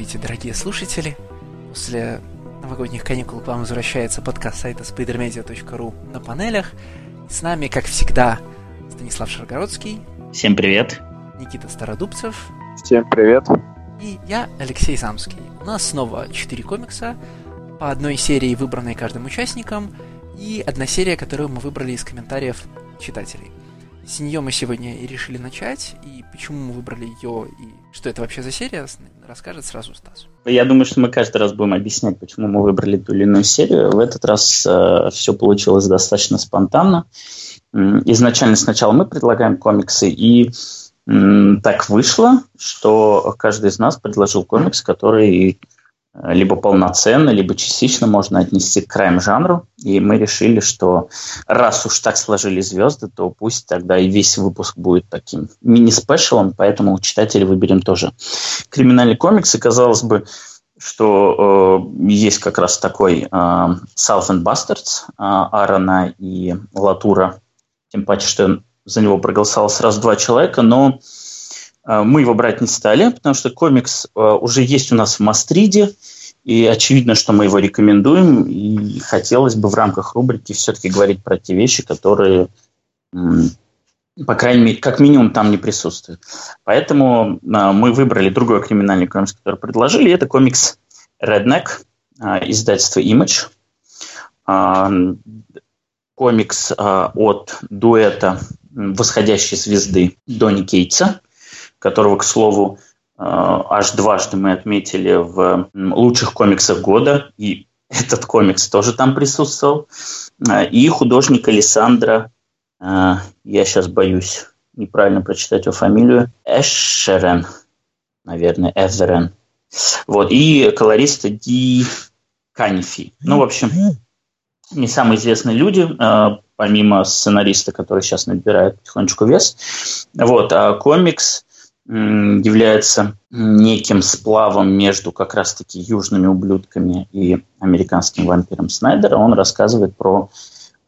Здравствуйте, дорогие слушатели! После новогодних каникул к вам возвращается подкаст сайта spidermedia.ru на панелях. с нами, как всегда, Станислав Шаргородский. Всем привет. Никита Стародубцев. Всем привет. И я, Алексей Самский. У нас снова четыре комикса, по одной серии, выбранной каждым участником, и одна серия, которую мы выбрали из комментариев читателей. С нее мы сегодня и решили начать, и почему мы выбрали ее, и что это вообще за серия, расскажет сразу Стас. Я думаю, что мы каждый раз будем объяснять, почему мы выбрали ту или иную серию. В этот раз э, все получилось достаточно спонтанно. Изначально сначала мы предлагаем комиксы, и так вышло, что каждый из нас предложил комикс, который Э, либо полноценно, либо частично можно отнести к крайм-жанру. И мы решили, что раз уж так сложили звезды, то пусть тогда и весь выпуск будет таким мини-спешалом, поэтому читателей выберем тоже криминальный комикс. И казалось бы, что э, есть как раз такой э, Southern Bastards э, Аарона и Латура, тем паче, что за него проголосовало сразу два человека, но а, мы его брать не стали, потому что комикс а, уже есть у нас в Мастриде, и очевидно, что мы его рекомендуем, и хотелось бы в рамках рубрики все-таки говорить про те вещи, которые, по крайней мере, как минимум там не присутствуют. Поэтому а, мы выбрали другой криминальный комикс, который предложили, это комикс Redneck, издательство Image. Комикс от дуэта восходящей звезды Донни Кейтса – которого, к слову, э, аж дважды мы отметили в лучших комиксах года, и этот комикс тоже там присутствовал, э, и художник Александра, э, я сейчас боюсь неправильно прочитать его фамилию, Эшерен, наверное, Эзерен, вот, и колориста Ди Канифи. Ну, в общем, не самые известные люди, помимо сценариста, который сейчас набирает потихонечку вес. Вот, а комикс является неким сплавом между как раз-таки южными ублюдками и американским вампиром Снайдера. Он рассказывает про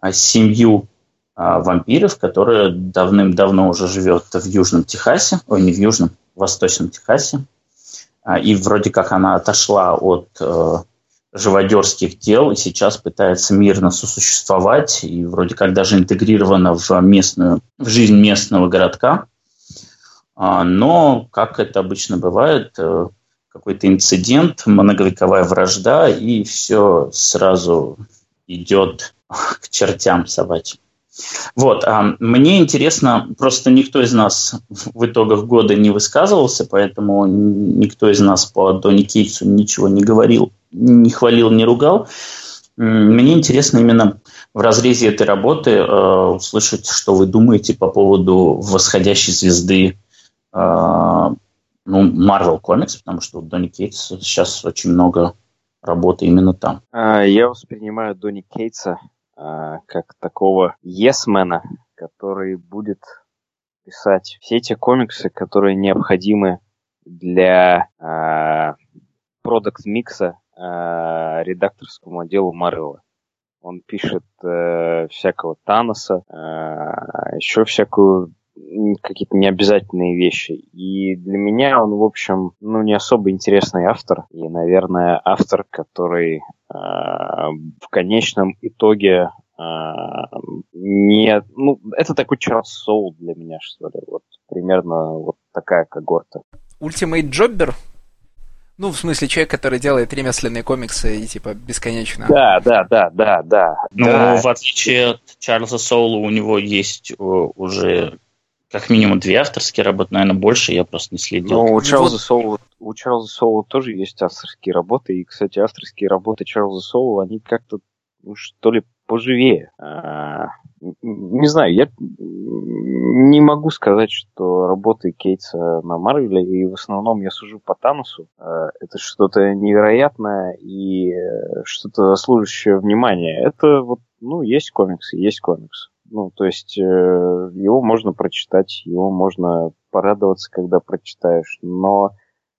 а, семью а, вампиров, которая давным-давно уже живет в Южном Техасе, ой, не в Южном, в Восточном Техасе. А, и вроде как она отошла от э, живодерских дел и сейчас пытается мирно сосуществовать и вроде как даже интегрирована в местную, в жизнь местного городка. А, но, как это обычно бывает, э, какой-то инцидент, многовековая вражда, и все сразу идет к чертям собачьим. Вот, а мне интересно, просто никто из нас в итогах года не высказывался, поэтому никто из нас по Дони Кейтсу ничего не говорил, не хвалил, не ругал. Мне интересно именно в разрезе этой работы э, услышать, что вы думаете по поводу восходящей звезды ну, Marvel Comics, потому что у Донни Кейтс сейчас очень много работы именно там. А, я воспринимаю Донни Кейтса а, как такого есмена, который будет писать все эти комиксы, которые необходимы для продукт-микса редакторскому отделу Марвела. Он пишет э, всякого Таноса, э, еще всякую какие-то необязательные вещи. И для меня он, в общем, ну, не особо интересный автор. И, наверное, автор, который э, в конечном итоге э, не... Ну, это такой Чарльз Соул для меня, что ли. Вот примерно вот такая когорта. Ultimate Jobber? Ну, в смысле, человек, который делает ремесленные комиксы и, типа, бесконечно. Да, да, да, да, да. Ну, да. в отличие от Чарльза Соула, у него есть уже как минимум две авторские работы, наверное, больше, я просто не следил. Ну, у Чарльза, вот... Соула, у Чарльза Соула тоже есть авторские работы, и, кстати, авторские работы Чарльза Соула, они как-то, ну, что ли, поживее. А, не знаю, я не могу сказать, что работы Кейтса на Марвеле, и в основном я сужу по Танусу. А, это что-то невероятное и э, что-то заслуживающее внимания. Это вот, ну, есть комиксы, есть комикс. Ну, то есть э, его можно прочитать, его можно порадоваться, когда прочитаешь, но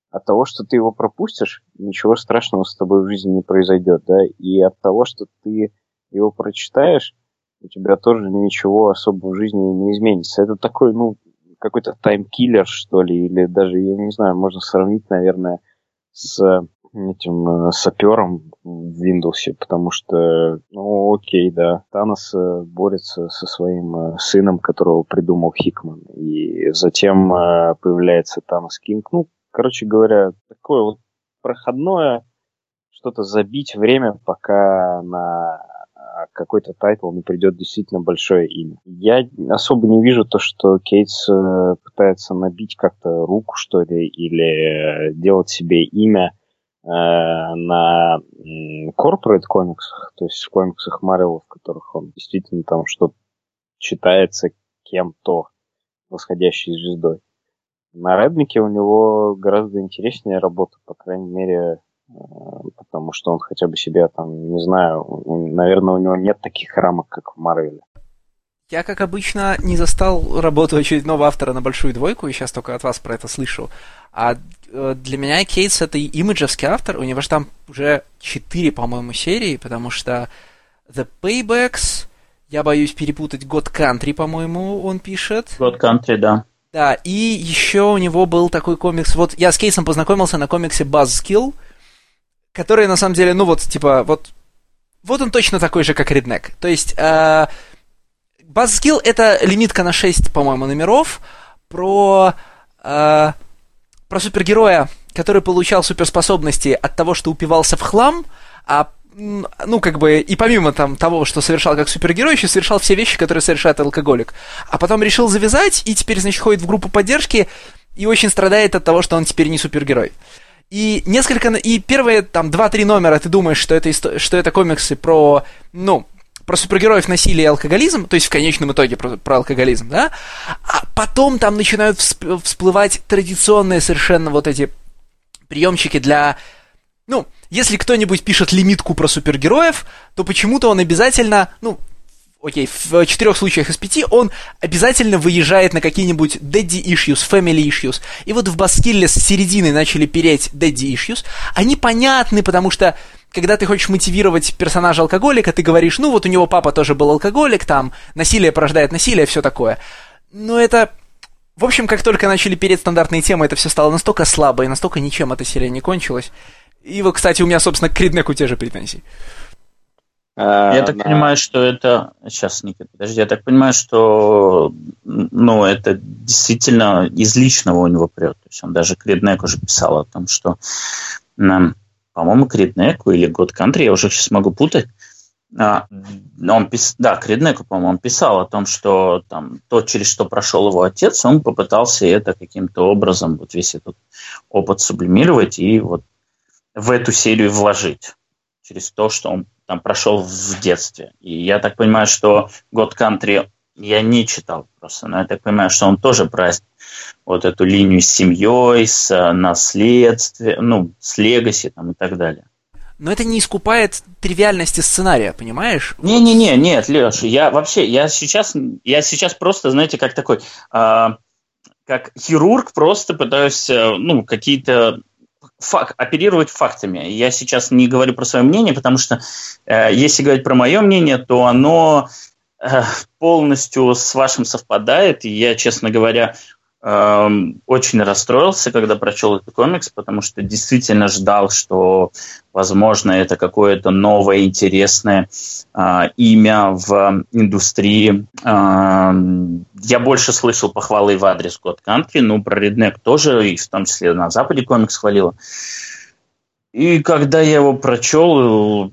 от того, что ты его пропустишь, ничего страшного с тобой в жизни не произойдет, да, и от того, что ты его прочитаешь, у тебя тоже ничего особо в жизни не изменится. Это такой, ну, какой-то таймкиллер, что ли, или даже, я не знаю, можно сравнить, наверное, с этим э, сапером в Windows, потому что, ну, окей, да, Танос э, борется со своим э, сыном, которого придумал Хикман, и затем появляется Танос Кинг. Ну, короче говоря, такое вот проходное, что-то забить время, пока на какой-то title не придет действительно большое имя. Я особо не вижу то, что Кейтс пытается набить как-то руку, что ли, или делать себе имя на corporate комиксах, то есть в комиксах Марвел, в которых он действительно там что-то читается кем-то восходящей звездой. На Редмике у него гораздо интереснее работа, по крайней мере, э, потому что он хотя бы себя там, не знаю, наверное, у него нет таких рамок, как в Марвеле. Я, как обычно, не застал работу очередного автора на большую двойку, и сейчас только от вас про это слышу. А э, для меня Кейтс это имиджевский автор, у него же там уже четыре, по-моему, серии, потому что The Paybacks, я боюсь перепутать, God Country, по-моему, он пишет. God Country, да. Да, и еще у него был такой комикс, вот я с Кейсом познакомился на комиксе Buzzkill, который на самом деле, ну вот, типа, вот, вот он точно такой же, как Redneck. То есть, э, Buzzkill это лимитка на 6, по-моему, номеров про... Э, про супергероя, который получал суперспособности от того, что упивался в хлам, а ну, как бы, и помимо там того, что совершал как супергерой, еще совершал все вещи, которые совершает алкоголик. А потом решил завязать, и теперь, значит, ходит в группу поддержки, и очень страдает от того, что он теперь не супергерой. И несколько, и первые там два-три номера ты думаешь, что это, что это комиксы про, ну, про супергероев насилие и алкоголизм, то есть в конечном итоге про, про алкоголизм, да, а потом там начинают всплывать традиционные совершенно вот эти приемчики для... Ну, если кто-нибудь пишет лимитку про супергероев, то почему-то он обязательно, ну, окей, в четырех случаях из пяти он обязательно выезжает на какие-нибудь daddy issues, family issues. И вот в Баскилле с середины начали переть daddy issues. Они понятны, потому что когда ты хочешь мотивировать персонажа алкоголика, ты говоришь, ну вот у него папа тоже был алкоголик, там, насилие порождает насилие, все такое. Но это... В общем, как только начали переть стандартные темы, это все стало настолько слабо и настолько ничем эта серия не кончилась. И вот, кстати, у меня, собственно, к Криднеку те же претензии. Я так да. понимаю, что это... Сейчас, Никита, подожди. Я так понимаю, что ну, это действительно из личного у него прет. То есть он даже Криднек уже писал о том, что по-моему, Криднеку или God Country, я уже сейчас могу путать. А, он пис... Да, Криднеку, по-моему, он писал о том, что там то, через что прошел его отец, он попытался это каким-то образом, вот весь этот опыт сублимировать и вот в эту серию вложить через то, что он там прошел в детстве. И я так понимаю, что God Country я не читал просто, но я так понимаю, что он тоже праздник вот эту линию с семьей, с э, наследствием, ну, с легаси там и так далее. Но это не искупает тривиальности сценария, понимаешь? Не-не-не, нет, Леша, я вообще, я сейчас, я сейчас просто, знаете, как такой, э, как хирург просто пытаюсь, э, ну, какие-то фак, оперировать фактами. Я сейчас не говорю про свое мнение, потому что э, если говорить про мое мнение, то оно э, полностью с вашим совпадает. И я, честно говоря, Эм, очень расстроился, когда прочел этот комикс, потому что действительно ждал, что, возможно, это какое-то новое интересное э, имя в индустрии. Э, я больше слышал похвалы в адрес God Country, ну, про Redneck тоже, и в том числе на Западе комикс хвалила. И когда я его прочел,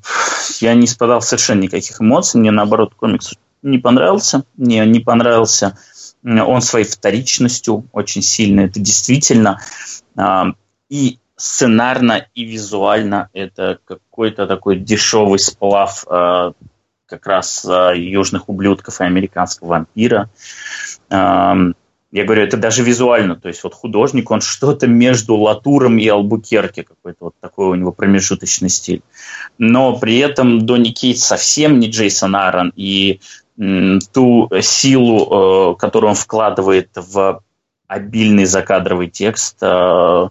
я не испытал совершенно никаких эмоций. Мне, наоборот, комикс не понравился. Мне не понравился он своей вторичностью очень сильно, это действительно а, и сценарно, и визуально это какой-то такой дешевый сплав а, как раз а, южных ублюдков и американского вампира. Я говорю, это даже визуально, то есть вот художник, он что-то между Латуром и Албукерке, какой-то вот такой у него промежуточный стиль. Но при этом Донни Кейт совсем не Джейсон Аарон, и ту силу, э, которую он вкладывает в обильный закадровый текст, э,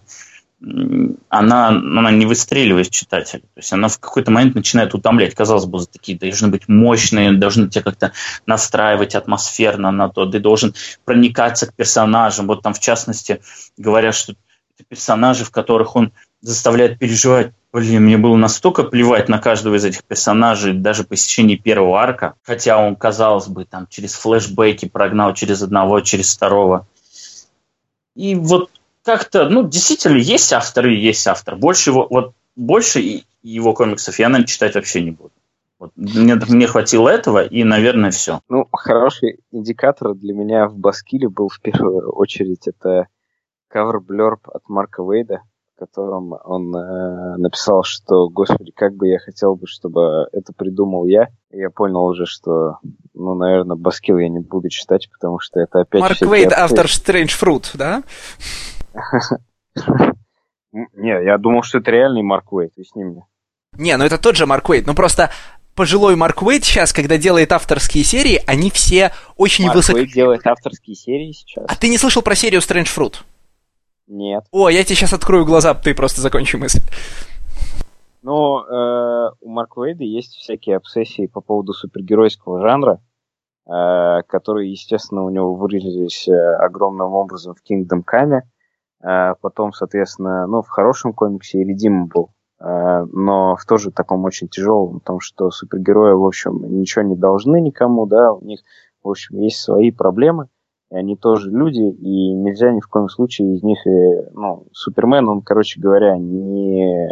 она, она не выстреливает читателя. То есть она в какой-то момент начинает утомлять. Казалось бы, такие должны быть мощные, должны тебя как-то настраивать атмосферно на то. Ты должен проникаться к персонажам. Вот там, в частности, говорят, что персонажи, в которых он заставляет переживать. Блин, мне было настолько плевать на каждого из этих персонажей, даже по истечении первого арка, хотя он, казалось бы, там через флешбеки прогнал через одного, через второго. И вот как-то, ну, действительно, есть автор и есть автор. Больше его, вот, больше его комиксов я, наверное, читать вообще не буду. Вот, мне, мне хватило этого, и, наверное, все. Ну, хороший индикатор для меня в Баскиле был в первую очередь это blurb от Марка Вейда, котором он э, написал, что, господи, как бы я хотел бы, чтобы это придумал я. И я понял уже, что, ну, наверное, Баскил я не буду читать, потому что это опять... Марк Вейд, автор Strange Fruit, да? Не, я думал, что это реальный Марк Уэйт, объясни мне. Не, ну это тот же Марк Уэйт, ну просто пожилой Марк Уэйт сейчас, когда делает авторские серии, они все очень Марк высоко... Уэйт делает авторские серии сейчас. А ты не слышал про серию Strange Fruit? Нет. О, я тебе сейчас открою глаза, ты просто закончи мысль. Ну, э, у Марка Уэйда есть всякие обсессии по поводу супергеройского жанра, э, которые, естественно, у него выразились э, огромным образом в Kingdom Come. Э, потом, соответственно, ну, в хорошем комиксе Irredeemable, э, но в тоже таком очень тяжелом, потому что супергерои, в общем, ничего не должны никому, да, у них, в общем, есть свои проблемы, и они тоже люди, и нельзя ни в коем случае из них, э, ну, Супермен, он, короче говоря, не,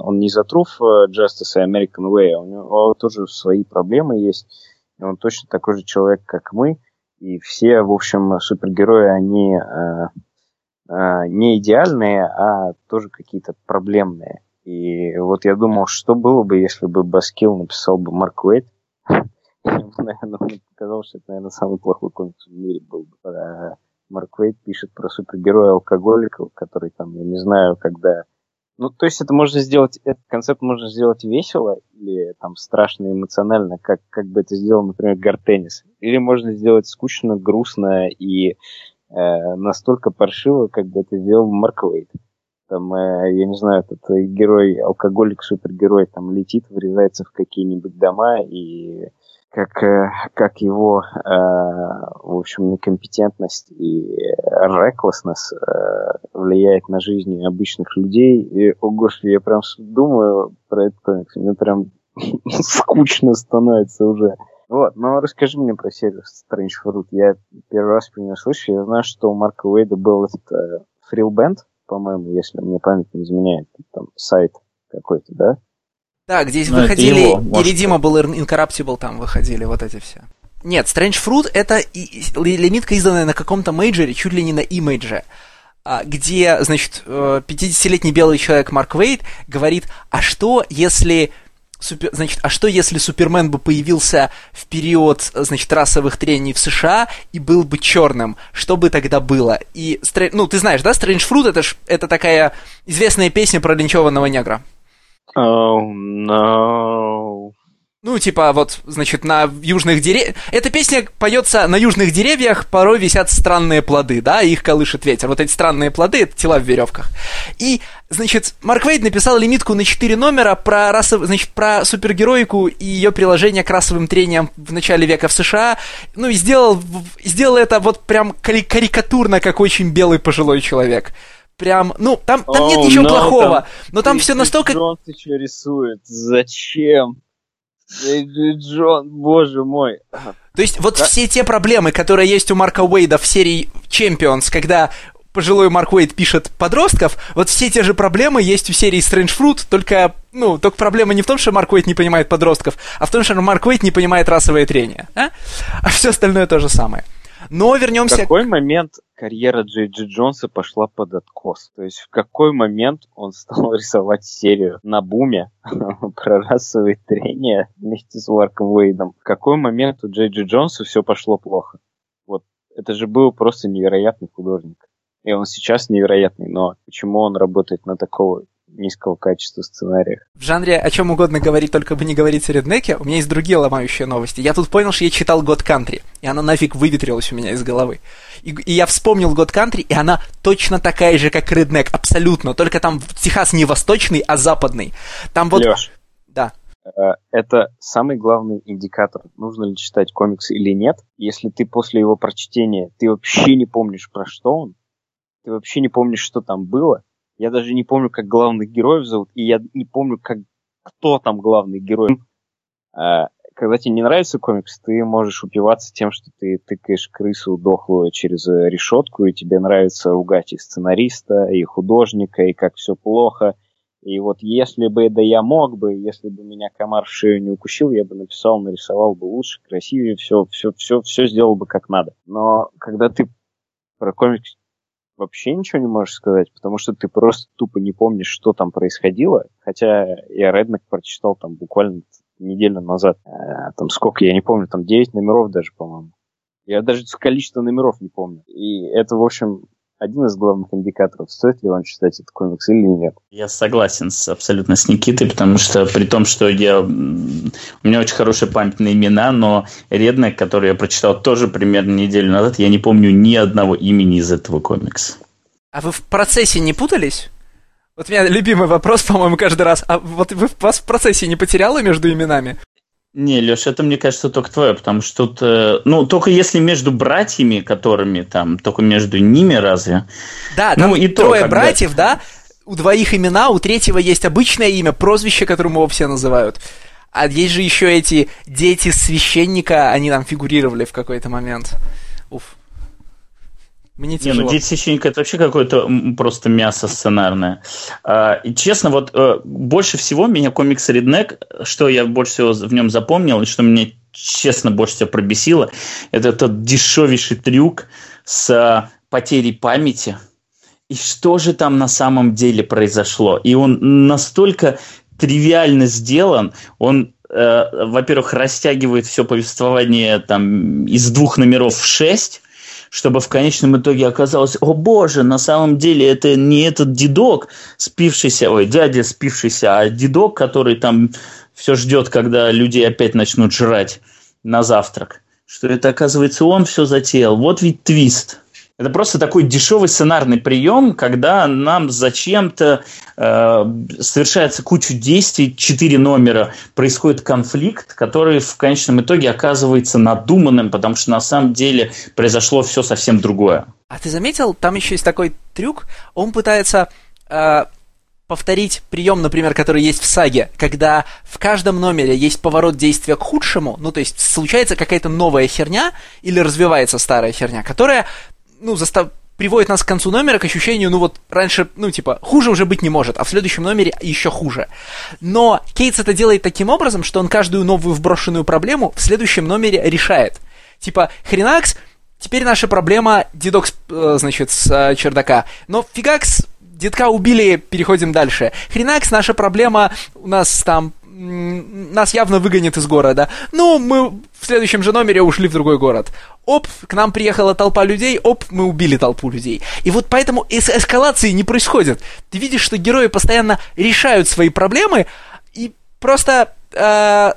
он не за Truth Justice и American Way, у него тоже свои проблемы есть, и он точно такой же человек, как мы, и все, в общем, супергерои, они Э, не идеальные, а тоже какие-то проблемные. И вот я думал, что было бы, если бы Баскил написал бы Марк Уэйт. Наверное, мне показалось, что это, наверное, самый плохой комикс в мире был бы. Марк Уэйт пишет про супергероя-алкоголика, который там, я не знаю, когда... Ну, то есть это можно сделать, этот концепт можно сделать весело или там страшно эмоционально, как, как бы это сделал, например, Гартеннис. Или можно сделать скучно, грустно и э, настолько паршиво, как бы это сделал Марк Уэйт. Там, э, я не знаю, этот герой, алкоголик, супергерой, там летит, врезается в какие-нибудь дома и как, э, как его, э, в общем, некомпетентность и реклесснess э, влияет на жизни обычных людей. И, о господи, я прям думаю про комикс, мне прям скучно становится уже. Вот, но расскажи мне про серию Strange Fruit. Я первый раз про нее слышу. Я знаю, что у Марка Уэйда был этот э, Band, по-моему, если мне память не изменяет. Там сайт какой-то, да? Да, где ну, выходили его, Irredeemable, Incorruptible, там выходили вот эти все. Нет, Strange Fruit это лимитка, изданная на каком-то мейджоре, чуть ли не на имейдже, где, значит, 50-летний э, белый человек Марк Вейд говорит, а что если Супер... Значит, а что если Супермен бы появился в период, значит, расовых трений в США и был бы черным? Что бы тогда было? И, ну, ты знаешь, да, Strange Fruit это, ж, это такая известная песня про линчеванного негра. Oh, no. Ну, типа, вот, значит, на южных деревьях... Эта песня поется на южных деревьях, порой висят странные плоды, да, их колышет ветер. Вот эти странные плоды — это тела в веревках. И, значит, Марк Вейд написал лимитку на 4 номера про, расов... значит, про супергероику и ее приложение к расовым трениям в начале века в США. Ну, и сделал, сделал это вот прям карикатурно, как очень белый пожилой человек прям, ну, там, там oh, нет ничего no, плохого, там но там все настолько... Джонс еще рисует, зачем? Джон, боже мой. То есть вот да? все те проблемы, которые есть у Марка Уэйда в серии Champions, когда пожилой Марк Уэйд пишет подростков, вот все те же проблемы есть в серии Strange Fruit, только, ну, только проблема не в том, что Марк Уэйд не понимает подростков, а в том, что Марк Уэйд не понимает расовое трение. А, а все остальное то же самое. Но вернемся... В какой момент карьера Джей Джи Джонса пошла под откос? То есть в какой момент он стал рисовать серию на буме про расовые трения вместе с Ларком Уэйдом? В какой момент у Джей Джи Джонса все пошло плохо? Вот это же был просто невероятный художник. И он сейчас невероятный, но почему он работает на такого низкого качества сценариях. В жанре о чем угодно говорить, только бы не говорить о реднеке, у меня есть другие ломающие новости. Я тут понял, что я читал God Country, и она нафиг выветрилась у меня из головы. И, и я вспомнил God Country, и она точно такая же, как Redneck, абсолютно. Только там Техас не восточный, а западный. Там вот... Леш, да. Э, это самый главный индикатор, нужно ли читать комиксы или нет. Если ты после его прочтения, ты вообще не помнишь, про что он, ты вообще не помнишь, что там было, Я даже не помню, как главных героев зовут, и я не помню, как, кто там главный герой. А, когда тебе не нравится комикс, ты можешь упиваться тем, что ты тыкаешь крысу дохлую через решетку, и тебе нравится ругать и сценариста, и художника, и как все плохо. И вот если бы, да я мог бы, если бы меня комар в шею не укусил, я бы написал, нарисовал бы лучше, красивее, все, все, все, все сделал бы как надо. Но когда ты про комикс вообще ничего не можешь сказать, потому что ты просто тупо не помнишь, что там происходило, хотя я Реднок прочитал там буквально неделю назад. А, там сколько, я не помню, там 9 номеров даже, по-моему. Я даже количество номеров не помню. И это, в общем, один из главных индикаторов, стоит ли он читать этот комикс или нет. Я согласен с, абсолютно с Никитой, потому что при том, что я, у меня очень хорошая память на имена, но Реднек, который я прочитал тоже примерно неделю назад, я не помню ни одного имени из этого комикса. А вы в процессе не путались? Вот у меня любимый вопрос, по-моему, каждый раз. А вот вы вас в процессе не потеряло между именами? Не, Леш, это, мне кажется, только твое, потому что тут, э, ну, только если между братьями, которыми там, только между ними разве? Да, там ну, и трое то, когда... братьев, да, у двоих имена, у третьего есть обычное имя, прозвище, которым его все называют. А есть же еще эти дети священника, они там фигурировали в какой-то момент. Мне тяжело. Не, ну «Дети священника» — это вообще какое-то просто мясо сценарное. А, и честно, вот э, больше всего меня комикс «Реднек», что я больше всего в нем запомнил, и что меня, честно, больше всего пробесило, это тот дешевейший трюк с а, потерей памяти. И что же там на самом деле произошло? И он настолько тривиально сделан, он э, во-первых, растягивает все повествование там из двух номеров в шесть, чтобы в конечном итоге оказалось, о боже, на самом деле это не этот дедок спившийся, ой, дядя спившийся, а дедок, который там все ждет, когда люди опять начнут жрать на завтрак. Что это, оказывается, он все затеял. Вот ведь твист. Это просто такой дешевый сценарный прием, когда нам зачем-то э, совершается куча действий, четыре номера, происходит конфликт, который в конечном итоге оказывается надуманным, потому что на самом деле произошло все совсем другое. А ты заметил, там еще есть такой трюк, он пытается э, повторить прием, например, который есть в саге, когда в каждом номере есть поворот действия к худшему, ну то есть случается какая-то новая херня или развивается старая херня, которая ну, застав... приводит нас к концу номера к ощущению, ну вот раньше, ну типа, хуже уже быть не может, а в следующем номере еще хуже. Но Кейтс это делает таким образом, что он каждую новую вброшенную проблему в следующем номере решает. Типа, хренакс, теперь наша проблема дедок, э, значит, с э, чердака. Но фигакс, детка убили, переходим дальше. Хренакс, наша проблема, у нас там нас явно выгонят из города. Ну, мы в следующем же номере ушли в другой город. Оп, к нам приехала толпа людей, оп, мы убили толпу людей. И вот поэтому эс эскалации не происходит. Ты видишь, что герои постоянно решают свои проблемы, и просто э,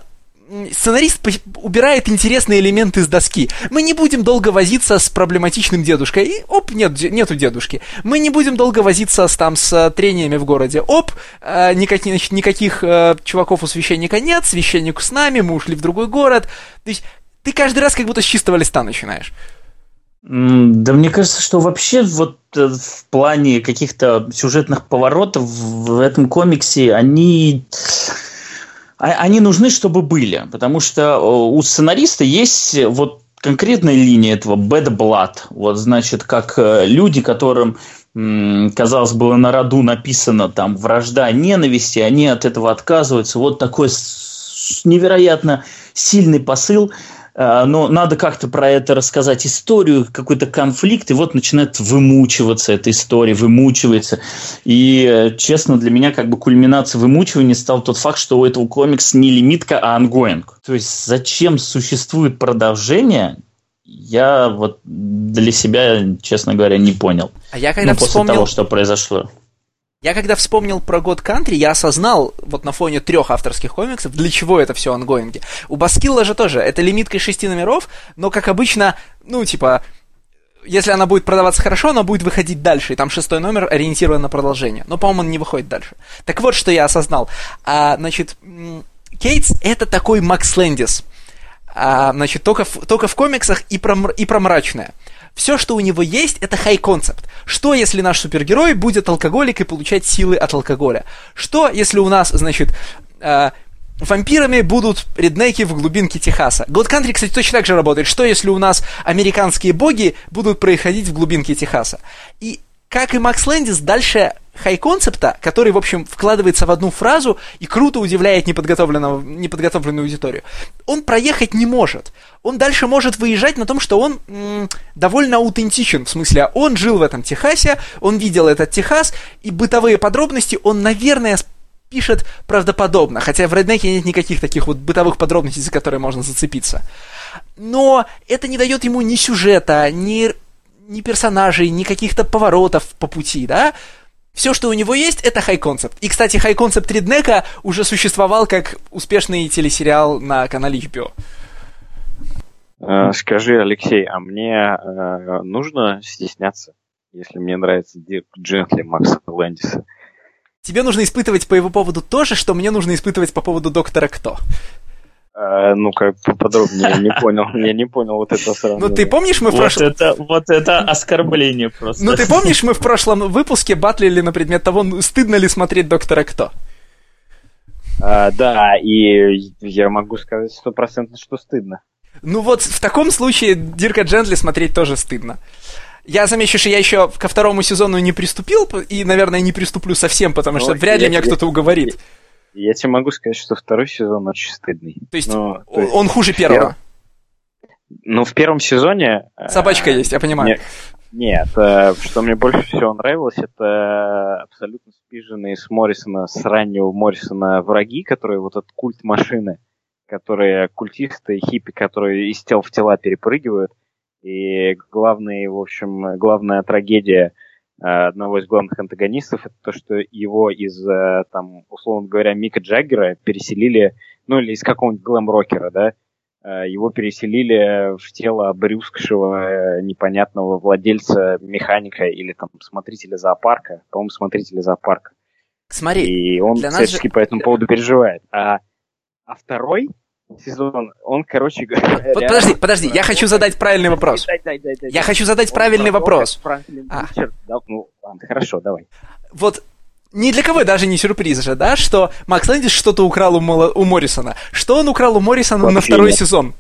сценарист убирает интересные элементы с доски. Мы не будем долго возиться с проблематичным дедушкой. И оп, нет, нету дедушки. Мы не будем долго возиться с, там, с трениями в городе. Оп, э, никаких, никаких э, чуваков у священника нет, священник с нами, мы ушли в другой город. То есть ты каждый раз как будто с чистого листа начинаешь. Да мне кажется, что вообще вот э, в плане каких-то сюжетных поворотов в этом комиксе они они нужны, чтобы были, потому что у сценариста есть вот конкретная линия этого bad blood, вот значит, как э, люди, которым казалось, было на роду написано там вражда, ненависти, они от этого отказываются. Вот такой невероятно сильный посыл – Э, но надо как-то про это рассказать историю, какой-то конфликт, и вот начинает вымучиваться эта история, вымучивается. И, э, честно, для меня как бы кульминацией вымучивания стал тот факт, что у этого комикса не лимитка, а ongoing. То есть зачем существует продолжение, я вот для себя, честно говоря, не понял. А я когда ну, после вспомнил... того, что произошло. Я когда вспомнил про God Country, я осознал вот на фоне трех авторских комиксов, для чего это все ангоинги. У Баскилла же тоже, это лимитка шести номеров, но, как обычно, ну, типа, если она будет продаваться хорошо, она будет выходить дальше, и там шестой номер ориентирован на продолжение. Но, по-моему, он не выходит дальше. Так вот, что я осознал. А, значит, Кейтс — это такой Макс Лэндис. А, значит, только в, только в комиксах и про, и про мрачное. Все, что у него есть, это хай-концепт. Что, если наш супергерой будет алкоголик и получать силы от алкоголя? Что, если у нас, значит, э, вампирами будут реднеки в глубинке Техаса? God Country, кстати, точно так же работает. Что, если у нас американские боги будут происходить в глубинке Техаса? И как и Макс Лэндис, дальше хай-концепта, который, в общем, вкладывается в одну фразу и круто удивляет неподготовленную, неподготовленную аудиторию, он проехать не может. Он дальше может выезжать на том, что он м, довольно аутентичен, в смысле, он жил в этом Техасе, он видел этот Техас, и бытовые подробности он, наверное, пишет правдоподобно, хотя в Реднеке нет никаких таких вот бытовых подробностей, за которые можно зацепиться. Но это не дает ему ни сюжета, ни, ни персонажей, ни каких-то поворотов по пути, да? Все, что у него есть, это хай-концепт. И, кстати, хай-концепт Риднека уже существовал как успешный телесериал на канале HBO. Э, скажи, Алексей, а мне э, нужно стесняться, если мне нравится Дирк Джентли Макса Лэндиса? Тебе нужно испытывать по его поводу то же, что мне нужно испытывать по поводу Доктора Кто. А, ну-ка, поподробнее, я не понял, я не понял вот это сравнение. Ну, ты помнишь, мы в Вот прошлом... это, вот это оскорбление просто. Ну, ты помнишь, мы в прошлом выпуске батлили на предмет того, ну, стыдно ли смотреть Доктора Кто? А, да, и я могу сказать стопроцентно, что стыдно. Ну вот, в таком случае Дирка Джентли смотреть тоже стыдно. Я замечу, что я еще ко второму сезону не приступил, и, наверное, не приступлю совсем, потому что Ну, вряд ли я- меня я- кто-то уговорит. Я тебе могу сказать, что второй сезон очень стыдный. То есть, Ну, то есть- он хуже первого. Ну, в первом сезоне... э, Собачка есть, я понимаю. не- Нет, э, что мне больше всего нравилось, это абсолютно спиженные с Моррисона, с раннего Моррисона враги, которые вот этот культ машины, которые культисты, хиппи, которые из тел в тела перепрыгивают. И главный, в общем, главная трагедия одного из главных антагонистов это то, что его из, э, там, условно говоря, Мика Джаггера переселили, ну или из какого-нибудь глэм-рокера, да, э, его переселили в тело брюскшего э, непонятного владельца механика или там смотрителя зоопарка, по-моему, смотрителя зоопарка. Смотри, И он всячески по этому поводу переживает. А, а второй сезон, он, короче говоря... вот подожди, подожди, я хочу задать правильный вопрос. Дай, дай, дай, дай, Я хочу задать Он правильный вопрос. А. Ну, ладно, хорошо, давай. Вот ни для кого даже не сюрприз же, да, что Макс Лэндис что-то украл у, Мола- у Моррисона. Что он украл у Моррисона на Вообще второй нет. сезон?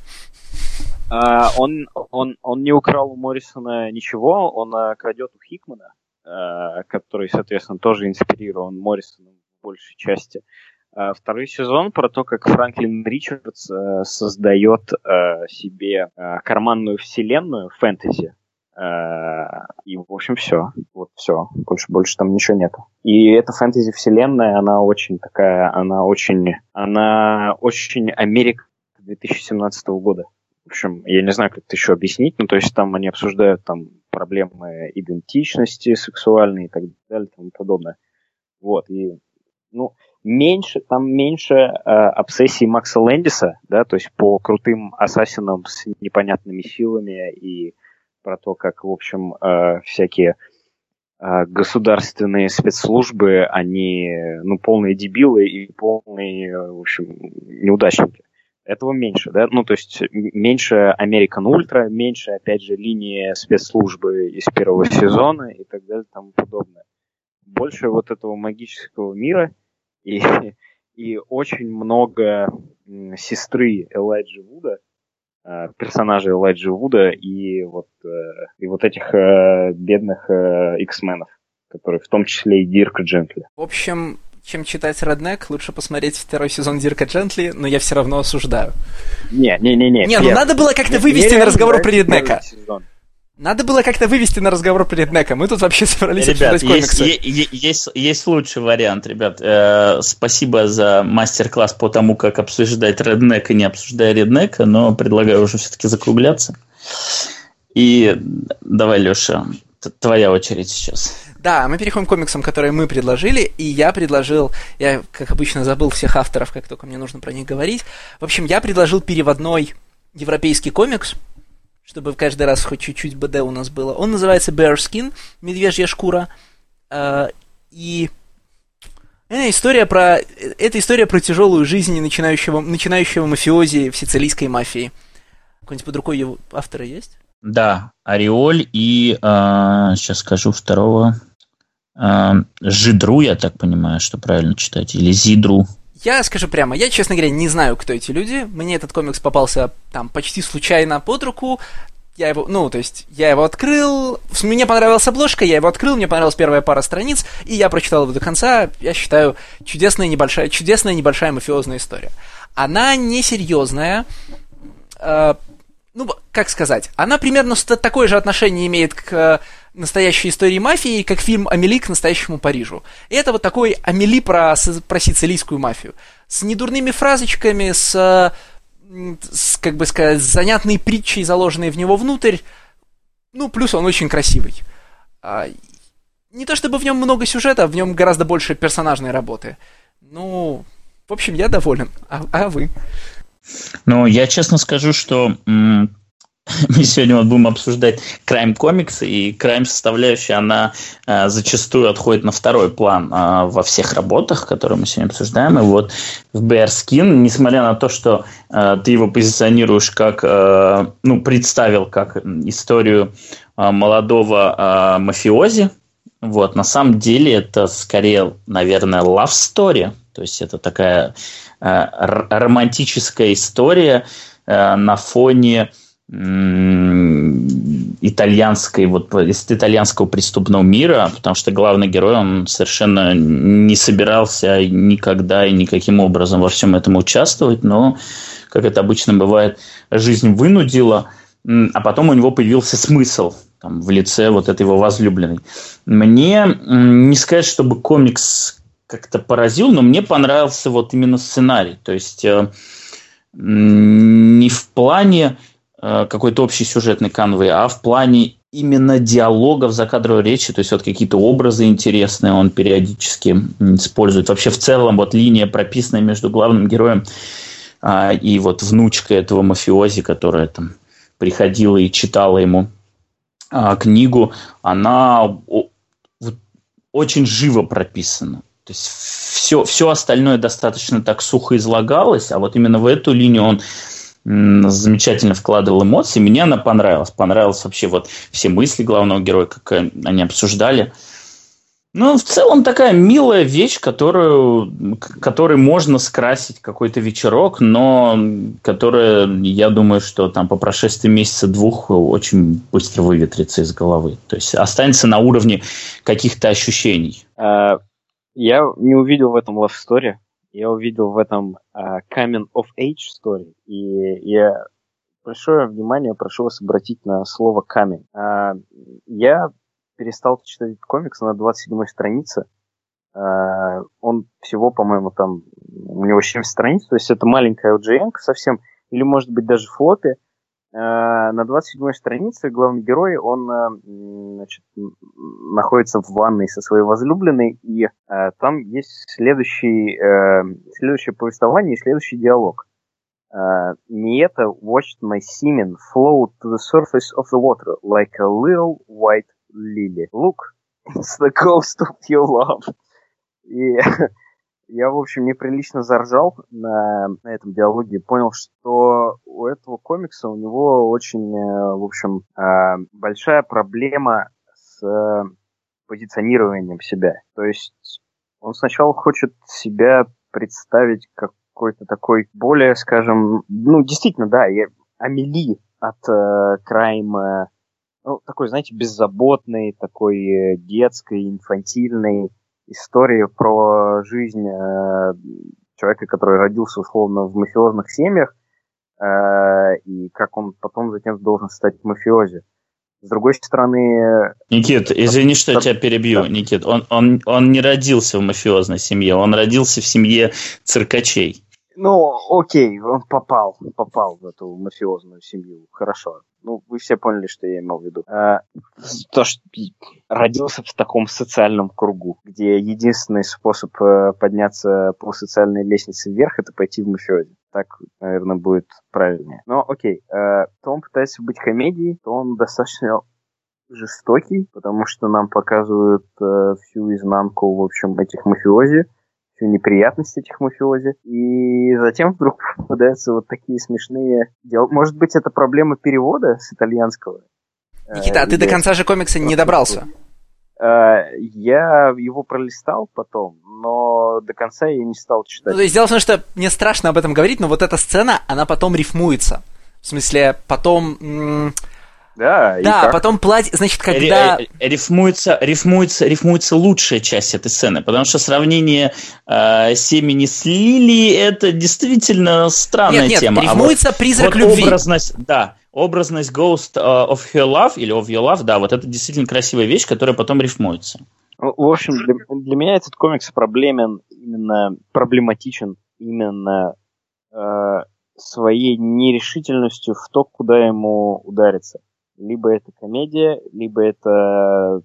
А, он, он, он не украл у Моррисона ничего, он а, крадет у Хикмана, а, который, соответственно, тоже инспирирован Моррисоном в большей части. А, второй сезон про то, как Франклин Ричардс а, создает а, себе а, карманную вселенную фэнтези. А, и, в общем, все. Вот все. Больше, больше там ничего нет. И эта фэнтези-вселенная, она очень такая, она очень, она очень Америка 2017 года. В общем, я не знаю, как это еще объяснить, ну, то есть там они обсуждают там проблемы идентичности сексуальной и так далее и тому подобное. Вот, и, ну, меньше, там меньше э, обсессии Макса Лэндиса, да, то есть по крутым ассасинам с непонятными силами и про то, как, в общем, э, всякие э, государственные спецслужбы, они, ну, полные дебилы и полные, в общем, неудачники. Этого меньше, да, ну, то есть меньше American Ultra, меньше, опять же, линии спецслужбы из первого сезона и так далее и тому подобное. Больше вот этого магического мира и, и очень много сестры Элайджи Вуда, э, персонажей Элайджи Вуда и вот, э, и вот этих э, бедных X-менов, которые в том числе и Дирка Джентли. В общем, чем читать Реднек, лучше посмотреть второй сезон Дирка Джентли, но я все равно осуждаю. Не, не, не, не. Не, ну надо было как-то вывести на разговор про Реднека. Надо было как-то вывести на разговор про Реднека. Мы тут вообще собрались Ребят, обсуждать есть, комиксы. е- е- есть, есть лучший вариант, ребят. Э, спасибо за мастер-класс по тому, как обсуждать реднек и не обсуждая реднека, но предлагаю уже все-таки закругляться. И давай, Леша, твоя очередь сейчас. Да, мы переходим к комиксам, которые мы предложили, и я предложил, я, как обычно, забыл всех авторов, как только мне нужно про них говорить. В общем, я предложил переводной европейский комикс, чтобы каждый раз хоть чуть-чуть БД у нас было. Он называется Bearskin, медвежья шкура. Э, И это история про, это история про тяжелую жизнь начинающего, начинающего мафиози в сицилийской мафии. Какой-нибудь под рукой его автора есть? Да, Ореоль и, э, сейчас скажу, второго, э, Жидру, я так понимаю, что правильно читать, или Зидру. Я скажу прямо, я, честно говоря, не знаю, кто эти люди. Мне этот комикс попался там почти случайно под руку. Я его, ну, то есть, я его открыл, мне понравилась обложка, я его открыл, мне понравилась первая пара страниц, и я прочитал его до конца. Я считаю, чудесная небольшая, чудесная небольшая мафиозная история. Она несерьезная, э, ну, как сказать, она примерно такое же отношение имеет к настоящей истории мафии, как фильм «Амели» к настоящему Парижу. И это вот такой Амели про, про сицилийскую мафию. С недурными фразочками, с, с, как бы сказать, с занятной притчей, заложенной в него внутрь. Ну, плюс он очень красивый. А, не то чтобы в нем много сюжета, в нем гораздо больше персонажной работы. Ну, в общем, я доволен. А, а вы? Ну, я честно скажу, что мы сегодня вот будем обсуждать крайм комиксы, и крайм составляющая, она э, зачастую отходит на второй план э, во всех работах, которые мы сегодня обсуждаем. И вот в Bear Skin, несмотря на то, что э, ты его позиционируешь как, э, ну, представил как историю э, молодого э, мафиози, вот, на самом деле это скорее, наверное, love story, то есть это такая э, романтическая история э, на фоне итальянской, вот из итальянского преступного мира, потому что главный герой, он совершенно не собирался никогда и никаким образом во всем этом участвовать, но, как это обычно бывает, жизнь вынудила, а потом у него появился смысл там, в лице вот этой его возлюбленной. Мне не сказать, чтобы комикс как-то поразил, но мне понравился вот именно сценарий. То есть э, не в плане какой-то общей сюжетной канвы, а в плане именно диалогов закадровой речи, то есть вот какие-то образы интересные он периодически использует. Вообще в целом вот линия, прописанная между главным героем а, и вот внучкой этого мафиози, которая там приходила и читала ему а, книгу, она очень живо прописана. То есть все, все остальное достаточно так сухо излагалось, а вот именно в эту линию он замечательно вкладывал эмоции. Мне она понравилась. Понравилась вообще вот все мысли главного героя, как они обсуждали. Ну, в целом такая милая вещь, которую, которой можно скрасить какой-то вечерок, но которая, я думаю, что там по прошествии месяца-двух очень быстро выветрится из головы. То есть останется на уровне каких-то ощущений. А, я не увидел в этом love story я увидел в этом uh, coming of age story, и я большое внимание прошу вас обратить на слово coming. Uh, я перестал читать этот комикс на 27-й странице. Uh, он всего, по-моему, там, у него 7 страниц, то есть это маленькая OGN совсем, или может быть даже флопи. Э, на 27-й странице главный герой, он э, значит, находится в ванной со своей возлюбленной, и э, там есть следующий, следующее повествование и следующий диалог. Это watched my semen float to the surface of the water like a little white lily. Look, it's the ghost of your love. И я, в общем, неприлично заржал на, на этом диалоге. Понял, что у этого комикса у него очень, э, в общем, э, большая проблема с э, позиционированием себя. То есть он сначала хочет себя представить как какой-то такой более, скажем, ну, действительно, да, я, Амели от э, Крайма, ну, такой, знаете, беззаботный, такой детской, инфантильный, история про жизнь э, человека, который родился условно в мафиозных семьях, э, и как он потом затем должен стать мафиози. С другой стороны... Никит, извини, что я тебя перебью, да. Никит. Он, он, он не родился в мафиозной семье, он родился в семье циркачей. Ну, окей, он попал, попал в эту мафиозную семью. Хорошо. Ну, вы все поняли, что я имел в виду. А, то, что родился в таком социальном кругу, где единственный способ э, подняться по социальной лестнице вверх, это пойти в мафиози. Так, наверное, будет правильнее. Но, окей, а, то он пытается быть комедией, то он достаточно жестокий, потому что нам показывают э, всю изнанку, в общем, этих мафиози всю неприятность этих мафиози. И затем вдруг попадаются вот такие смешные дела. Может быть, это проблема перевода с итальянского? Никита, а ты до конца же комикса не добрался? Я его пролистал потом, но до конца я не стал читать. Ну, то есть дело в том, что мне страшно об этом говорить, но вот эта сцена, она потом рифмуется. В смысле, потом... Да, да потом платье, значит, когда... Рифмуется, рифмуется, рифмуется лучшая часть этой сцены, потому что сравнение э, семени с Лили это действительно странная нет, нет, тема. рифмуется а вот, призрак вот любви. Образность, да, образность Ghost of Her Love или of Your Love, да, вот это действительно красивая вещь, которая потом рифмуется. В общем, для, для меня этот комикс проблемен, именно проблематичен именно э, своей нерешительностью в то, куда ему удариться. Либо это комедия, либо это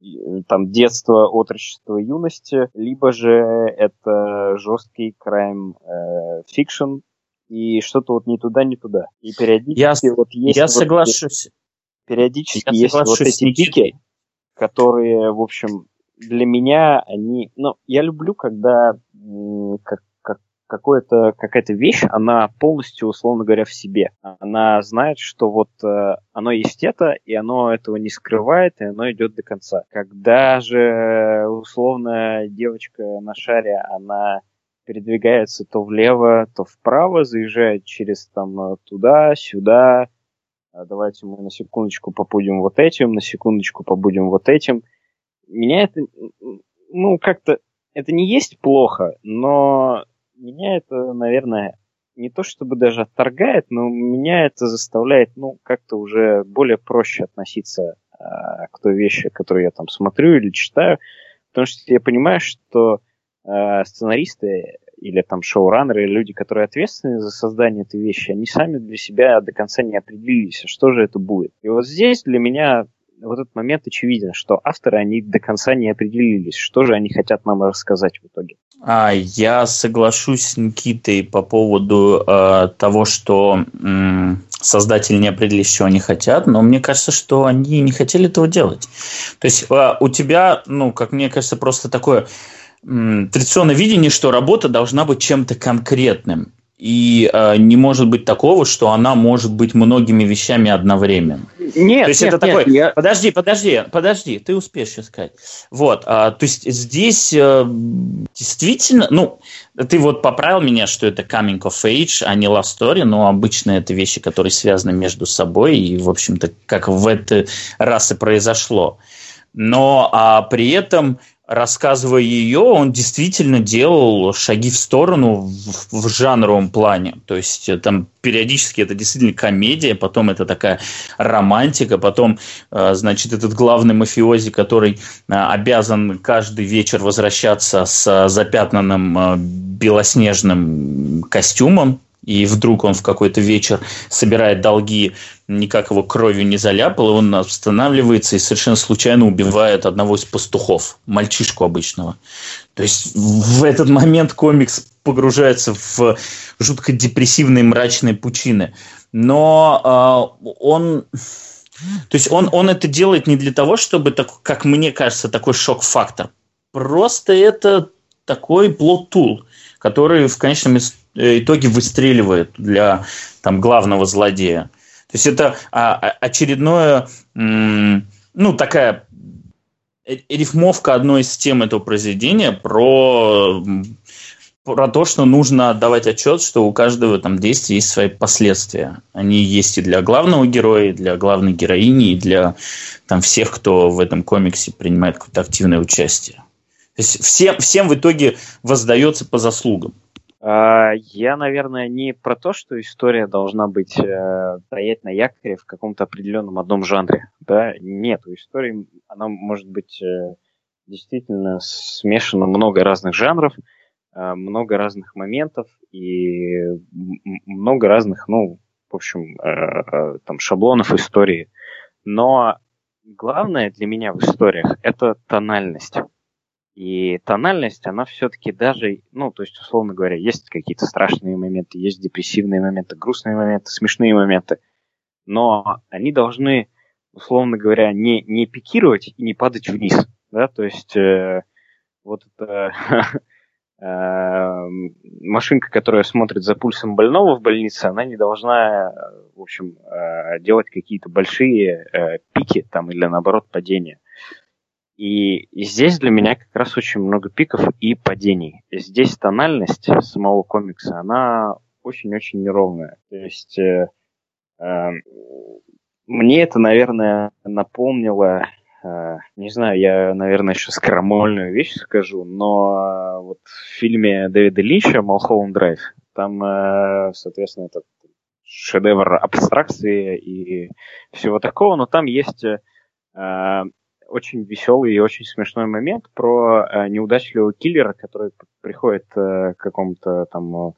э, там детство, отрочество, юности, либо же это жесткий crime э, fiction и что-то вот не туда, не туда. И периодически я, вот есть... Я вот соглашусь. Эти, периодически я есть вот эти пики, которые, в общем, для меня они... Ну, я люблю, когда как, какое-то, какая-то вещь, она полностью, условно говоря, в себе. Она знает, что вот э, оно есть это, и оно этого не скрывает, и оно идет до конца. Когда же, условно, девочка на шаре, она передвигается то влево, то вправо, заезжает через там туда, сюда, а давайте мы на секундочку побудем вот этим, на секундочку побудем вот этим – меня это, ну, как-то, это не есть плохо, но меня это, наверное, не то чтобы даже отторгает, но меня это заставляет, ну, как-то уже более проще относиться э, к той вещи, которую я там смотрю или читаю, потому что я понимаю, что э, сценаристы или там шоураннеры, или люди, которые ответственны за создание этой вещи, они сами для себя до конца не определились, что же это будет. И вот здесь для меня вот этот момент очевиден, что авторы, они до конца не определились, что же они хотят нам рассказать в итоге. А, я соглашусь с Никитой по поводу э, того, что э, создатели не определились, что они хотят, но мне кажется, что они не хотели этого делать. То есть э, у тебя, ну, как мне кажется, просто такое традиционное видение, что работа должна быть чем-то конкретным и э, не может быть такого, что она может быть многими вещами одновременно. Нет, то есть нет, это нет, такой. Я... Подожди, подожди, подожди, ты успеешь сейчас сказать. Вот, а, то есть здесь э, действительно, ну, ты вот поправил меня, что это coming of age, а не love story, но обычно это вещи, которые связаны между собой и, в общем-то, как в этот раз и произошло. Но а, при этом рассказывая ее, он действительно делал шаги в сторону в, в жанровом плане. То есть э, там периодически это действительно комедия, потом это такая романтика, потом, э, значит, этот главный мафиози, который э, обязан каждый вечер возвращаться с запятнанным белоснежным костюмом, и вдруг он в какой-то вечер собирает долги, никак его кровью не заляпал, и он останавливается и совершенно случайно убивает одного из пастухов, мальчишку обычного. То есть в этот момент комикс погружается в жутко депрессивные мрачные пучины. Но э, он... То есть он, он это делает не для того, чтобы, так, как мне кажется, такой шок-фактор. Просто это такой плод-тул, который в конечном Э, итоге выстреливает для там, главного злодея. То есть это а, а, очередное, ну, такая рифмовка одной из тем этого произведения про, про то, что нужно отдавать отчет, что у каждого там действия есть свои последствия. Они есть и для главного героя, и для главной героини, и для там, всех, кто в этом комиксе принимает какое-то активное участие. Всем, всем в итоге воздается по заслугам. А, я, наверное, не про то, что история должна быть э, стоять на якоре в каком-то определенном одном жанре. Да? Нет, у истории она может быть э, действительно смешана много разных жанров, э, много разных моментов и много разных, ну, в общем, там шаблонов истории. Но главное для меня в историях это тональность. И тональность, она все-таки даже, ну, то есть, условно говоря, есть какие-то страшные моменты, есть депрессивные моменты, грустные моменты, смешные моменты, но они должны, условно говоря, не, не пикировать и не падать вниз, да, то есть э, вот это э, машинка, которая смотрит за пульсом больного в больнице, она не должна, в общем, э, делать какие-то большие э, пики там или наоборот падения. И, здесь для меня как раз очень много пиков и падений. Здесь тональность самого комикса, она очень-очень неровная. То есть э, э, мне это, наверное, напомнило Э, не знаю, я, наверное, еще скромольную вещь скажу, но э, вот в фильме Дэвида Линча «Малхолланд Драйв» там, э, соответственно, этот шедевр абстракции и всего такого, но там есть очень веселый и очень смешной момент про неудачливого киллера, который приходит к какому-то там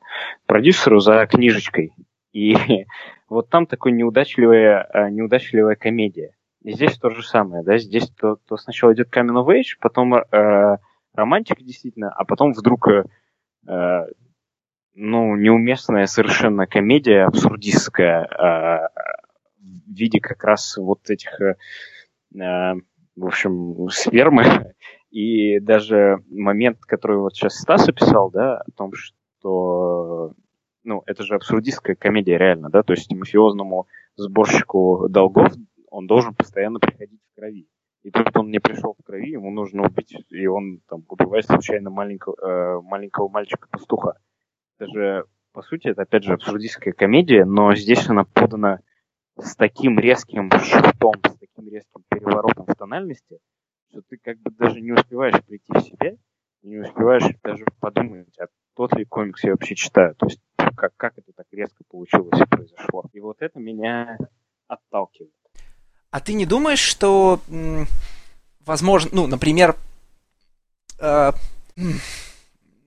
продюсеру за книжечкой. И вот там такой неудачливая, неудачливая комедия. И здесь то же самое, да, здесь то, то сначала идет coming of age, потом э, романтика действительно, а потом вдруг, э, э, ну, неуместная совершенно комедия абсурдистская э, в виде как раз вот этих, э, э в общем, спермы. И даже момент, который вот сейчас Стас описал, да, о том, что ну, это же абсурдистская комедия реально, да, то есть мафиозному сборщику долгов он должен постоянно приходить в крови. И тут он не пришел в крови, ему нужно убить, и он там убивает случайно маленького, э, маленького мальчика-пастуха. Это же, по сути, это опять же абсурдистская комедия, но здесь она подана с таким резким шифтом, с таким резким переворотом в тональности, что ты как бы даже не успеваешь прийти в себя, не успеваешь даже подумать, а тот ли комикс я вообще читаю. То есть как, как это так резко получилось и произошло. И вот это меня отталкивает. А ты не думаешь, что, возможно, ну, например, э,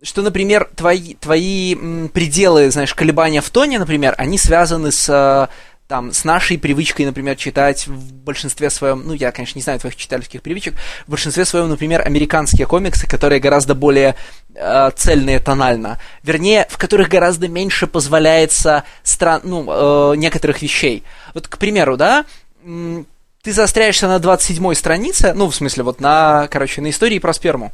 что, например, твои, твои пределы, знаешь, колебания в тоне, например, они связаны с там, с нашей привычкой, например, читать в большинстве своем, ну, я, конечно, не знаю твоих читательских привычек, в большинстве своем, например, американские комиксы, которые гораздо более э, цельные тонально, вернее, в которых гораздо меньше позволяется стран, ну, э, некоторых вещей. Вот, к примеру, да, ты заостряешься на 27-й странице, ну, в смысле, вот на, короче, на истории про сперму.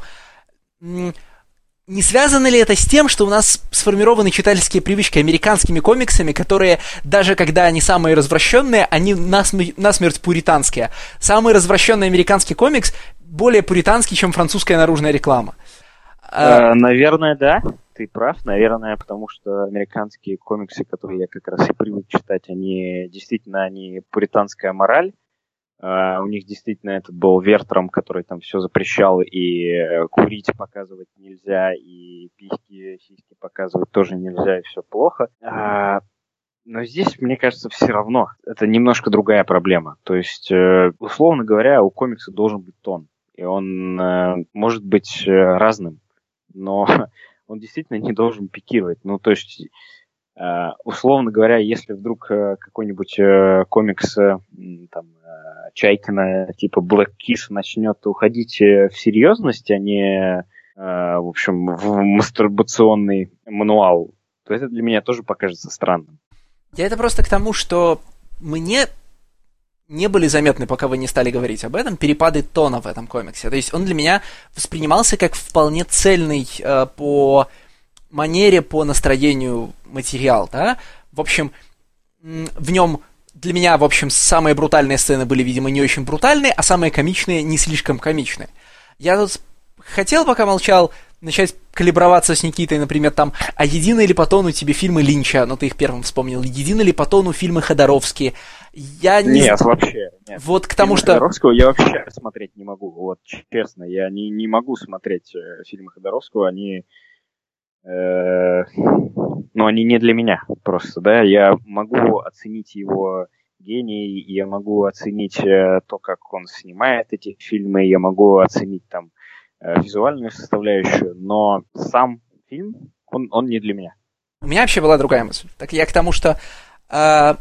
Не связано ли это с тем, что у нас сформированы читательские привычки американскими комиксами, которые, даже когда они самые развращенные, они насмерть, насмерть пуританские. Самый развращенный американский комикс более пуританский, чем французская наружная реклама. Э, наверное, да. Ты прав, наверное, потому что американские комиксы, которые я как раз и привык читать, они действительно они пуританская мораль, Uh, у них действительно этот был Вертром, который там все запрещал, и э, курить показывать нельзя, и письки, сиськи показывать тоже нельзя, и все плохо. Uh, но здесь, мне кажется, все равно это немножко другая проблема. То есть, uh, условно говоря, у комикса должен быть тон, и он э, может быть разным, но он действительно не должен пикировать. Ну, то есть условно говоря, если вдруг uh, какой-нибудь uh, комикс там, Чайкина типа Black Kiss начнет уходить в серьезность, а не, в общем, в мастурбационный мануал, то это для меня тоже покажется странным. Я это просто к тому, что мне не были заметны, пока вы не стали говорить об этом, перепады тона в этом комиксе. То есть он для меня воспринимался как вполне цельный э, по манере, по настроению материал, да. В общем, в нем для меня, в общем, самые брутальные сцены были, видимо, не очень брутальные, а самые комичные не слишком комичные. Я тут хотел, пока молчал, начать калиброваться с Никитой, например, там, а едины ли по тону тебе фильмы Линча, ну ты их первым вспомнил, едины ли по тону фильмы Ходоровские? Я не... Нет, вообще. Нет. Вот к тому, фильмы что... Ходоровского я вообще смотреть не могу, вот честно, я не, не могу смотреть э, фильмы Ходоровского, они но они не для меня просто, да, я могу оценить его гений, я могу оценить э, то, как он снимает эти фильмы, я могу оценить там э, визуальную составляющую, но сам фильм, он, он не для меня. У меня вообще была другая мысль. Так я к тому, что э,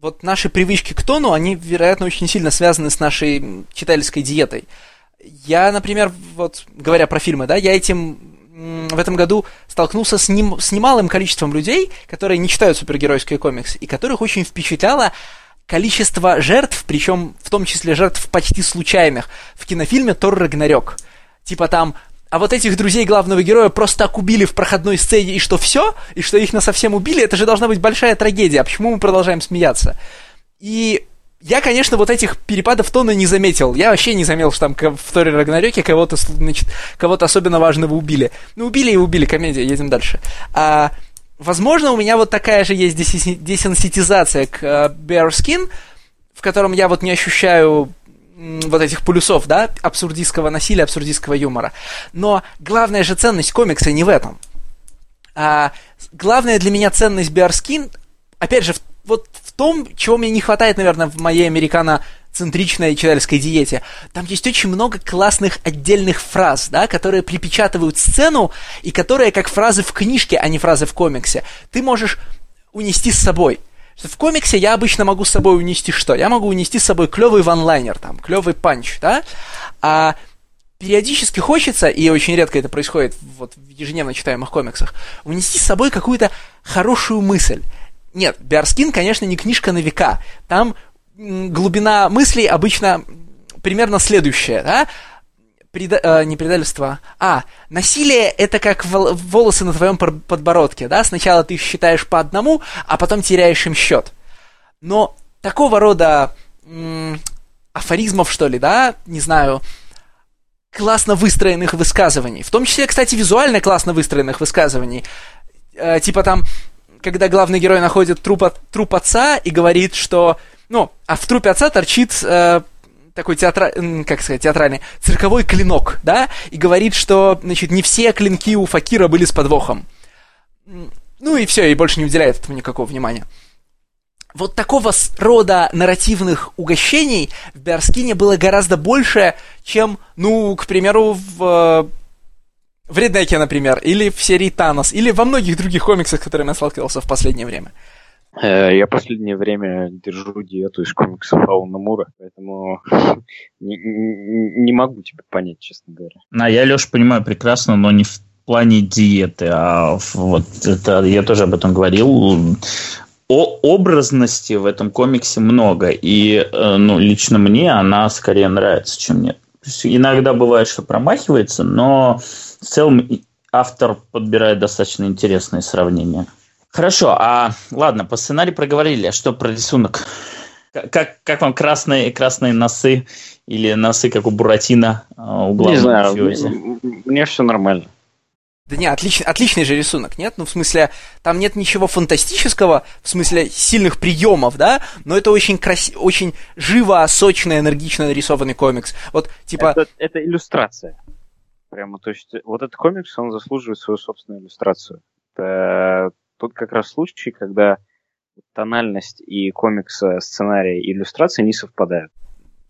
вот наши привычки к тону, они, вероятно, очень сильно связаны с нашей читательской диетой. Я, например, вот говоря про фильмы, да, я этим в этом году столкнулся с, ним, с немалым количеством людей, которые не читают супергеройские комиксы, и которых очень впечатляло количество жертв, причем в том числе жертв почти случайных, в кинофильме «Тор Рагнарёк». Типа там а вот этих друзей главного героя просто так убили в проходной сцене, и что все, и что их на совсем убили, это же должна быть большая трагедия. А почему мы продолжаем смеяться? И я, конечно, вот этих перепадов тона не заметил. Я вообще не заметил, что там в Торе Рагнарёке кого-то, значит, кого-то особенно важного убили. Ну, убили и убили, комедия, едем дальше. А, возможно, у меня вот такая же есть десенситизация к uh, Bear Skin, в котором я вот не ощущаю вот этих полюсов, да, абсурдистского насилия, абсурдистского юмора. Но главная же ценность комикса не в этом. А, главная для меня ценность Bear опять же, в вот в том, чего мне не хватает, наверное, в моей американо-центричной читательской диете. Там есть очень много классных отдельных фраз, да, которые припечатывают сцену, и которые как фразы в книжке, а не фразы в комиксе. Ты можешь унести с собой. В комиксе я обычно могу с собой унести что? Я могу унести с собой клевый ванлайнер, там, клевый панч, да? А периодически хочется, и очень редко это происходит вот в ежедневно читаемых комиксах, унести с собой какую-то хорошую мысль. Нет, Биарскин, конечно, не книжка на века. Там глубина мыслей обычно примерно следующая, да? Преда... Э, не предательство. А, насилие это как волосы на твоем подбородке, да? Сначала ты считаешь по одному, а потом теряешь им счет. Но такого рода м- афоризмов, что ли, да, не знаю, классно выстроенных высказываний, в том числе, кстати, визуально классно выстроенных высказываний, э, типа там когда главный герой находит труп, от, труп отца и говорит, что... Ну, а в трупе отца торчит э, такой театра... как сказать, театральный, цирковой клинок, да, и говорит, что, значит, не все клинки у Факира были с подвохом. Ну и все, и больше не уделяет этому никакого внимания. Вот такого рода нарративных угощений в Биарскине было гораздо больше, чем, ну, к примеру, в в Редеке, например, или в серии Танос, или во многих других комиксах, с которыми я сталкивался в последнее время. Э, я последнее время держу диету из комиксов Алана Мура, поэтому не, не могу тебя понять, честно говоря. А я, Леша, понимаю прекрасно, но не в плане диеты, а вот это я тоже об этом говорил. О образности в этом комиксе много, и э, ну, лично мне она скорее нравится, чем нет. Иногда бывает, что промахивается, но в целом автор подбирает достаточно интересные сравнения. Хорошо, а ладно, по сценарию проговорили, а что про рисунок? Как, как вам красные, красные носы или носы, как у Буратино а, у главного Не знаю, мне, мне все нормально. Да не, отличный, отличный же рисунок, нет? Ну, в смысле, там нет ничего фантастического, в смысле сильных приемов, да? Но это очень красиво, очень живо, сочно, энергично нарисованный комикс. Вот, типа... Это, это иллюстрация. Прямо, то есть, вот этот комикс, он заслуживает свою собственную иллюстрацию. Это тут как раз случай, когда тональность и комикса, сценария и иллюстрация не совпадают.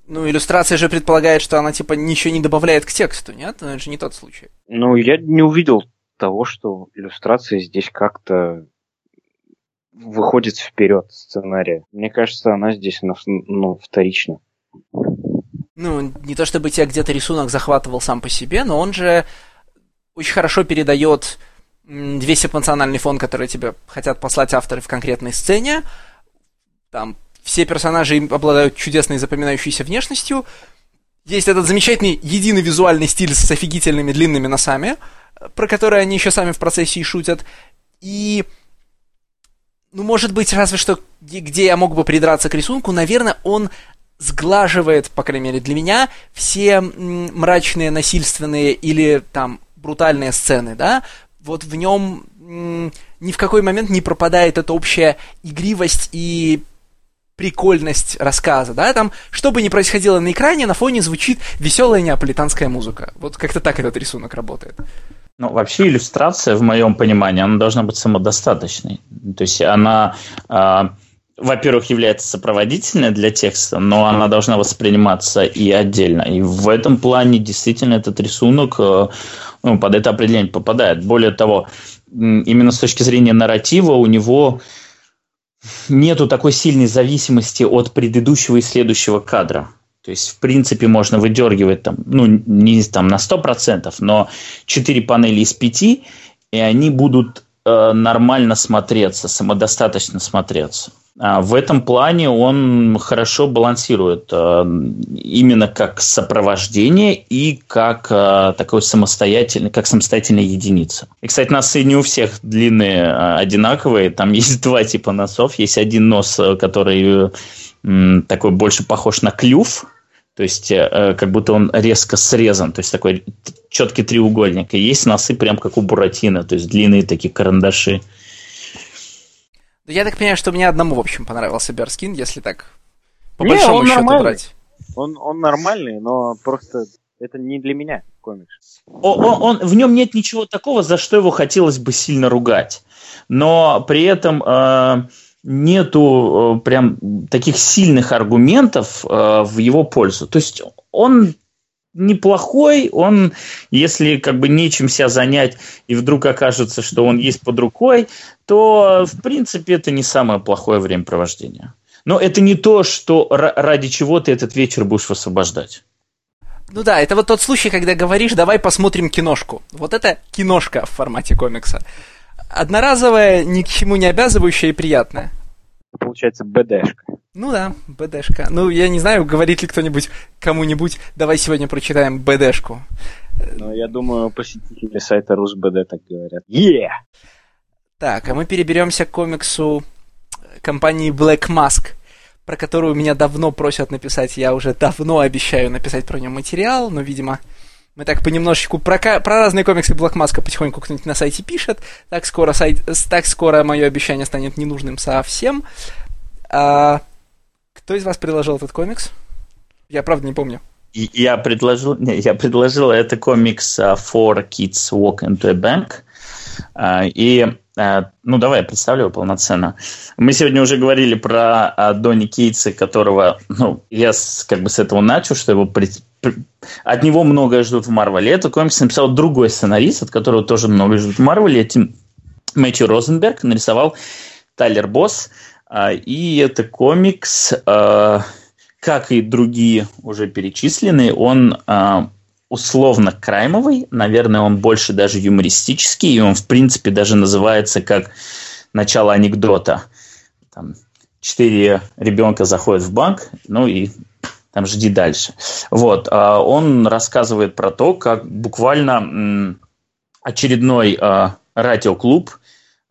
Ну, иллюстрация же предполагает, что она, типа, ничего не добавляет к тексту, нет? Это же не тот случай. Ну, я не увидел того, что иллюстрация здесь как-то выходит вперед сценария. Мне кажется, она здесь ну, вторична ну, не то чтобы тебя где-то рисунок захватывал сам по себе, но он же очень хорошо передает весь эмоциональный фон, который тебе хотят послать авторы в конкретной сцене. Там все персонажи обладают чудесной запоминающейся внешностью. Есть этот замечательный единый визуальный стиль с офигительными длинными носами, про которые они еще сами в процессе и шутят. И ну, может быть, разве что где я мог бы придраться к рисунку, наверное, он сглаживает, по крайней мере для меня, все мрачные, насильственные или там брутальные сцены, да, вот в нем ни в какой момент не пропадает эта общая игривость и прикольность рассказа, да, там, что бы ни происходило на экране, на фоне звучит веселая неаполитанская музыка. Вот как-то так этот рисунок работает. Ну, вообще иллюстрация, в моем понимании, она должна быть самодостаточной. То есть она э, во-первых, является сопроводительной для текста, но она должна восприниматься и отдельно. И в этом плане действительно этот рисунок э, ну, под это определение попадает. Более того, именно с точки зрения нарратива у него нету такой сильной зависимости от предыдущего и следующего кадра. То есть, в принципе, можно выдергивать там, ну, не там на 100%, но 4 панели из 5, и они будут э, нормально смотреться, самодостаточно смотреться. А, в этом плане он хорошо балансирует а, именно как сопровождение и как а, такой самостоятельный, как самостоятельная единица. И, кстати, носы не у всех длинные одинаковые. Там есть два типа носов. Есть один нос, который такой больше похож на клюв, то есть э, как будто он резко срезан, то есть такой четкий треугольник. И есть носы прям как у Буратино, то есть длинные такие карандаши. Я так понимаю, что мне одному, в общем, понравился Берскин, если так по не, большому он счету нормальный. брать. Он, он нормальный, но просто это не для меня комикс. Он, он, он, в нем нет ничего такого, за что его хотелось бы сильно ругать. Но при этом э, нету э, прям таких сильных аргументов э, в его пользу. То есть он неплохой, он, если как бы нечем себя занять, и вдруг окажется, что он есть под рукой, то, в принципе, это не самое плохое времяпровождение. Но это не то, что ради чего ты этот вечер будешь освобождать. Ну да, это вот тот случай, когда говоришь, давай посмотрим киношку. Вот это киношка в формате комикса. Одноразовая, ни к чему не обязывающая и приятная. Получается, БДшка. Ну да, БДшка. Ну, я не знаю, говорит ли кто-нибудь кому-нибудь, давай сегодня прочитаем БДшку. Ну, я думаю, посетители сайта РусБД так говорят. Yeah! Так, а мы переберемся к комиксу компании Black Mask, про которую меня давно просят написать. Я уже давно обещаю написать про нее материал, но, видимо, мы так понемножечку про, про разные комиксы Mask потихоньку кто-нибудь на сайте пишет. Так скоро, сайт, так скоро мое обещание станет ненужным совсем. А, кто из вас предложил этот комикс? Я правда не помню. Я предложил, не, я предложил это комикс uh, For Kids Walk into a Bank. Uh, и, ну, давай я представлю его полноценно. Мы сегодня уже говорили про uh, Донни Кейтса, которого, ну, я с, как бы с этого начал, что его при, от него многое ждут в Марвеле. Это комикс написал другой сценарист, от которого тоже много ждут в Марвеле. Это Мэтью Розенберг нарисовал Тайлер Босс. А, и это комикс, как и другие уже перечисленные, он условно краймовый, наверное, он больше даже юмористический, и он, в принципе, даже называется как начало анекдота. Там четыре ребенка заходят в банк, ну и там жди дальше. Вот, он рассказывает про то, как буквально очередной радиоклуб – а,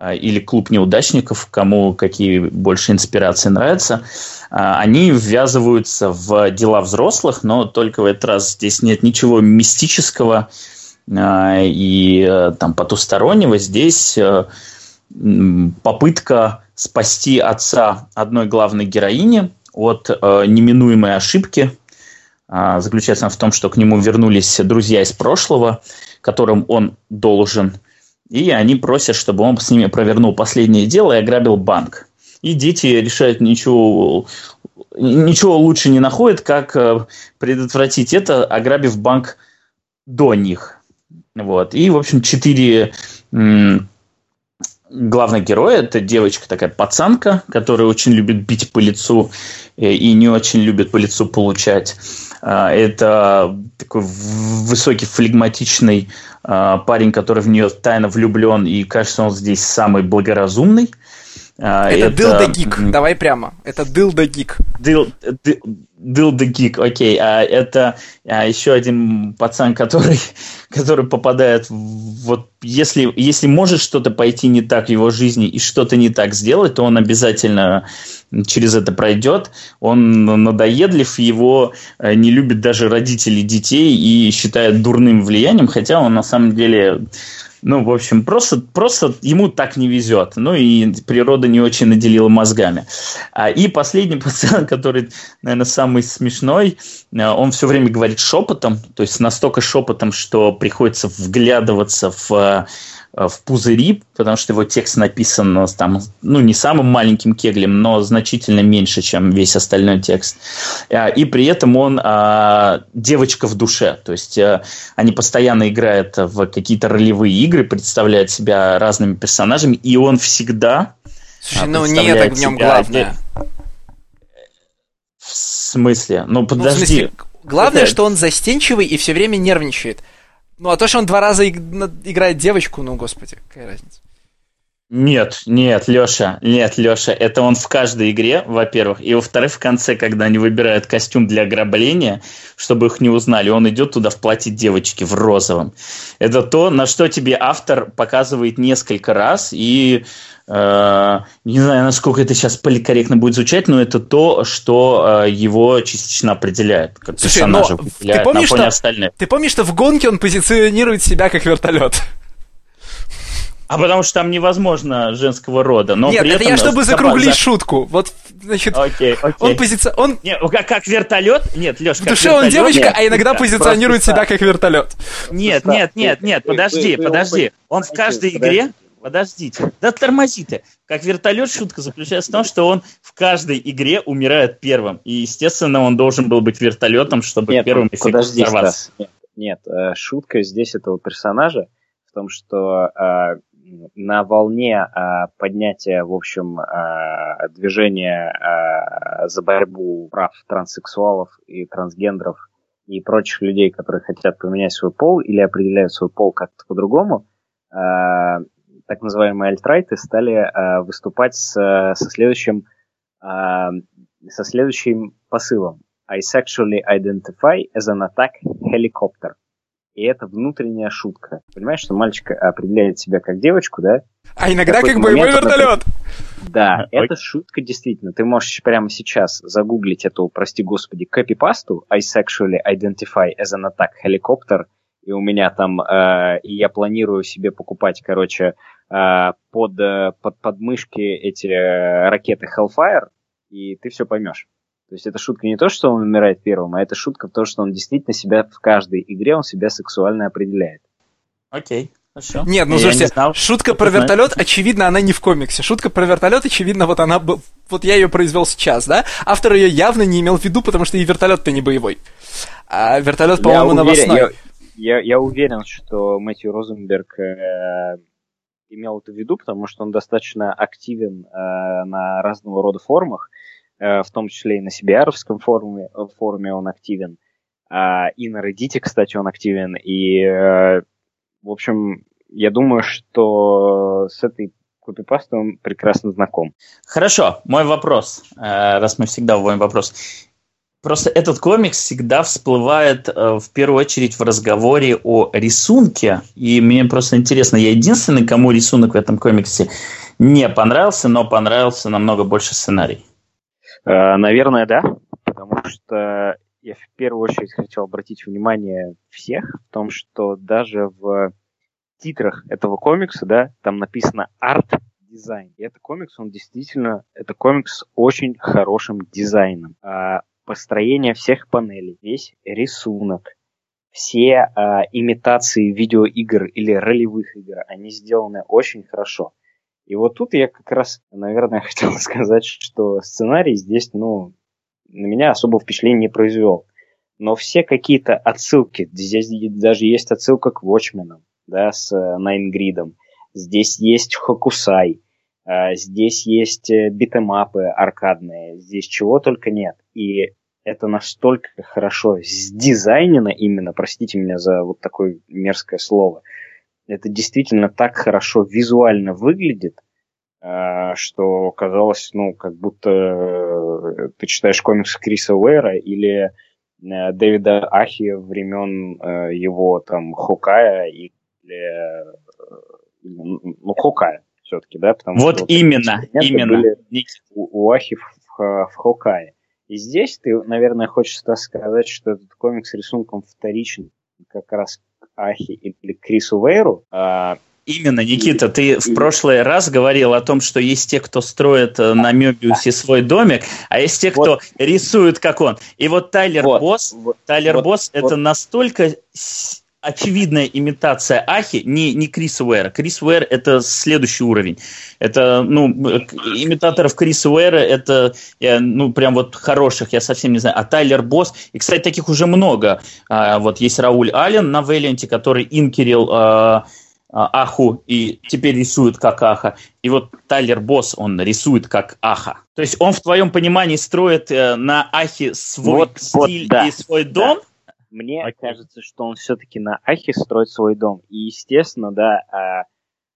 или клуб неудачников, кому какие больше инспирации нравятся, а, они ввязываются в дела взрослых, но только в этот раз здесь нет ничего мистического а, и э, там потустороннего. Здесь э, попытка спасти отца одной главной героини от э, неминуемой ошибки заключается в том, что к нему вернулись друзья из прошлого, которым он должен – и они просят, чтобы он с ними провернул последнее дело и ограбил банк. И дети решают ничего, ничего лучше не находят, как э, предотвратить это, ограбив банк до них. Вот. И, в общем, четыре главных героя. Это девочка такая пацанка, которая очень любит бить по лицу э, и не очень любит по лицу получать. А, это такой высокий флегматичный а, парень, который в нее тайно влюблен, и кажется, он здесь самый благоразумный. А, это, это... Дилда Гик, давай прямо. Это Дилда Гик. Дил, Дилда Гик, окей. А это а, еще один пацан, который, который попадает в, вот если, если может что-то пойти не так в его жизни и что-то не так сделать, то он обязательно через это пройдет. Он надоедлив, его э, не любят даже родители детей и считает дурным влиянием, хотя он на самом деле ну, в общем, просто, просто ему так не везет. Ну, и природа не очень наделила мозгами. А, и последний пацан, который, наверное, самый смешной, э, он все время говорит шепотом, то есть настолько шепотом, что приходится вглядываться в Э, в пузыри, потому что его текст написан ну, там, ну, не самым маленьким кеглем, но значительно меньше, чем весь остальной текст. Э, и при этом он а, девочка в душе, то есть а, они постоянно играют в какие-то ролевые игры, представляют себя разными персонажами, и он всегда Слушай, ну не это в нем главное. В смысле? Ну подожди. Ну, в смысле, главное, это... что он застенчивый и все время нервничает. Ну, а то, что он два раза играет девочку, ну, господи, какая разница. Нет, нет, Леша, нет, Леша, это он в каждой игре, во-первых, и во-вторых, в конце, когда они выбирают костюм для ограбления, чтобы их не узнали, он идет туда в платье девочки в розовом. Это то, на что тебе автор показывает несколько раз, и не знаю, насколько это сейчас поликорректно будет звучать, но это то, что э, его частично определяет, как Слушай, персонажа но ты помнишь, на фоне что, остальных. Ты помнишь, что в гонке он позиционирует себя как вертолет? А потому что там невозможно женского рода. Но Нет, при это этом я чтобы за- закруглить за- шутку. Вот, значит, Окей, окей. он позиция... Он Не, как, как вертолет? Нет, Леш, в душе он девочка, а иногда позиционирует себя как вертолет. Нет, нет, нет, нет, подожди, подожди. Он в каждой игре... Подождите. Да тормози ты. Как вертолет, шутка заключается в том, что он в каждой игре умирает первым. И, естественно, он должен был быть вертолетом, чтобы Нет, первым ну, эффектом подожди, взорваться. Стас. Нет, нет, э, шутка здесь этого персонажа в том, что э, на волне э, поднятия, в общем, э, движения э, за борьбу прав транссексуалов и трансгендеров и прочих людей, которые хотят поменять свой пол или определяют свой пол как-то по-другому, э, так называемые альтрайты стали э, выступать с, со следующим э, со следующим посылом. I sexually identify as an attack helicopter. И это внутренняя шутка. Понимаешь, что мальчик определяет себя как девочку, да? А иногда как боевой вертолет. Да, Окей. это шутка действительно. Ты можешь прямо сейчас загуглить эту, прости господи, копипасту I sexually identify as an attack helicopter, и у меня там, э, и я планирую себе покупать, короче, э, под, э, под подмышки эти э, ракеты Hellfire, и ты все поймешь. То есть это шутка не то, что он умирает первым, а это шутка в том, что он действительно себя в каждой игре, он себя сексуально определяет. Окей, хорошо. Нет, ну Я слушайте, не знал, шутка про знаешь. вертолет, очевидно, она не в комиксе. Шутка про вертолет, очевидно, вот она. Вот я ее произвел сейчас, да? Автор ее явно не имел в виду, потому что и вертолет-то не боевой. А вертолет, по-моему, я уверен, новостной. я, я, я уверен, что Мэтью Розенберг э, имел это в виду, потому что он достаточно активен э, на разного рода форумах, э, в том числе и на CBR-овском форуме, э, форуме он активен, а, и на Reddit, кстати, он активен, и, э, в общем, я думаю, что с этой копипастой он прекрасно знаком. Хорошо, мой вопрос, э, раз мы всегда вводим вопрос. Просто этот комикс всегда всплывает э, в первую очередь в разговоре о рисунке, и мне просто интересно, я единственный, кому рисунок в этом комиксе не понравился, но понравился намного больше сценарий. Э, Наверное, да, потому что я в первую очередь хотел обратить внимание всех в том, что даже в титрах этого комикса, да, там написано арт-дизайн. И этот комикс, он действительно, это комикс с очень хорошим дизайном. А, Построение всех панелей, весь рисунок, все а, имитации видеоигр или ролевых игр, они сделаны очень хорошо. И вот тут я как раз, наверное, хотел сказать, что сценарий здесь, ну, на меня особо впечатления не произвел. Но все какие-то отсылки, здесь даже есть отсылка к Watchmen, да, с э, Найнгридом. Здесь есть Хокусай, э, здесь есть э, битэмапы аркадные, здесь чего только нет. И это настолько хорошо сдизайнено именно, простите меня за вот такое мерзкое слово, это действительно так хорошо визуально выглядит, э, что казалось, ну, как будто э, ты читаешь комикс Криса Уэра или э, Дэвида Ахи времен э, его там Хокая или э, ну, Хокая все-таки, да? Потому Вот что именно, элементы именно. были у, у Ахи в, в, Хокае. И здесь ты, наверное, хочешь сказать, что этот комикс рисунком вторичен как раз к Ахи или Крису Вейру. А, Именно, Никита, ты в прошлый раз говорил о том, что есть те, кто строит э, на Мебиусе свой домик, а есть те, кто Вот. рисует, как он. И вот Тайлер вот, Босс, вот, Тайлер вот, Босс вот. это настолько с- очевидная имитация Ахи, не, не Криса Уэра. Крис Уэр это следующий уровень. Это, ну, имитаторов Криса Уэра это, э, ну, прям вот хороших, я совсем не знаю. А Тайлер Босс, и, кстати, таких уже много. А, вот есть Рауль Аллен на Вэлианте, который инкерил а, а, Аху и теперь рисует как Аха. И вот Тайлер Босс, он рисует как Аха. То есть он в твоем понимании строит э, на Ахе свой Вот, вот, стиль да, и свой дом. Мне Окей. кажется, что он все-таки на Ахе строит свой дом. И, естественно, да, а,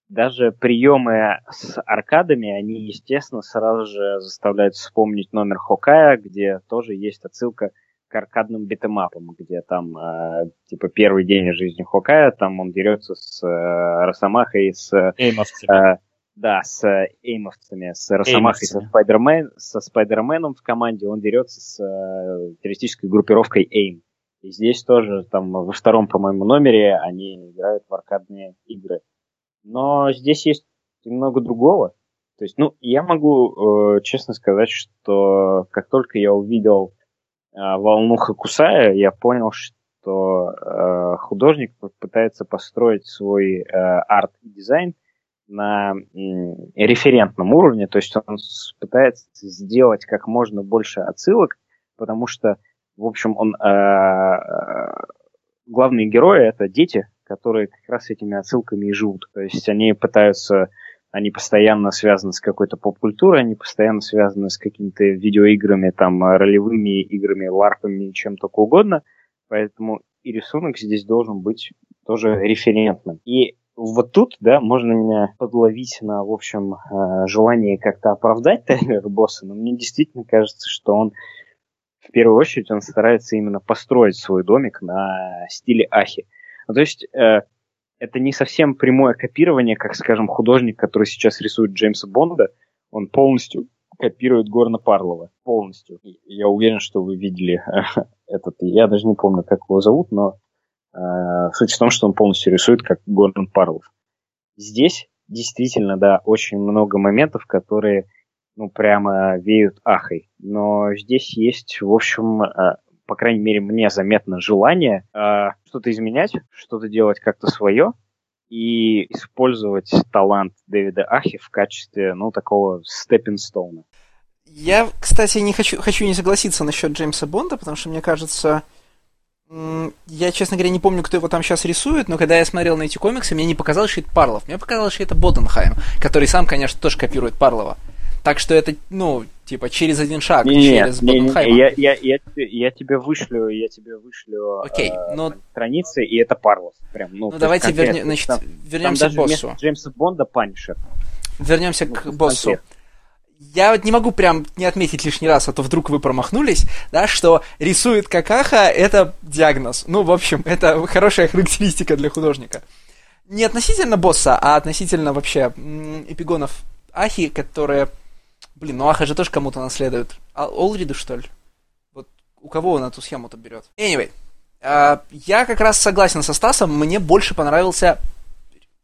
даже приемы с аркадами, они, естественно, сразу же заставляют вспомнить номер Хокая, где тоже есть отсылка к аркадным битэмапам, где там, э, типа, первый день жизни Хокая, там он дерется с э, Росомахой, с... Э, да, с эймовцами, с Росомахой, со, Спайдермен, со Спайдерменом в команде, он дерется с э, террористической группировкой AIM. И здесь тоже, там, во втором, по-моему, номере они играют в аркадные игры. Но здесь есть немного другого. То есть, ну, я могу э, честно сказать, что как только я увидел э, волну Хокусая, я понял, что э, художник пытается построить свой э, арт-дизайн на э, референтном уровне, то есть он пытается сделать как можно больше отсылок, потому что, в общем, он э, главные герои это дети, которые как раз этими отсылками и живут. То есть они пытаются, они постоянно связаны с какой-то поп-культурой, они постоянно связаны с какими-то видеоиграми, там, ролевыми играми, ларпами, чем только угодно. Поэтому и рисунок здесь должен быть тоже референтным. И вот тут, да, можно меня подловить на, в общем, э, желание как-то оправдать Тайлера Босса, но мне действительно кажется, что он в первую очередь он старается именно построить свой домик на стиле Ахи. Ну, то есть э, это не совсем прямое копирование, как, скажем, художник, который сейчас рисует Джеймса Бонда, он полностью копирует Горна Парлова. Полностью. Я уверен, что вы видели этот. Я даже не помню, как его зовут, но э, суть в том, что он полностью рисует как Гордон Парлов. Здесь действительно, да, очень много моментов, которые ну, прямо веют ахой. Но здесь есть, в общем, э, по крайней мере, мне заметно желание э, что-то изменять, что-то делать как-то свое и использовать талант Дэвида Ахи в качестве, ну, такого степпинстоуна. Я, кстати, не хочу, хочу не согласиться насчет Джеймса Бонда, потому что мне кажется, я, честно говоря, не помню, кто его там сейчас рисует, но когда я смотрел на эти комиксы, мне не показалось, что это Парлов. Мне показалось, что это Боденхайм, который сам, конечно, тоже копирует Парлова. Так что это, ну, типа, через один шаг, не, через не, не, не, я, я, я, я тебе вышлю, я тебе вышлю Окей, э, но... страницы, и это Парлов. Прям, ну, ну давайте верне, значит, там, вернемся там к боссу. Джеймса Бонда Панишер. Вернемся ну, к боссу. Я вот не могу прям не отметить лишний раз, а то вдруг вы промахнулись, да, что рисует какаха – это диагноз. Ну, в общем, это хорошая характеристика для художника. Не относительно босса, а относительно вообще эпигонов Ахи, которые Блин, ну Аха же тоже кому-то наследует. А Олриду, что ли? Вот у кого он эту схему-то берет? Anyway, uh, я как раз согласен со Стасом, мне больше понравился...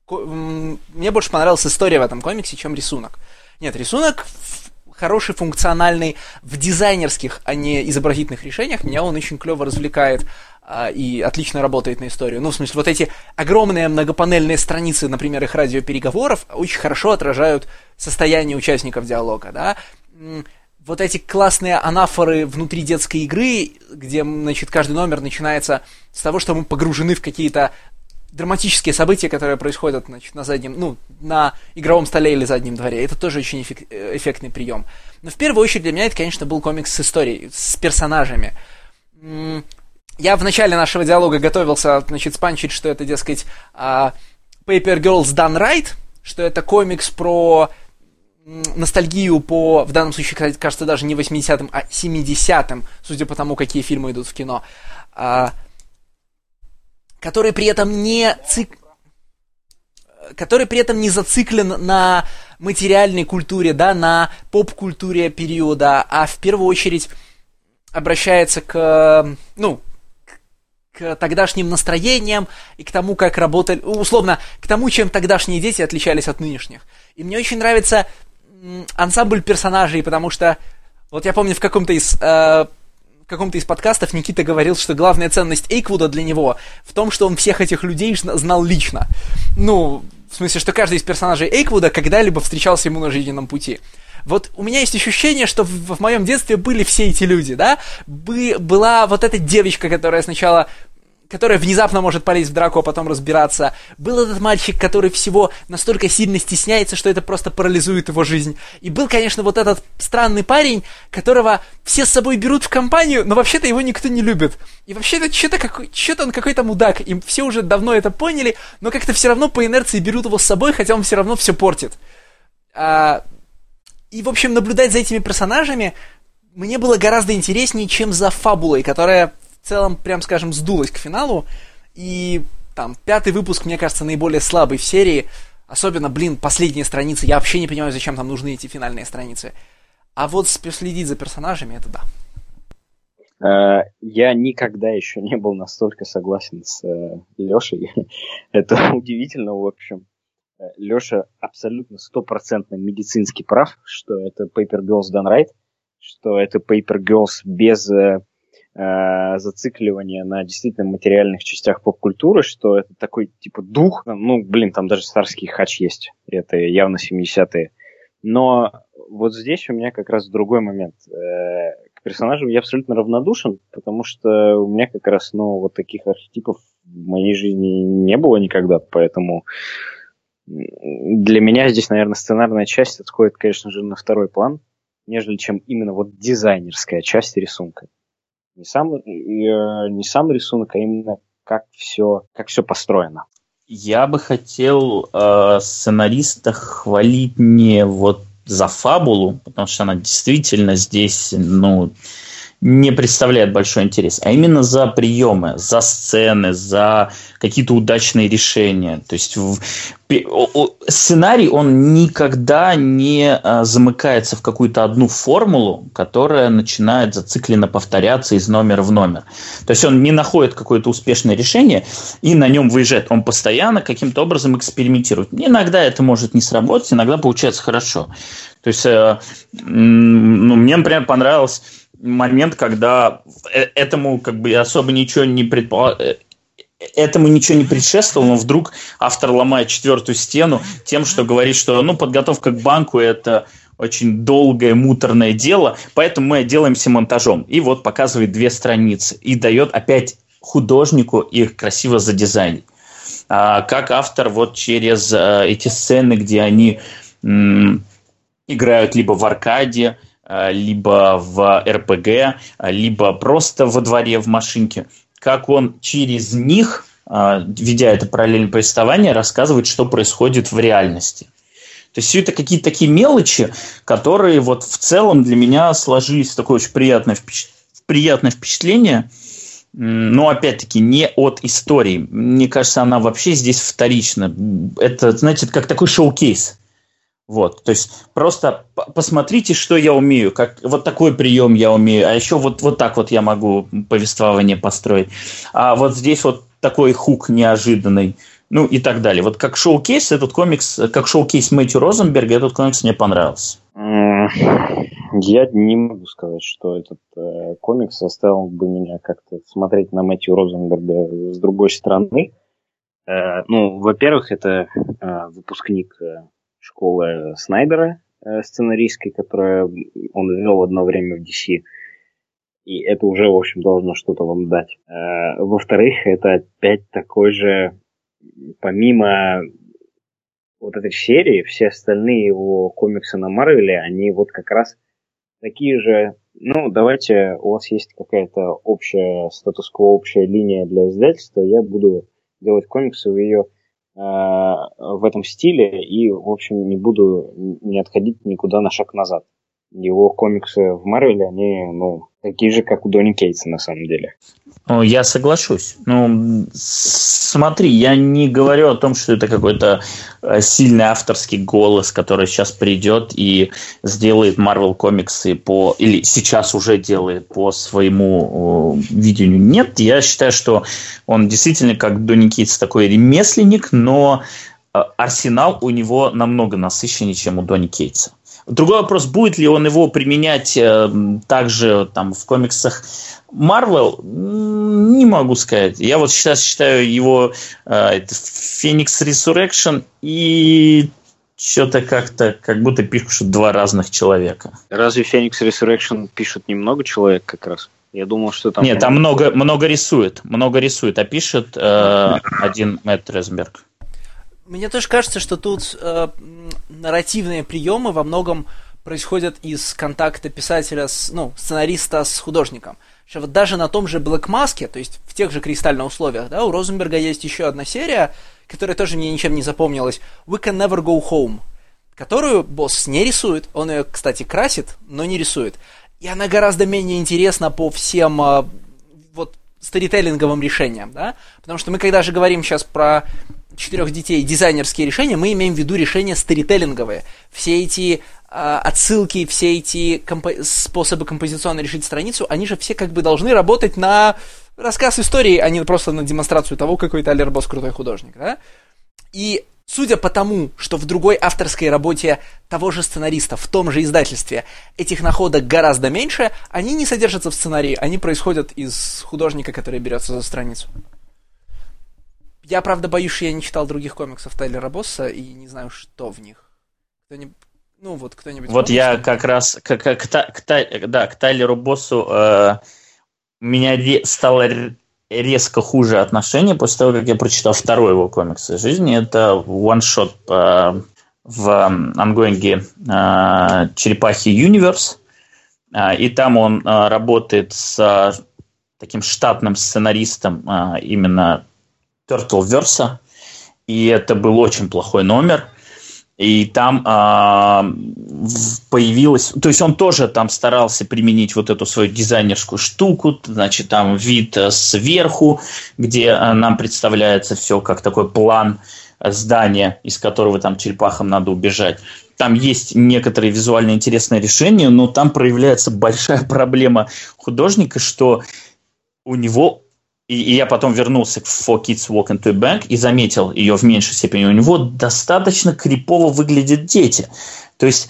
Мне больше понравилась история в этом комиксе, чем рисунок. Нет, рисунок хороший, функциональный в дизайнерских, а не изобразительных решениях. Меня он очень клево развлекает а, и отлично работает на историю. Ну, в смысле, вот эти огромные многопанельные страницы, например, их радиопереговоров, очень хорошо отражают состояние участников диалога, да. Вот эти классные анафоры внутри детской игры, где, значит, каждый номер начинается с того, что мы погружены в какие-то драматические события, которые происходят значит, на заднем, ну, на игровом столе или заднем дворе. Это тоже очень эффек- эффектный прием. Но в первую очередь для меня это, конечно, был комикс с историей, с персонажами. Я в начале нашего диалога готовился, значит, спанчить, что это, дескать, uh, Paper Girls Done Right, что это комикс про ностальгию по, в данном случае, кажется, даже не 80-м, а 70-м, судя по тому, какие фильмы идут в кино, uh, который при этом не цик... который при этом не зациклен на материальной культуре, да, на поп-культуре периода, а в первую очередь обращается к, ну, тогдашним настроениям и к тому, как работали, условно, к тому, чем тогдашние дети отличались от нынешних. И мне очень нравится ансамбль персонажей, потому что вот я помню в каком-то из э, каком-то из подкастов Никита говорил, что главная ценность Эйквуда для него в том, что он всех этих людей знал лично. Ну, в смысле, что каждый из персонажей Эйквуда когда-либо встречался ему на жизненном пути. Вот у меня есть ощущение, что в, в моем детстве были все эти люди, да? Бы, была вот эта девочка, которая сначала которая внезапно может полезть в драку, а потом разбираться. Был этот мальчик, который всего настолько сильно стесняется, что это просто парализует его жизнь. И был, конечно, вот этот странный парень, которого все с собой берут в компанию, но вообще-то его никто не любит. И вообще-то что-то какой, что-то он какой-то мудак. И все уже давно это поняли, но как-то все равно по инерции берут его с собой, хотя он все равно все портит. А, и, в общем, наблюдать за этими персонажами мне было гораздо интереснее, чем за фабулой, которая в целом, прям скажем, сдулась к финалу. И там пятый выпуск, мне кажется, наиболее слабый в серии. Особенно, блин, последние страницы. Я вообще не понимаю, зачем там нужны эти финальные страницы. А вот следить за персонажами, это да. Э, я никогда еще не был настолько согласен с э, Лешей. Это удивительно, в общем. Э, Леша абсолютно стопроцентно медицинский прав, что это Paper Girls Done Right, что это Paper Girls без э, зацикливания на действительно материальных частях поп-культуры, что это такой типа дух, ну, блин, там даже старский хач есть, это явно 70-е. Но вот здесь у меня как раз другой момент. Э, к персонажам я абсолютно равнодушен, потому что у меня как раз, ну, вот таких архетипов в моей жизни не было никогда, поэтому для меня здесь, наверное, сценарная часть отходит, конечно же, на второй план, нежели чем именно вот дизайнерская часть рисунка. Не сам, э, не сам рисунок, а именно как все, как все построено. Я бы хотел э, сценариста хвалить не вот за фабулу, потому что она действительно здесь, ну, не представляет большой интерес, а именно за приемы, за сцены, за какие-то удачные решения. То есть в, сценарий, он никогда не а, замыкается в какую-то одну формулу, которая начинает зацикленно повторяться из номера в номер. То есть он не находит какое-то успешное решение и на нем выезжает. Он постоянно каким-то образом экспериментирует. Иногда это может не сработать, иногда получается хорошо. То есть э, ну, мне, например, понравилось момент, когда э, этому как бы особо ничего не предполагал э, этому ничего не предшествовало, но вдруг автор ломает четвертую стену тем, что говорит, что ну, подготовка к банку – это очень долгое, муторное дело, поэтому мы делаемся монтажом. И вот показывает две страницы и дает опять художнику их красиво задизайнить. А, как автор вот через а, эти сцены, где они м, играют либо в аркаде, либо в РПГ, э, либо просто во дворе в машинке, как он через них, э, ведя это параллельное повествование, рассказывает, что происходит в реальности. То есть все это какие-то такие мелочи, которые вот в целом для меня сложились такое очень приятное, приятное впечатление. Но опять-таки не от истории. Мне кажется, она вообще здесь вторична. Это, знаете, как такой шоу-кейс. Вот, то есть просто посмотрите, что я умею, как вот такой прием я умею, а еще вот вот так вот я могу повествование построить, а вот здесь вот такой хук неожиданный, ну и так далее. Вот как шоу-кейс этот комикс, как шоу-кейс Мэтью Розенберга, этот комикс мне понравился. Я не могу сказать, что этот э, комикс заставил бы меня как-то смотреть на Мэтью Розенберга с другой стороны. Э, ну, во-первых, это э, выпускник э, школы Снайдера э, сценаристской, которую он вел одно время в DC. И это уже, в общем, должно что-то вам дать. Э, во-вторых, это опять такой же, помимо вот этой серии, все остальные его комиксы на Марвеле, они вот как раз такие же, ну, давайте, у вас есть какая-то общая статус-кво, общая линия для издательства, я буду делать комиксы, вы ее в этом стиле и, в общем, не буду не отходить никуда на шаг назад. Его комиксы в Марвеле, они, ну, такие же, как у Донни Кейтса, на самом деле. Я соглашусь. Ну, смотри, я не говорю о том, что это какой-то э, сильный авторский голос, который сейчас придет и сделает Marvel комиксы по... Или сейчас уже делает по своему видению. Нет, я считаю, что он действительно, как Донни Кейтс, такой ремесленник, но э, арсенал у него намного насыщеннее, чем у Донни Кейтса. Другой вопрос, будет ли он его применять э, также там, в комиксах Marvel, не могу сказать. Я вот сейчас считаю его э, Phoenix Resurrection и что-то как-то, как будто пишут два разных человека. Разве Phoenix Resurrection пишут немного человек как раз? Я думал, что там... Нет, там много, много рисует, много рисует, а пишет э, один Мэтт Ресберг. Мне тоже кажется, что тут э, нарративные приемы во многом происходят из контакта писателя с, ну, сценариста с художником. Что вот даже на том же Black Mask, то есть в тех же кристальных условиях, да, у Розенберга есть еще одна серия, которая тоже мне ничем не запомнилась, We Can Never Go Home, которую босс не рисует, он ее, кстати, красит, но не рисует. И она гораздо менее интересна по всем э, сторителлинговым решениям, да, потому что мы когда же говорим сейчас про четырех детей дизайнерские решения, мы имеем в виду решения сторителлинговые. Все эти э, отсылки, все эти компо- способы композиционно решить страницу, они же все как бы должны работать на рассказ истории, а не просто на демонстрацию того, какой Тайлер Босс крутой художник, да? И Судя по тому, что в другой авторской работе того же сценариста, в том же издательстве, этих находок гораздо меньше, они не содержатся в сценарии, они происходят из художника, который берется за страницу. Я, правда, боюсь, что я не читал других комиксов Тайлера Босса и не знаю, что в них. Кто-нибудь, ну вот, кто-нибудь... Вот помнит, я как раз к, к, к, к, да, к Тайлеру Боссу э, меня стало резко хуже отношение после того, как я прочитал второй его комикс из жизни. Это one-shot э, в ангоинге э, «Черепахи Universe». Э, и там он э, работает с э, таким штатным сценаристом э, именно Turtleverse. И это был очень плохой номер – и там а, появилось, то есть он тоже там старался применить вот эту свою дизайнерскую штуку, значит, там вид э, сверху, где э, нам представляется все как такой план здания, из которого там черепахам надо убежать. Там есть некоторые визуально интересные решения, но там проявляется большая проблема художника, что у него и, и я потом вернулся к For Kids Walk into a Bank и заметил ее в меньшей степени. У него достаточно крипово выглядят дети. То есть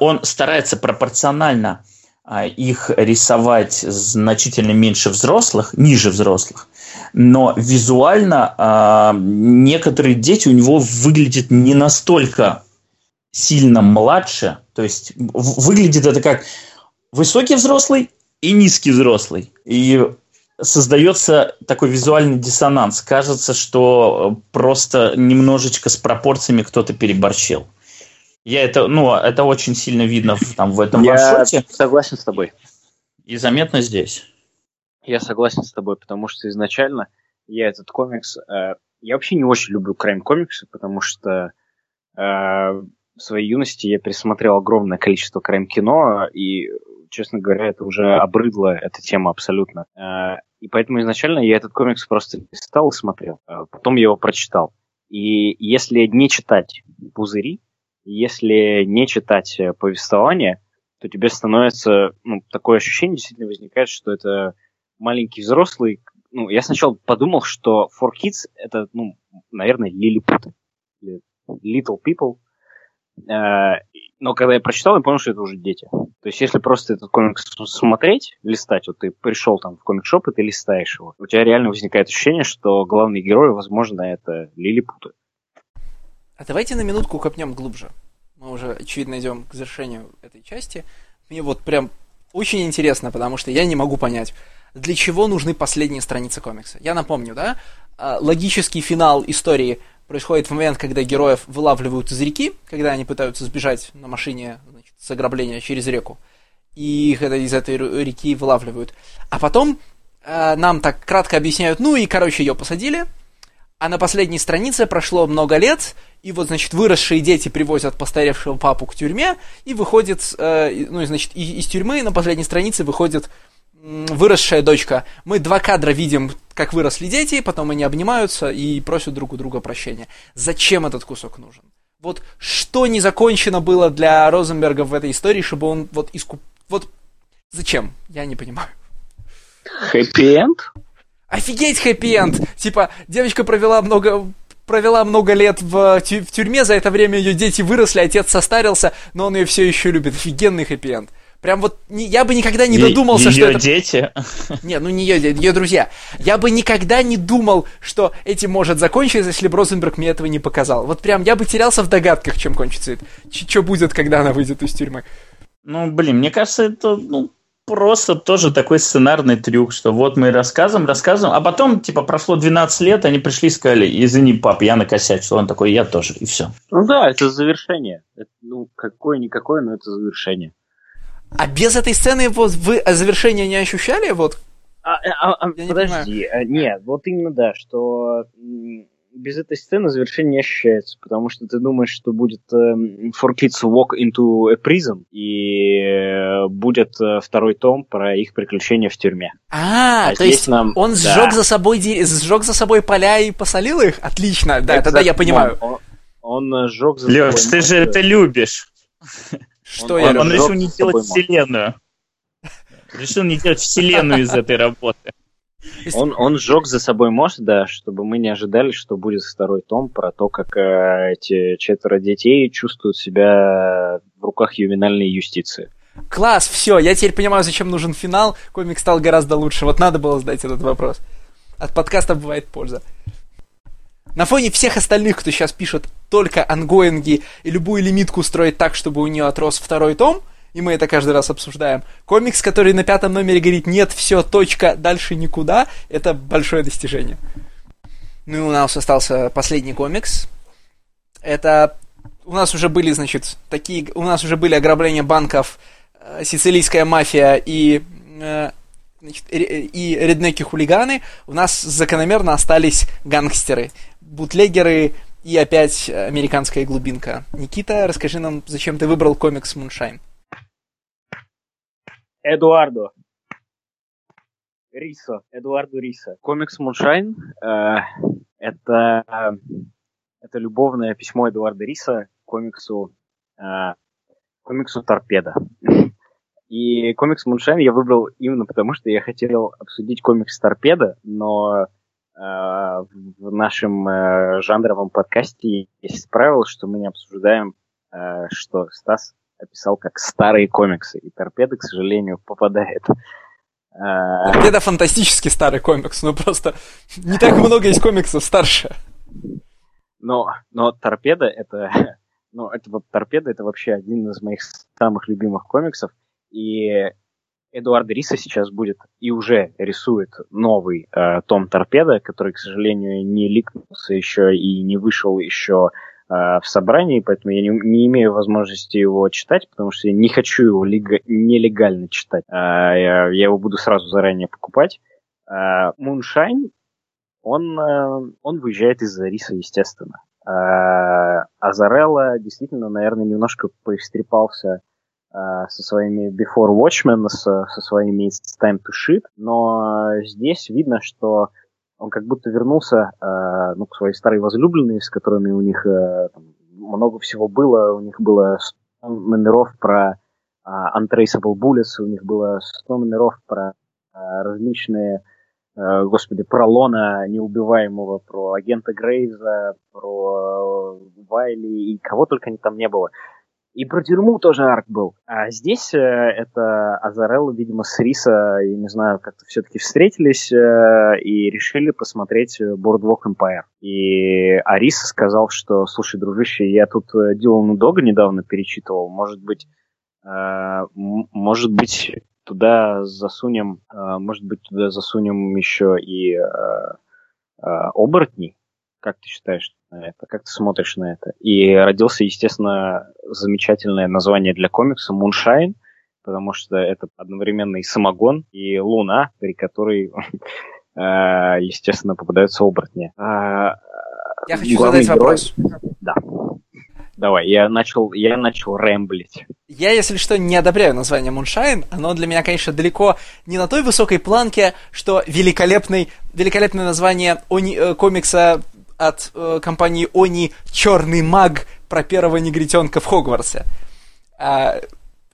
он старается пропорционально а, их рисовать значительно меньше взрослых, ниже взрослых, но визуально а, некоторые дети у него выглядят не настолько сильно младше, то есть выглядит это как высокий взрослый и низкий взрослый. И создается такой визуальный диссонанс. Кажется, что э, просто немножечко с пропорциями кто-то переборщил. Я это, ну, это очень сильно видно в, там, в этом Я согласен с тобой. И заметно здесь. Я согласен с тобой, потому что изначально я этот комикс... Э, я вообще не очень люблю крайм-комиксы, потому что э, в своей юности я пересмотрел огромное количество крайм-кино, и, честно говоря, это уже обрыдло эта тема абсолютно. И поэтому изначально я этот комикс просто листал и смотрел. А потом я его прочитал. И если не читать пузыри, если не читать э, повествование, то тебе становится ну, такое ощущение действительно возникает, что это маленький взрослый. Ну, я сначала подумал, что For Kids это, ну, наверное, лилипуты. Little People. Э, но когда я прочитал, я понял, что это уже дети. То есть, если просто этот комикс смотреть, листать, вот ты пришел там в комик-шоп, и ты листаешь его, у тебя реально возникает ощущение, что главные герои, возможно, это лилипуты. А давайте на минутку копнем глубже. Мы уже, очевидно, идем к завершению этой части. Мне вот прям очень интересно, потому что я не могу понять, для чего нужны последние страницы комикса. Я напомню, да, а, логический финал истории происходит в момент, когда героев вылавливают из реки, когда они пытаются сбежать на машине значит, с ограбления через реку. И их из этой реки вылавливают. А потом э, нам так кратко объясняют, ну и, короче, ее посадили. А на последней странице прошло много лет, и вот, значит, выросшие дети привозят постаревшего папу к тюрьме, и выходит, э, ну, и, значит, и, из тюрьмы на последней странице выходит выросшая дочка. Мы два кадра видим, как выросли дети, потом они обнимаются и просят друг у друга прощения. Зачем этот кусок нужен? Вот что не закончено было для Розенберга в этой истории, чтобы он вот искуп... Вот зачем? Я не понимаю. Хэппи-энд? Офигеть хэппи-энд! Типа, девочка провела много провела много лет в, тю- в тюрьме, за это время ее дети выросли, отец состарился, но он ее все еще любит. Офигенный хэппи-энд. Прям вот не, я бы никогда не додумался, ее что это... дети? Не, ну не ее, ее друзья. Я бы никогда не думал, что этим может закончиться, если бы Розенберг мне этого не показал. Вот прям я бы терялся в догадках, чем кончится это. Что будет, когда она выйдет из тюрьмы. Ну, блин, мне кажется, это, ну, просто тоже такой сценарный трюк, что вот мы рассказываем, рассказываем, а потом, типа, прошло 12 лет, они пришли и сказали, извини, пап, я накосячил. Он такой, я тоже, и все. Ну да, это завершение. Это, ну, какое-никакое, но это завершение. А без этой сцены вот вы завершения не ощущали? Вот? А, а, а, подожди, не нет, вот именно да, что без этой сцены завершение не ощущается, потому что ты думаешь, что будет э, For Kids Walk into a Prison, и э, будет э, второй том про их приключения в тюрьме. А, а то есть нам... он сжег, да. за собой, сжег за собой поля и посолил их? Отлично, да, Exactly. тогда я понимаю. Он, он, он сжег за Леш, собой... ты же это любишь. Что он, я Он решил не делать вселенную. Решил не делать вселенную из этой работы. Он, он сжег за собой мост, да, чтобы мы не ожидали, что будет второй том про то, как э, эти четверо детей чувствуют себя в руках ювенальной юстиции. Класс, все, я теперь понимаю, зачем нужен финал. Комик стал гораздо лучше. Вот надо было задать этот вопрос. От подкаста бывает польза. На фоне всех остальных, кто сейчас пишет только ангоинги и любую лимитку строит так, чтобы у нее отрос второй том, и мы это каждый раз обсуждаем. Комикс, который на пятом номере говорит «нет, все, точка, дальше никуда», это большое достижение. Ну и у нас остался последний комикс. Это у нас уже были, значит, такие, у нас уже были ограбления банков, э, сицилийская мафия и э, значит, и реднеки-хулиганы, у нас закономерно остались гангстеры, бутлегеры и опять американская глубинка. Никита, расскажи нам, зачем ты выбрал комикс Moonshine? Эдуардо. Рисо. Эдуардо Рисо. Комикс Moonshine э, это, это любовное письмо Эдуарда Риса комиксу, э, комиксу Торпеда. И комикс Муншайн я выбрал именно потому, что я хотел обсудить комикс Торпеда, но э, в нашем э, жанровом подкасте есть правило, что мы не обсуждаем, э, что Стас описал как старые комиксы, и торпеда, к сожалению, попадает. А, торпеда фантастически старый комикс, но просто не так много есть комиксов старше. Но, но торпеда это, ну, это торпеда это вообще один из моих самых любимых комиксов, и Эдуард Риса сейчас будет и уже рисует новый э, том Торпеда, который, к сожалению, не ликнулся еще и не вышел еще Э, в собрании, поэтому я не, не имею возможности его читать, потому что я не хочу его лег, нелегально читать. А, я, я его буду сразу заранее покупать. Муншайн, он, э, он выезжает из-за риса, естественно. Азарелла действительно, наверное, немножко поистрепался со своими Before Watchmen, со, со своими It's Time to Shit, но здесь видно, что он как будто вернулся э, ну, к своей старой возлюбленной, с которыми у них э, там, много всего было. У них было 100 номеров про э, Untraceable Bullets, у них было 100 номеров про э, различные, э, господи, про Лона неубиваемого, про агента Грейза, про э, Вайли и кого только там не было. И про тюрьму тоже арк был. А здесь э, это Азарелл, видимо, с Риса, я не знаю, как-то все-таки встретились э, и решили посмотреть Boardwalk Empire. И Ариса сказал, что, слушай, дружище, я тут э, Дилану Дога недавно перечитывал, может быть, э, может быть, туда засунем, э, может быть, туда засунем еще и э, э, оборотней. Как ты считаешь на это? Как ты смотришь на это? И родился, естественно, замечательное название для комикса «Муншайн», потому что это одновременно и самогон, и луна, при которой, э, естественно, попадаются оборотни. А, я хочу задать герой... вопрос. Да. Давай, я начал, я начал рэмблить. Я, если что, не одобряю название Moonshine. Оно для меня, конечно, далеко не на той высокой планке, что великолепный, великолепное название они, э, комикса от э, компании Они «Черный маг» про первого негритенка в Хогвартсе. А,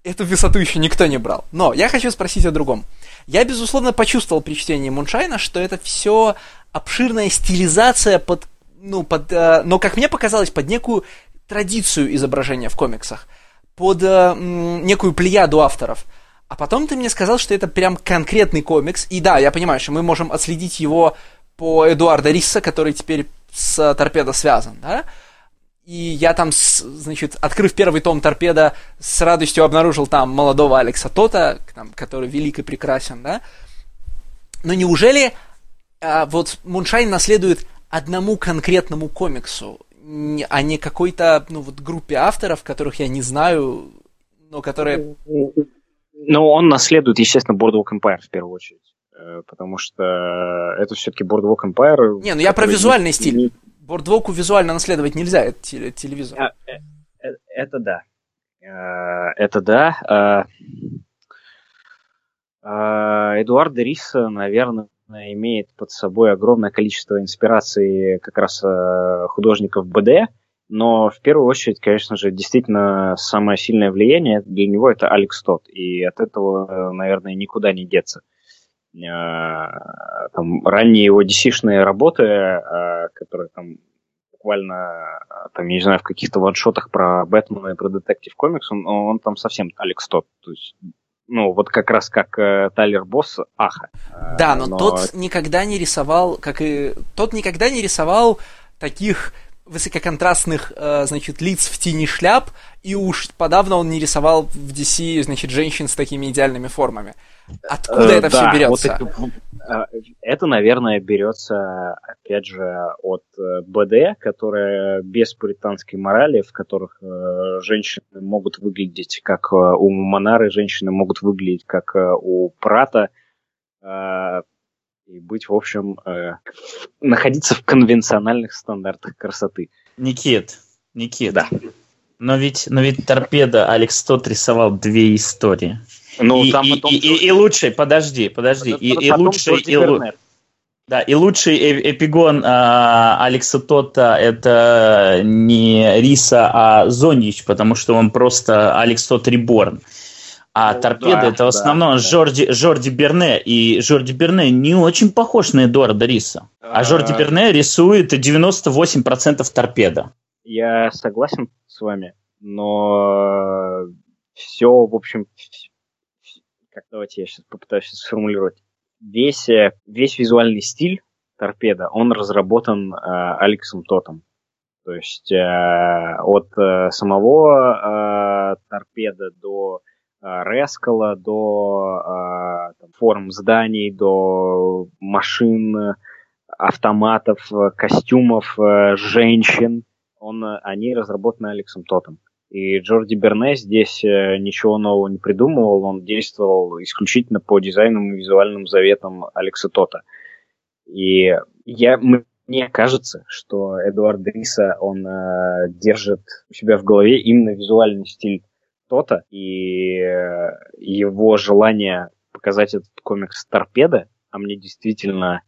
эту высоту еще никто не брал. Но я хочу спросить о другом. Я, безусловно, почувствовал при чтении Муншайна, что это все обширная стилизация под, ну, под, э, но, как мне показалось, под некую традицию изображения в комиксах, под э, некую плеяду авторов. А потом ты мне сказал, что это прям конкретный комикс. И да, я понимаю, что мы можем отследить его по Эдуарда Рисса, который теперь с торпедо связан, да? И я там, значит, открыв первый том «Торпеда», с радостью обнаружил там молодого Алекса Тота, там, который велик и прекрасен, да. Но неужели а, вот Муншайн наследует одному конкретному комиксу, а не какой-то, ну, вот группе авторов, которых я не знаю, но которые... Ну, он наследует, естественно, Boardwalk Empire в первую очередь. Э, потому что это все-таки Boardwalk Empire... Не, ну я про визуальный стиль. Бордвоку визуально наследовать нельзя, это телевизор. А, э, э, это да. Это да. Эдуард Рис, наверное, имеет под собой огромное количество инспираций как раз художников БД, но в первую очередь, конечно же, действительно самое сильное влияние для него это Алекс Тот, и от этого, наверное, никуда не деться. Э, там, ранние его DC-шные работы, э, которые там буквально, там, я не знаю, в каких-то ваншотах про Бэтмена и про Детектив Комикс, он, он там совсем Алекс Тот. То есть, ну, вот как раз как э, Тайлер Босс Аха. Да, но, но тот никогда не рисовал, как и... Тот никогда не рисовал таких высококонтрастных, э, значит, лиц в тени шляп, и уж подавно он не рисовал в DC, значит, женщин с такими идеальными формами. Откуда э, это да, все берется? Вот это, это, наверное, берется, опять же, от э, БД, которая без пуританской морали, в которых э, женщины могут выглядеть как э, у Монары, женщины могут выглядеть как э, у Прата, э, и быть, в общем, э, находиться в конвенциональных стандартах красоты. Никит, Никит. Да. Но ведь, но ведь торпеда Алекс Тот рисовал две истории. Ну, и, там и, и, и, и лучший, подожди, подожди, и, и лучший, и, да, и лучший эпигон а, Алекса Тота это не Риса, а Зонич, потому что он просто Алекс Тот Реборн. А ну, торпеда да, это в основном да, Жорди, Жорди Берне. И Жорди Берне не очень похож на Эдуарда Риса. А, а Жорди Берне рисует 98% торпеда. Я согласен с вами, но все, в общем, как давайте я сейчас попытаюсь сформулировать. Весь, э, весь визуальный стиль торпеда, он разработан э, Алексом Тотом. То есть э, от э, самого э, торпеда до Э, Рескала до э, там, форм зданий, до машин, автоматов, костюмов, э, женщин. Он, они разработаны Алексом Тотом. И Джорди Берне здесь ничего нового не придумывал, он действовал исключительно по дизайнам и визуальным заветам Алекса Тота. И я, мне кажется, что Эдуард Риса, он э, держит у себя в голове именно визуальный стиль что-то, и э, его желание показать этот комикс торпеда, а мне действительно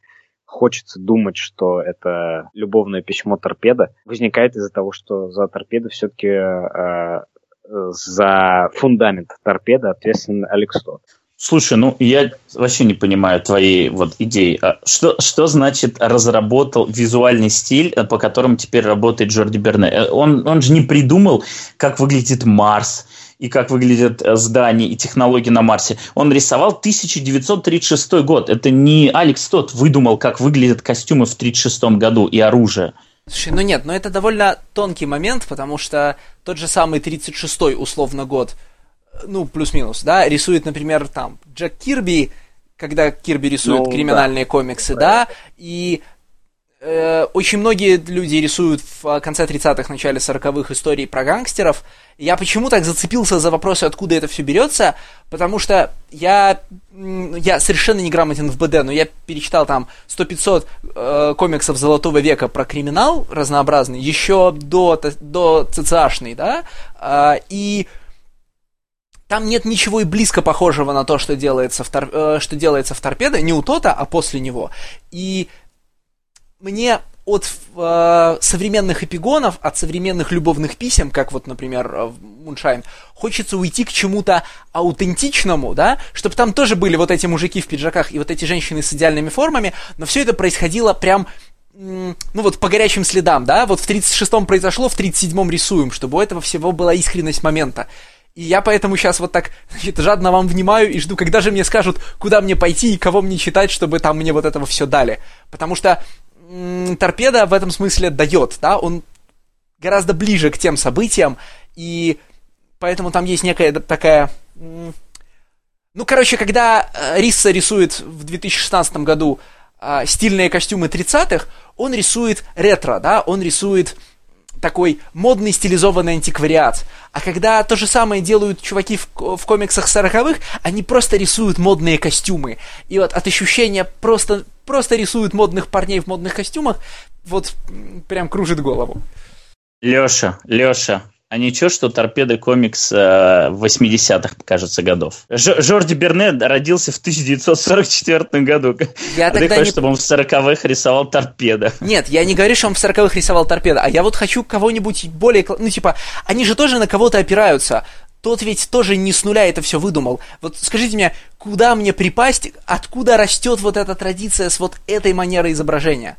хочется думать, что это любовное письмо торпеда, возникает из-за того, что за торпеда все-таки э, за фундамент торпеда ответственен Алекс Тот. Слушай, ну я вообще не понимаю твоей вот идеи. А что, что значит разработал визуальный стиль, э, по которому теперь работает Джорди Берне? Э, он, он же не придумал, как выглядит Марс, и как выглядят э, здания и технологии на Марсе. Он рисовал 1936 год. Это не Алекс Тот выдумал, как выглядят костюмы в 1936 году и оружие. Слушай, ну нет, но это довольно тонкий момент, потому что тот же самый 36-й условно год, э, ну, плюс-минус, да, рисует, например, там, Джек Кирби, когда Кирби рисует ну, криминальные да. комиксы, да, и очень многие люди рисуют в конце 30-х, начале 40-х истории про гангстеров. Я почему так зацепился за вопросы, откуда это все берется? Потому что я, я совершенно не грамотен в БД, но я перечитал там 100-500 э, комиксов Золотого века про криминал разнообразный, еще до, до ЦЦАшный, да? Э, и там нет ничего и близко похожего на то, что делается в, тор... э, что делается в торпедо, не у Тота, а после него. И мне от э, современных эпигонов, от современных любовных писем, как вот, например, э, Муншайн, хочется уйти к чему-то аутентичному, да, чтобы там тоже были вот эти мужики в пиджаках и вот эти женщины с идеальными формами, но все это происходило прям ну вот по горячим следам, да, вот в 36-м произошло, в 37-м рисуем, чтобы у этого всего была искренность момента. И я поэтому сейчас вот так значит, жадно вам внимаю и жду, когда же мне скажут, куда мне пойти и кого мне читать, чтобы там мне вот этого все дали. Потому что торпеда в этом смысле дает, да, он гораздо ближе к тем событиям, и поэтому там есть некая такая... Ну, короче, когда э, Рисса рисует в 2016 году э, стильные костюмы 30-х, он рисует ретро, да, он рисует такой модный стилизованный антиквариат. А когда то же самое делают чуваки в, в комиксах 40-х, они просто рисуют модные костюмы. И вот от ощущения просто, просто рисуют модных парней в модных костюмах, вот прям кружит голову. Леша, Леша, а ничего, что торпеды комикс э, 80-х, кажется, годов. Ж- Жорди Бернет родился в 1944 году. Я а тогда ты хочешь, не... чтобы он в 40-х рисовал торпеда? Нет, я не говорю, что он в 40-х рисовал торпеда, а я вот хочу кого-нибудь более... Ну, типа, они же тоже на кого-то опираются. Тот ведь тоже не с нуля это все выдумал. Вот скажите мне, куда мне припасть, откуда растет вот эта традиция с вот этой манерой изображения?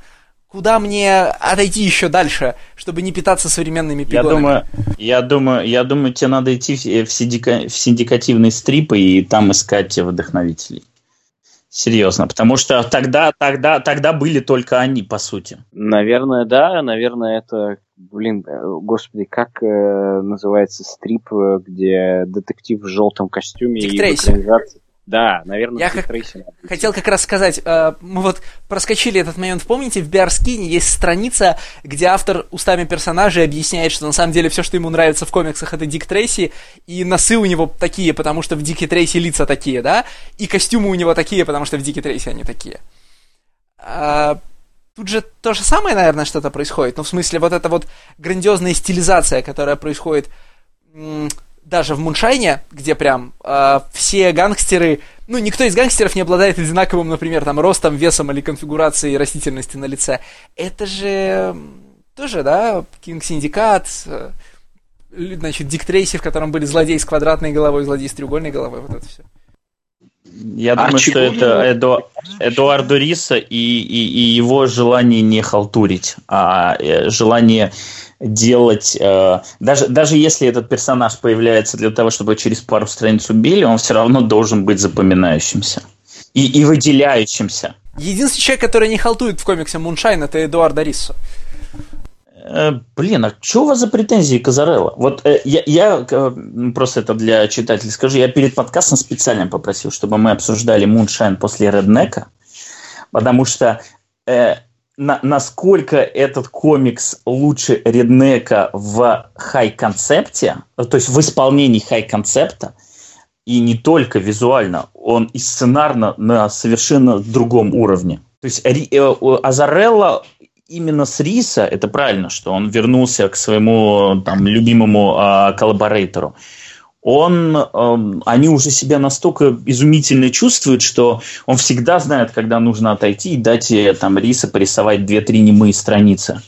Куда мне отойти еще дальше, чтобы не питаться современными пигонами? Я думаю, я думаю, я думаю, тебе надо идти в, синдика, в синдикативные стрипы и там искать вдохновителей. Серьезно, потому что тогда, тогда, тогда были только они, по сути. Наверное, да, наверное, это, блин, э, господи, как э, называется стрип, э, где детектив в желтом костюме Дик и Трейси. Да, наверное, я как... хотел как раз сказать, э, мы вот проскочили этот момент, помните, в Биарскине есть страница, где автор устами персонажей объясняет, что на самом деле все, что ему нравится в комиксах, это Дик Трейси, и носы у него такие, потому что в Дике Трейси лица такие, да, и костюмы у него такие, потому что в Дике Трейси они такие. А, тут же то же самое, наверное, что-то происходит, ну, в смысле, вот эта вот грандиозная стилизация, которая происходит даже в Муншайне, где прям э, все гангстеры, ну, никто из гангстеров не обладает одинаковым, например, там, ростом, весом или конфигурацией растительности на лице. Это же тоже, да, King Syndicate, э, значит, Дик Трейси, в котором были злодей с квадратной головой, злодей с треугольной головой, вот это все. Я а думаю, что это Эду... Эдуардо Рисо и, и, и его желание не халтурить, а э, желание делать, э, даже, даже если этот персонаж появляется для того, чтобы через пару страниц убили, он все равно должен быть запоминающимся и, и выделяющимся. Единственный человек, который не халтурит в комиксе Moonshine, это Эдуардо Рисо. Э, блин, а что у вас за претензии к Азарелло? Вот э, я, я э, просто это для читателей скажу, я перед подкастом специально попросил, чтобы мы обсуждали Moonshine после Реднека, потому что э, на, насколько этот комикс лучше Реднека в хай-концепте, то есть в исполнении хай-концепта, и не только визуально, он и сценарно на совершенно другом уровне. То есть э, Азарелла именно с Риса, это правильно, что он вернулся к своему там, любимому э, коллаборейтору он, э, они уже себя настолько изумительно чувствуют, что он всегда знает, когда нужно отойти и дать э, там Риса порисовать две-три немые страницы.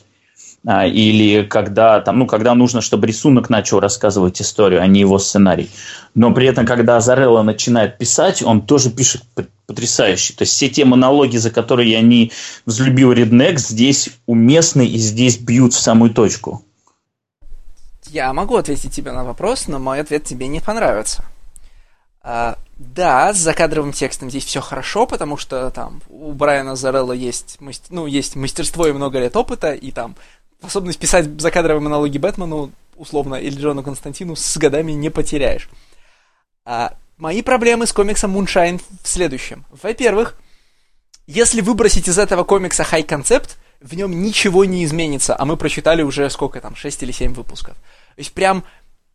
А, или когда, там, ну, когда нужно, чтобы рисунок начал рассказывать историю, а не его сценарий. Но при этом, когда Азарелла начинает писать, он тоже пишет потрясающе. То есть все те монологи, за которые я не взлюбил Реднек, здесь уместны и здесь бьют в самую точку. Я могу ответить тебе на вопрос, но мой ответ тебе не понравится. А, да, с закадровым текстом здесь все хорошо, потому что там у Брайана Зарелла есть, ну, есть мастерство и много лет опыта, и там способность писать закадровые монологи Бэтмену, условно, или Джону Константину с годами не потеряешь. А, мои проблемы с комиксом Moonshine в следующем. Во-первых, если выбросить из этого комикса хай-концепт, в нем ничего не изменится, а мы прочитали уже сколько там, 6 или 7 выпусков. То есть прям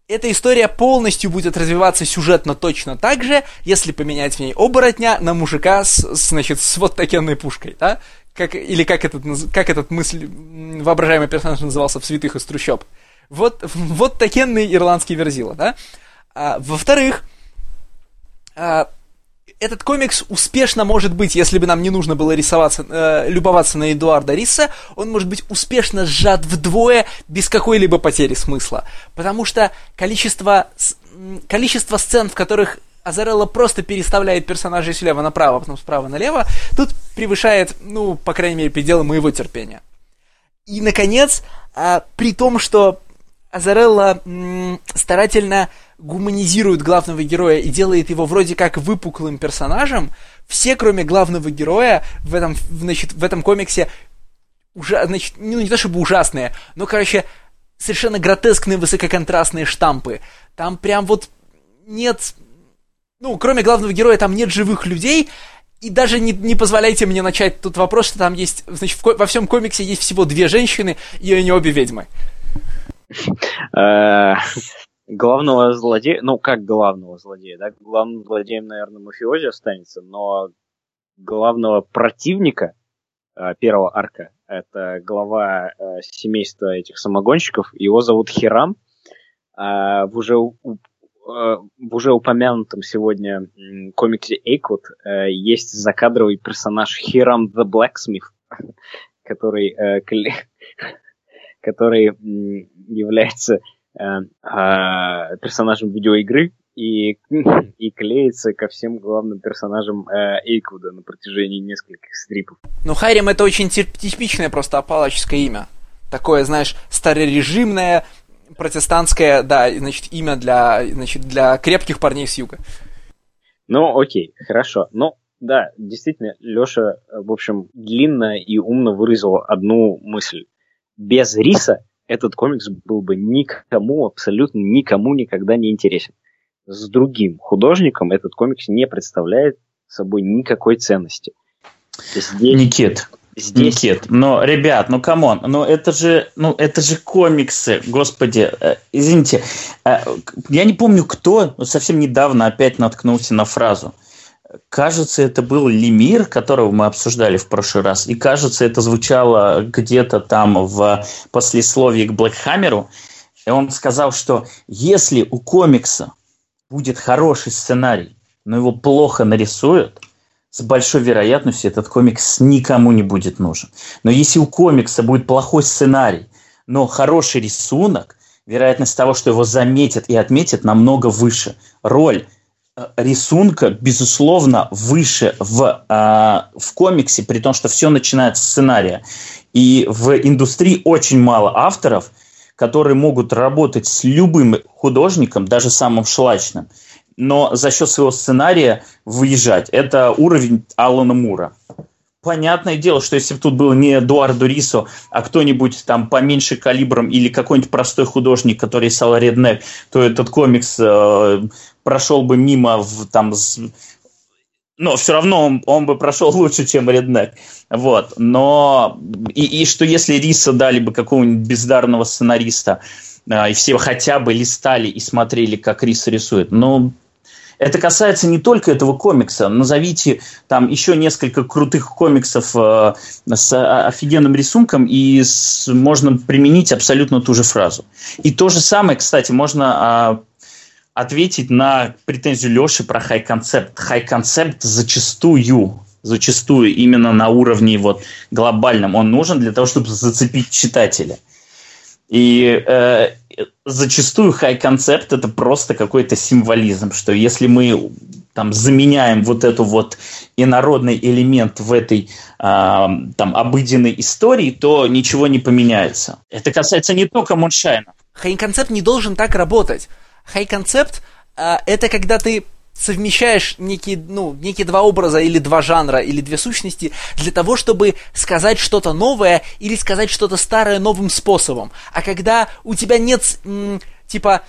эта история полностью будет развиваться сюжетно точно так же, если поменять в ней оборотня на мужика с, значит, с вот такенной пушкой, да? Как, или как этот, как этот мысль, воображаемый персонаж назывался в «Святых из трущоб». Вот, вот такенный ирландский верзила, да? А, во-вторых, а, этот комикс успешно может быть, если бы нам не нужно было рисоваться, э, любоваться на Эдуарда Риса, он может быть успешно сжат вдвое без какой-либо потери смысла. Потому что количество, количество сцен, в которых Азарелла просто переставляет персонажей слева направо, а потом справа налево, тут превышает, ну, по крайней мере, пределы моего терпения. И, наконец, э, при том, что Азарелла старательно гуманизирует главного героя и делает его вроде как выпуклым персонажем, все, кроме главного героя, в этом, значит, в этом комиксе уже, значит, ну, не то чтобы ужасные, но, короче, совершенно гротескные высококонтрастные штампы. Там прям вот нет... Ну, кроме главного героя, там нет живых людей, и даже не, не позволяйте мне начать тут вопрос, что там есть, значит, в, во всем комиксе есть всего две женщины, и они обе ведьмы. Э, главного злодея, ну как главного злодея, да, главным злодеем, наверное, мафиози останется, но главного противника э, первого арка, это глава э, семейства этих самогонщиков, его зовут Хирам, в уже в уже упомянутом сегодня комиксе Эйквуд есть закадровый персонаж Хирам the Blacksmith, который, который является а, персонажем видеоигры и, и клеится ко всем главным персонажам Эйквуда на протяжении нескольких стрипов. Ну, Хайрим это очень типичное просто апалаческое имя. Такое, знаешь, старорежимное, протестантское, да, значит, имя для, значит, для крепких парней с юга. Ну, окей, хорошо. Ну, да, действительно, Леша, в общем, длинно и умно выразил одну мысль. Без риса этот комикс был бы никому, абсолютно никому никогда не интересен. С другим художником этот комикс не представляет собой никакой ценности. Здесь... Никит, Здесь... Никит, но, ребят, ну come on, ну это же, ну это же комиксы, господи, э, извините, э, я не помню кто, но совсем недавно опять наткнулся на фразу. Кажется, это был Лемир, которого мы обсуждали в прошлый раз, и кажется, это звучало где-то там в послесловии к Блэкхаммеру, и он сказал, что если у комикса будет хороший сценарий, но его плохо нарисуют – с большой вероятностью этот комикс никому не будет нужен. Но если у комикса будет плохой сценарий, но хороший рисунок, вероятность того, что его заметят и отметят, намного выше. Роль рисунка, безусловно, выше в, э, в комиксе, при том, что все начинается с сценария. И в индустрии очень мало авторов, которые могут работать с любым художником, даже самым шлачным – но за счет своего сценария выезжать. Это уровень Алана Мура. Понятное дело, что если бы тут был не Эдуардо Рисо, а кто-нибудь там поменьше калибром или какой-нибудь простой художник, который рисовал Реднек, то этот комикс э, прошел бы мимо в, там, с... но все равно он, он бы прошел лучше, чем Реднек. Вот. Но и, и что если Риса дали бы какого-нибудь бездарного сценариста, э, и все хотя бы листали и смотрели, как Риса рисует, ну, это касается не только этого комикса. Назовите там еще несколько крутых комиксов э, с офигенным рисунком, и с, можно применить абсолютно ту же фразу. И то же самое, кстати, можно э, ответить на претензию Леши про хай-концепт. Хай-концепт зачастую зачастую именно на уровне вот глобальном он нужен для того, чтобы зацепить читателя. И э, зачастую хай-концепт это просто какой-то символизм, что если мы там заменяем вот эту вот инородный элемент в этой э, там обыденной истории, то ничего не поменяется. Это касается не только Муншайна. Хай-концепт не должен так работать. Хай-концепт это когда ты совмещаешь некие, ну, некие два образа или два жанра или две сущности для того, чтобы сказать что-то новое или сказать что-то старое новым способом. А когда у тебя нет, типа,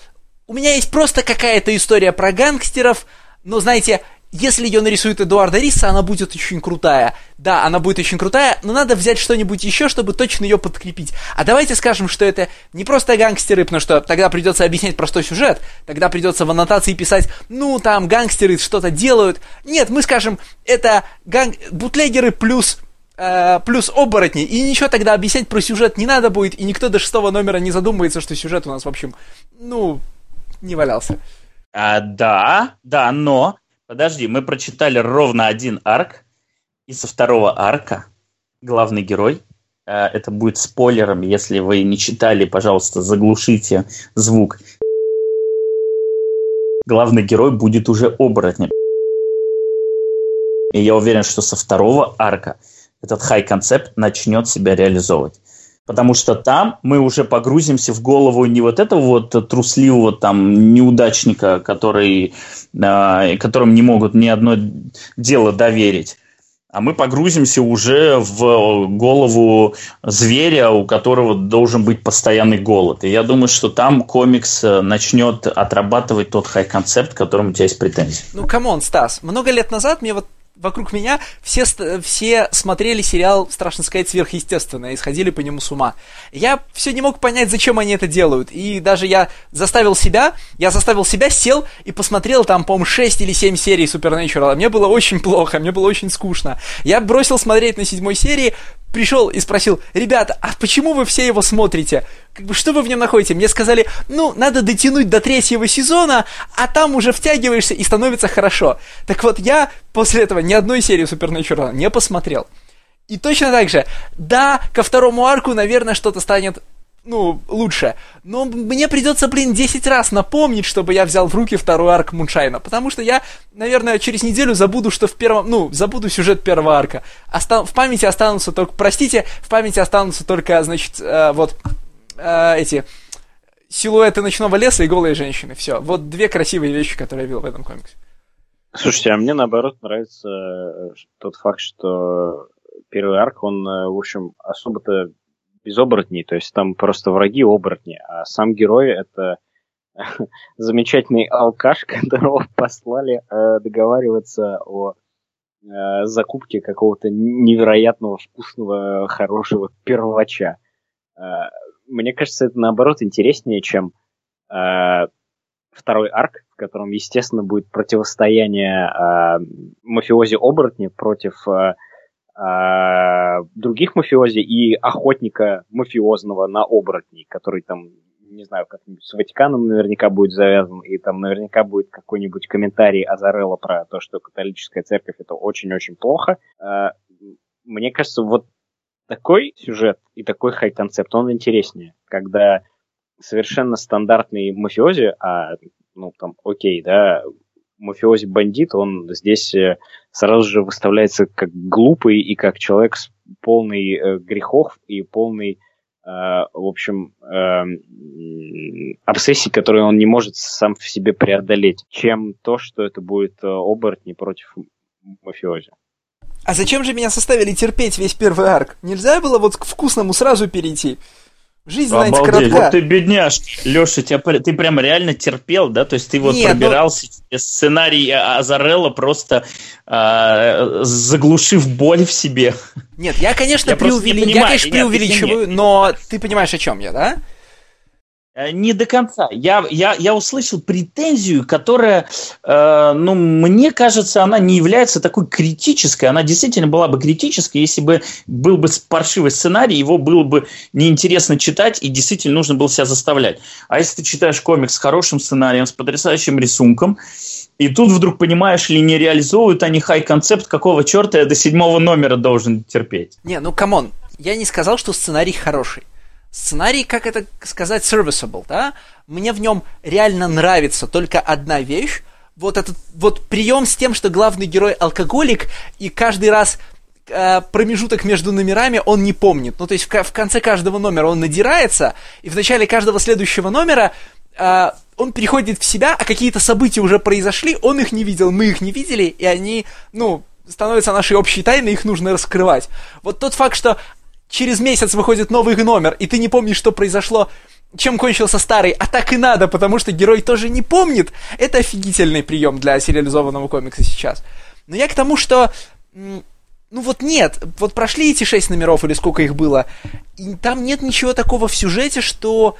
у меня есть просто какая-то история про гангстеров, но, знаете, если ее нарисует Эдуарда Риса, она будет очень крутая. Да, она будет очень крутая, но надо взять что-нибудь еще, чтобы точно ее подкрепить. А давайте скажем, что это не просто гангстеры, потому что тогда придется объяснять простой сюжет, тогда придется в аннотации писать, ну, там гангстеры что-то делают. Нет, мы скажем, это ганг... бутлегеры плюс э, плюс оборотни, и ничего тогда объяснять про сюжет не надо будет, и никто до шестого номера не задумывается, что сюжет у нас, в общем, ну, не валялся. А, да, да, но Подожди, мы прочитали ровно один арк, и со второго арка главный герой, э, это будет спойлером, если вы не читали, пожалуйста, заглушите звук. Главный герой будет уже оборотнем. И я уверен, что со второго арка этот хай-концепт начнет себя реализовывать. Потому что там мы уже погрузимся в голову не вот этого вот трусливого там неудачника, который, э, которым не могут ни одно дело доверить, а мы погрузимся уже в голову зверя, у которого должен быть постоянный голод. И я думаю, что там комикс э, начнет отрабатывать тот хай-концепт, к которому у тебя есть претензии. Ну, come on, Стас, много лет назад мне вот вокруг меня все, все смотрели сериал, страшно сказать, сверхъестественное и сходили по нему с ума. Я все не мог понять, зачем они это делают. И даже я заставил себя, я заставил себя, сел и посмотрел там, по-моему, 6 или 7 серий Supernatural. Мне было очень плохо, мне было очень скучно. Я бросил смотреть на седьмой серии, пришел и спросил, ребята, а почему вы все его смотрите? Как бы, что вы в нем находите? Мне сказали, ну, надо дотянуть до третьего сезона, а там уже втягиваешься и становится хорошо. Так вот, я после этого ни одной серии Supernatural не посмотрел. И точно так же, да, ко второму арку, наверное, что-то станет ну, лучше. Но мне придется, блин, 10 раз напомнить, чтобы я взял в руки второй арк Муншайна. Потому что я, наверное, через неделю забуду, что в первом... Ну, забуду сюжет первого арка. Остан... В памяти останутся только... Простите, в памяти останутся только, значит, э, вот э, эти силуэты ночного леса и голые женщины. Все. Вот две красивые вещи, которые я видел в этом комиксе. Слушайте, а мне наоборот нравится э, тот факт, что первый арк, он, э, в общем, особо-то без оборотней, то есть там просто враги оборотни, а сам герой это замечательный алкаш, которого послали э, договариваться о э, закупке какого-то невероятного вкусного хорошего первача. Э, мне кажется, это наоборот интереснее, чем э, второй арк, в котором, естественно, будет противостояние э, мафиози-оборотни против э, э, других мафиози и охотника мафиозного на оборотней, который там, не знаю, как-нибудь с Ватиканом наверняка будет завязан, и там наверняка будет какой-нибудь комментарий Азарелла про то, что католическая церковь это очень-очень плохо. Э, мне кажется, вот такой сюжет и такой хай-концепт, он интереснее, когда совершенно стандартный мафиози, а ну там окей, да, мафиози-бандит, он здесь э, сразу же выставляется как глупый и как человек с полный э, грехов и полный, э, в общем, обсессий, которые он не может сам в себе преодолеть, чем то, что это будет оборотни против мафиози. А зачем же меня составили терпеть весь первый арк? Нельзя было вот к вкусному сразу перейти? Жизнь, знаете, Обалдеть. коротка. Вот ты бедняж. Леша, тебя, ты прям реально терпел, да? То есть ты вот Нет, ну пробирался но... сценарий Азарелла просто э, заглушив боль в себе. Нет, я, конечно, я преувели... я, конечно, преувеличиваю, но ты понимаешь, о чем я, да? Э, не до конца. Я, я, я услышал претензию, которая, э, ну, мне кажется, она не является такой критической. Она действительно была бы критической, если бы был бы паршивый сценарий, его было бы неинтересно читать, и действительно нужно было себя заставлять. А если ты читаешь комикс с хорошим сценарием, с потрясающим рисунком, и тут вдруг понимаешь ли, не реализовывают они high concept, какого черта я до седьмого номера должен терпеть. Не, ну come on, я не сказал, что сценарий хороший. Сценарий, как это сказать, serviceable, да? Мне в нем реально нравится только одна вещь. Вот этот вот прием с тем, что главный герой алкоголик, и каждый раз э, промежуток между номерами он не помнит. Ну, то есть в, в конце каждого номера он надирается, и в начале каждого следующего номера э, он приходит в себя, а какие-то события уже произошли, он их не видел, мы их не видели, и они, ну, становятся нашей общей тайной, их нужно раскрывать. Вот тот факт, что через месяц выходит новый номер, и ты не помнишь, что произошло, чем кончился старый, а так и надо, потому что герой тоже не помнит. Это офигительный прием для сериализованного комикса сейчас. Но я к тому, что... Ну вот нет, вот прошли эти шесть номеров, или сколько их было, и там нет ничего такого в сюжете, что,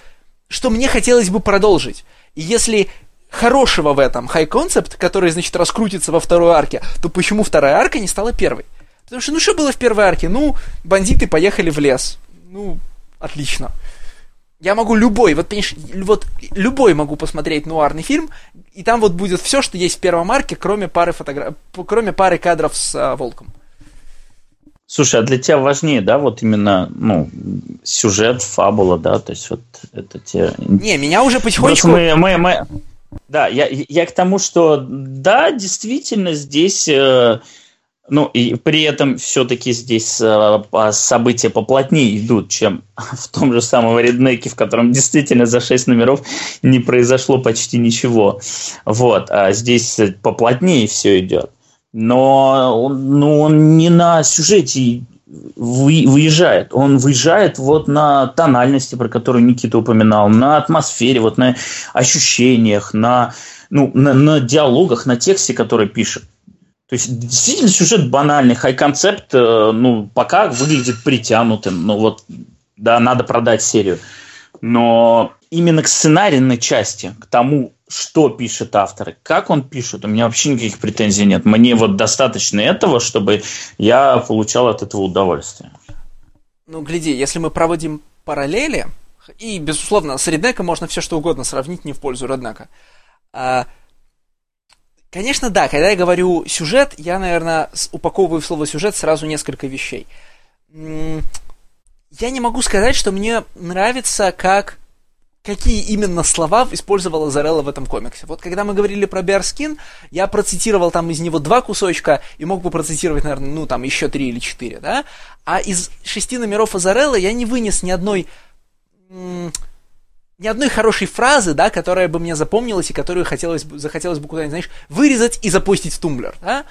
что мне хотелось бы продолжить. И если хорошего в этом хай-концепт, который, значит, раскрутится во второй арке, то почему вторая арка не стала первой? Потому что, ну что было в первой арке? Ну, бандиты поехали в лес. Ну, отлично. Я могу любой, вот, понимаешь, вот любой могу посмотреть нуарный фильм, и там вот будет все, что есть в первом арке, кроме пары фотограф... кроме пары кадров с а, волком. Слушай, а для тебя важнее, да, вот именно, ну, сюжет, фабула, да, то есть вот это те... Не, меня уже потихонечку... Мы, мы, мы... Да, я, я к тому, что да, действительно, здесь... Э ну, и при этом все-таки здесь э, события поплотнее идут, чем в том же самом реднеке, в котором действительно за 6 номеров не произошло почти ничего. Вот, а здесь поплотнее все идет. но он, ну, он не на сюжете выезжает. Он выезжает вот на тональности, про которую Никита упоминал, на атмосфере, вот на ощущениях, на, ну, на, на диалогах, на тексте, который пишет. То есть действительно сюжет банальный, хай-концепт, э, ну, пока выглядит притянутым. Ну вот, да, надо продать серию. Но именно к сценарийной части, к тому, что пишет автор, как он пишет, у меня вообще никаких претензий нет. Мне вот достаточно этого, чтобы я получал от этого удовольствие. Ну, гляди, если мы проводим параллели, и, безусловно, с Реднеком можно все что угодно сравнить не в пользу Реднека. А, конечно, да, когда я говорю сюжет, я, наверное, упаковываю в слово сюжет сразу несколько вещей. Я не могу сказать, что мне нравится, как какие именно слова использовала Зарелла в этом комиксе. Вот когда мы говорили про Биарскин, я процитировал там из него два кусочка и мог бы процитировать, наверное, ну там еще три или четыре, да? А из шести номеров Азарелла я не вынес ни одной ни одной хорошей фразы, да, которая бы мне запомнилась и которую хотелось, захотелось бы куда-нибудь, знаешь, вырезать и запустить в тумблер, да?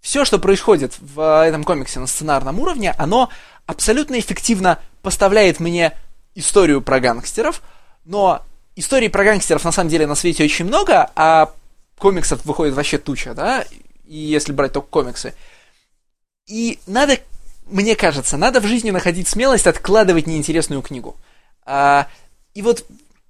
Все, что происходит в этом комиксе на сценарном уровне, оно абсолютно эффективно поставляет мне историю про гангстеров, но историй про гангстеров на самом деле на свете очень много, а комиксов выходит вообще туча, да, и если брать только комиксы. И надо, мне кажется, надо в жизни находить смелость откладывать неинтересную книгу. А, и вот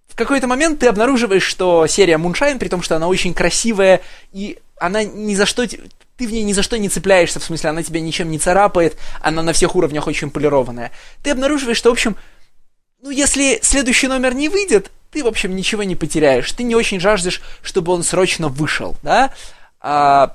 в какой-то момент ты обнаруживаешь, что серия Муншайн, при том, что она очень красивая, и она ни за что ты в ней ни за что не цепляешься, в смысле, она тебя ничем не царапает, она на всех уровнях очень полированная. Ты обнаруживаешь, что, в общем, ну, если следующий номер не выйдет, ты, в общем, ничего не потеряешь. Ты не очень жаждешь, чтобы он срочно вышел, да? А,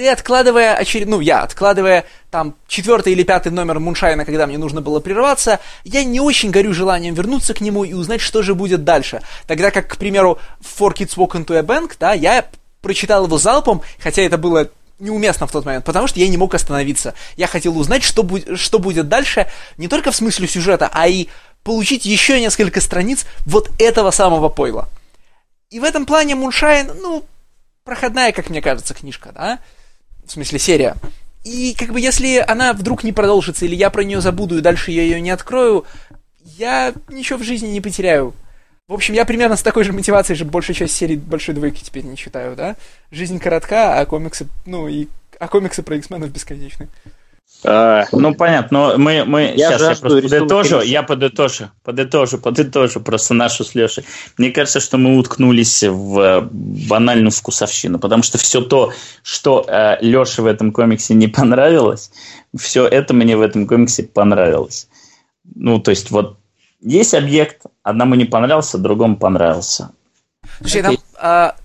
ты откладывая очередной, ну, я, откладывая там четвертый или пятый номер Муншайна, когда мне нужно было прерваться, я не очень горю желанием вернуться к нему и узнать, что же будет дальше. Тогда как, к примеру, Four Kids Walk into a Bank, да, я прочитал его залпом, хотя это было неуместно в тот момент, потому что я не мог остановиться. Я хотел узнать, что, bu- что будет дальше, не только в смысле сюжета, а и получить еще несколько страниц вот этого самого пойла. И в этом плане Муншайн, ну, проходная, как мне кажется, книжка, да? В смысле, серия. И как бы если она вдруг не продолжится, или я про нее забуду и дальше я ее не открою, я ничего в жизни не потеряю. В общем, я примерно с такой же мотивацией же большую часть серии Большой Двойки теперь не читаю, да? Жизнь коротка, а комиксы, ну и а комиксы про X-менов бесконечны. А, ну, понятно, но мы, мы я сейчас я просто подытожу, я подытожу, подытожу, подытожу просто нашу с Лешей. Мне кажется, что мы уткнулись в банальную вкусовщину, потому что все то, что э, Леше в этом комиксе не понравилось, все это мне в этом комиксе понравилось. Ну, то есть вот есть объект, одному не понравился, другому понравился. Слушай, там, а,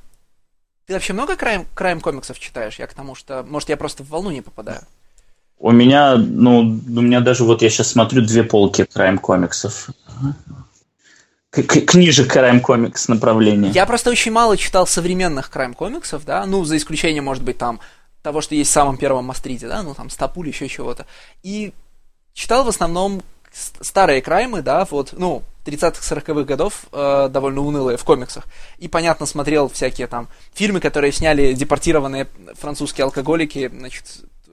ты вообще много краем, краем комиксов читаешь? Я к тому, что, может, я просто в волну не попадаю. У меня, ну, у меня даже вот я сейчас смотрю две полки краем комиксов. Книжек краем комикс направления. Я просто очень мало читал современных краем комиксов, да, ну, за исключением, может быть, там, того, что есть в самом первом Мастрите, да, ну, там, Стапуль, еще чего-то. И читал в основном старые краймы, да, вот, ну, 30-х, 40-х годов э, довольно унылые в комиксах. И, понятно, смотрел всякие там фильмы, которые сняли депортированные французские алкоголики, значит,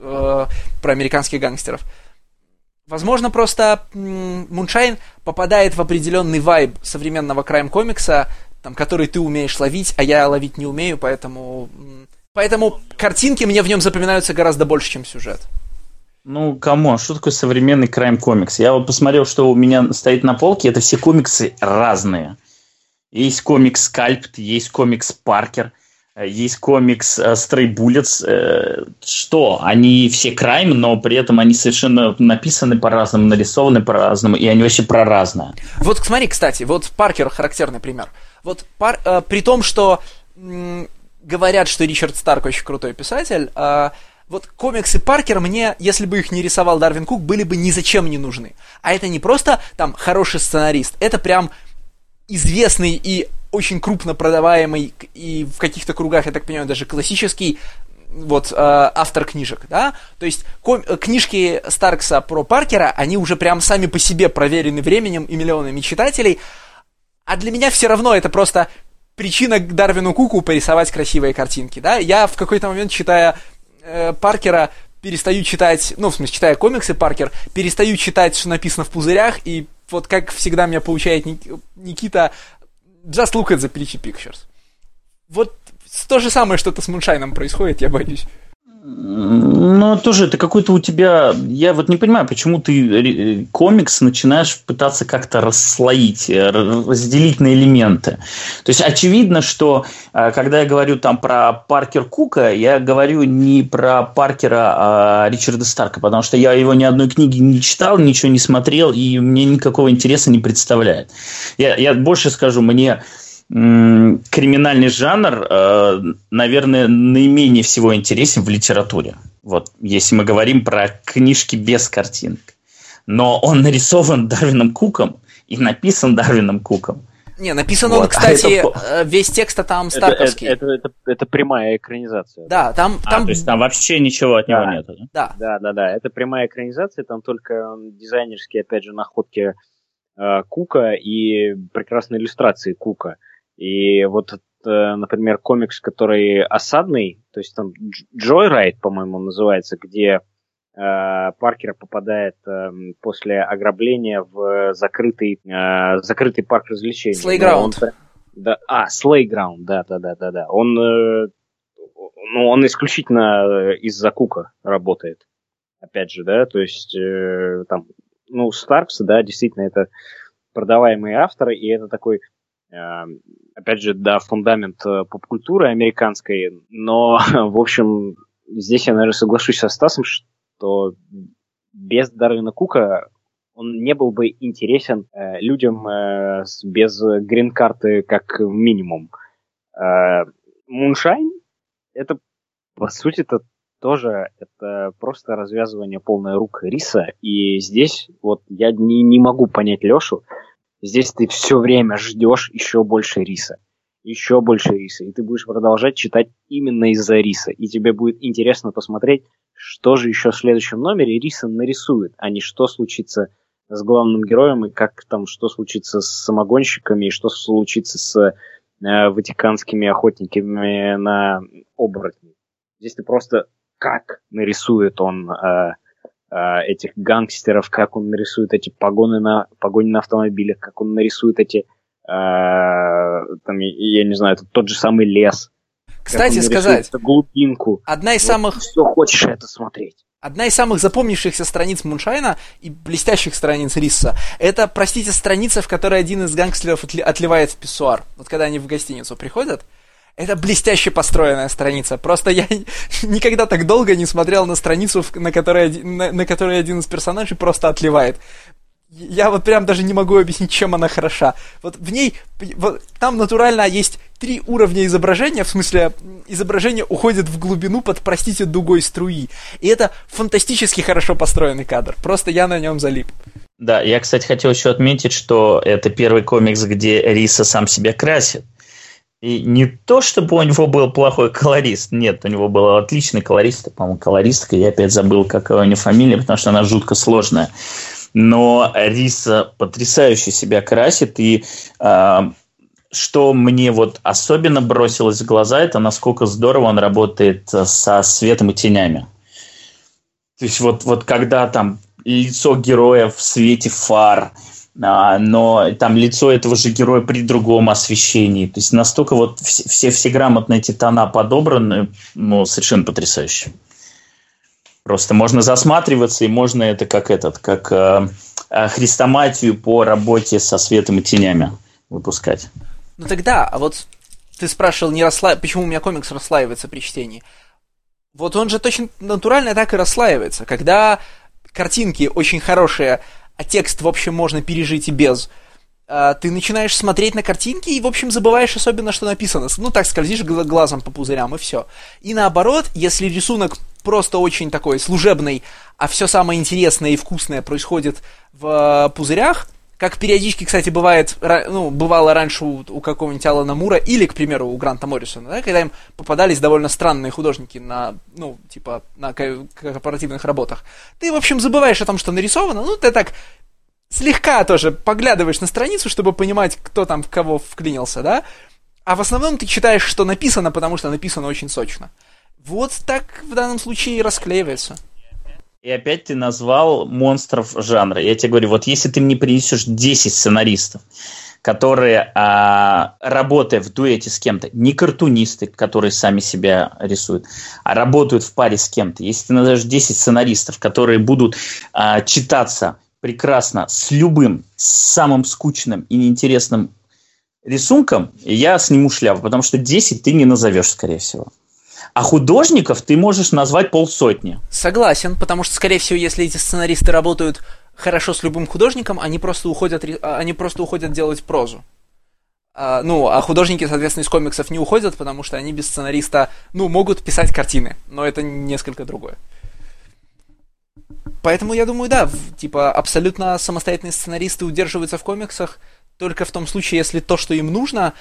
э, про американских гангстеров. Возможно, просто Moonshine попадает в определенный вайб современного крайм-комикса, там, который ты умеешь ловить, а я ловить не умею, поэтому... Поэтому картинки мне в нем запоминаются гораздо больше, чем сюжет. Ну, кому? Что такое современный крайм комикс? Я вот посмотрел, что у меня стоит на полке. Это все комиксы разные. Есть комикс Scalped, есть комикс Parker, есть комикс Stray Bullets. Э, что? Они все крайм, но при этом они совершенно написаны по-разному, нарисованы по-разному, и они вообще про разное. Вот смотри, кстати, вот Паркер характерный пример. Вот пар, э, при том, что говорят, что Ричард Старк очень крутой писатель, э, вот комиксы Паркер мне, если бы их не рисовал Дарвин Кук, были бы ни зачем не нужны. А это не просто там хороший сценарист, это прям известный и очень крупно продаваемый и в каких-то кругах, я так понимаю, даже классический вот э, автор книжек, да, то есть ком- книжки Старкса про Паркера, они уже прям сами по себе проверены временем и миллионами читателей, а для меня все равно это просто причина Дарвину Куку порисовать красивые картинки, да? Я в какой-то момент, читая э, Паркера, перестаю читать, ну, в смысле, читая комиксы Паркер, перестаю читать, что написано в пузырях, и вот как всегда меня получает Никита, just look at the pretty pictures. Вот то же самое что-то с Муншайном происходит, я боюсь. Ну, тоже это какой-то у тебя... Я вот не понимаю, почему ты комикс начинаешь пытаться как-то расслоить, э, разделить на элементы. То есть, очевидно, что э, когда я говорю там про Паркер Кука, я говорю не про Паркера, а Ричарда Старка, потому что я его ни одной книги не читал, ничего не смотрел, и мне никакого интереса не представляет. Я, я больше скажу, мне криминальный жанр, э, наверное, наименее всего интересен в литературе. Вот, если мы говорим про книжки без картинок. Но он нарисован Дарвином Куком и написан Дарвином Куком. Не, написан вот. он, а кстати, это... Э, весь текст там старковский. Это, это, это, это прямая экранизация. Да, там... А, там... то есть там вообще ничего от него да. нет, да? Да, да, да, это прямая экранизация, там только дизайнерские, опять же, находки э, Кука и прекрасные иллюстрации Кука. И вот, э, например, комикс, который осадный, то есть там Joyride, по-моему, называется, где э, Паркер попадает э, после ограбления в закрытый, э, закрытый парк развлечений. Он, да, а, Slayground, да, да, да, да, да. Он, э, ну, он исключительно из-за Кука работает. Опять же, да, то есть э, там, ну, Старкс, да, действительно, это продаваемые авторы, и это такой Эм, опять же, да, фундамент э, поп-культуры американской, но, в общем, здесь я, наверное, соглашусь со Стасом, что без Дарвина Кука он не был бы интересен э, людям э, без грин-карты как минимум. Э, Муншайн — это, по сути, это тоже это просто развязывание полной рук риса. И здесь вот я не, не могу понять Лешу, Здесь ты все время ждешь еще больше риса. Еще больше риса. И ты будешь продолжать читать именно из-за риса. И тебе будет интересно посмотреть, что же еще в следующем номере риса нарисует, а не что случится с главным героем и как там, что случится с самогонщиками и что случится с э, ватиканскими охотниками на оборотней. Здесь ты просто как нарисует он э, Э, этих гангстеров, как он нарисует эти погоны на, погони на автомобилях, как он нарисует эти, э, там, я не знаю, это тот же самый лес. Кстати сказать, глубинку. Одна из вот самых... Все хочешь это смотреть. Одна из самых запомнившихся страниц Муншайна и блестящих страниц Риса это, простите, страница, в которой один из гангстеров отливает в писсуар. Вот когда они в гостиницу приходят, это блестяще построенная страница. Просто я никогда так долго не смотрел на страницу, на которой, на, на которой один из персонажей просто отливает. Я вот прям даже не могу объяснить, чем она хороша. Вот в ней, вот, там натурально есть три уровня изображения, в смысле, изображение уходит в глубину под, простите, дугой струи. И это фантастически хорошо построенный кадр. Просто я на нем залип. Да, я, кстати, хотел еще отметить, что это первый комикс, где Риса сам себя красит. И не то, чтобы у него был плохой колорист, нет, у него был отличный колорист, по-моему, колористка, я опять забыл, какая у нее фамилия, потому что она жутко сложная. Но Риса потрясающе себя красит, и э, что мне вот особенно бросилось в глаза, это насколько здорово он работает со светом и тенями. То есть вот, вот когда там лицо героя в свете фар, но там лицо этого же героя при другом освещении. То есть настолько вот все, все грамотно эти тона подобраны, ну, совершенно потрясающе. Просто можно засматриваться, и можно это как этот, как э, э, хрестоматию по работе со светом и тенями выпускать. Ну тогда, а вот ты спрашивал, не расслаив... почему у меня комикс расслаивается при чтении. Вот он же точно натурально так и расслаивается. Когда картинки очень хорошие, а текст, в общем, можно пережить и без, а, ты начинаешь смотреть на картинки и, в общем, забываешь особенно, что написано. Ну, так скользишь глазом по пузырям, и все. И наоборот, если рисунок просто очень такой служебный, а все самое интересное и вкусное происходит в пузырях, как периодически, кстати, бывает, ну, бывало раньше у, у какого-нибудь Алана Мура или, к примеру, у Гранта Моррисона, да, когда им попадались довольно странные художники на, ну, типа, на корпоративных работах. Ты, в общем, забываешь о том, что нарисовано, ну, ты так слегка тоже поглядываешь на страницу, чтобы понимать, кто там в кого вклинился, да, А в основном ты читаешь, что написано, потому что написано очень сочно. Вот так в данном случае и расклеивается. И опять ты назвал монстров жанра. Я тебе говорю, вот если ты мне принесешь 10 сценаристов, которые, а, работая в дуэте с кем-то, не картунисты, которые сами себя рисуют, а работают в паре с кем-то. Если ты назовешь 10 сценаристов, которые будут а, читаться прекрасно с любым, самым скучным и неинтересным рисунком, я сниму шляпу, потому что 10 ты не назовешь, скорее всего. А художников ты можешь назвать полсотни. Согласен, потому что, скорее всего, если эти сценаристы работают хорошо с любым художником, они просто уходят, а, они просто уходят делать прозу. А, ну, а художники, соответственно, из комиксов не уходят, потому что они без сценариста, ну, могут писать картины, но это несколько другое. Поэтому я думаю, да, типа абсолютно самостоятельные сценаристы удерживаются в комиксах только в том случае, если то, что им нужно,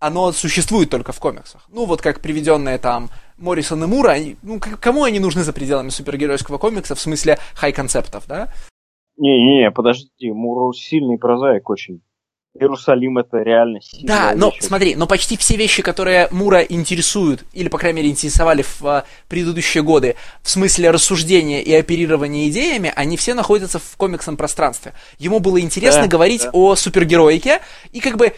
оно существует только в комиксах. Ну, вот как приведенное там Моррисон и Мура, они, ну, кому они нужны за пределами супергеройского комикса, в смысле хай-концептов, да? Не-не, подожди, Мур сильный прозаик очень. Иерусалим это реально сильно. Да, но вещь. смотри, но почти все вещи, которые Мура интересуют, или, по крайней мере, интересовали в а, предыдущие годы, в смысле рассуждения и оперирования идеями, они все находятся в комиксном пространстве. Ему было интересно да, говорить да. о супергероике, и как бы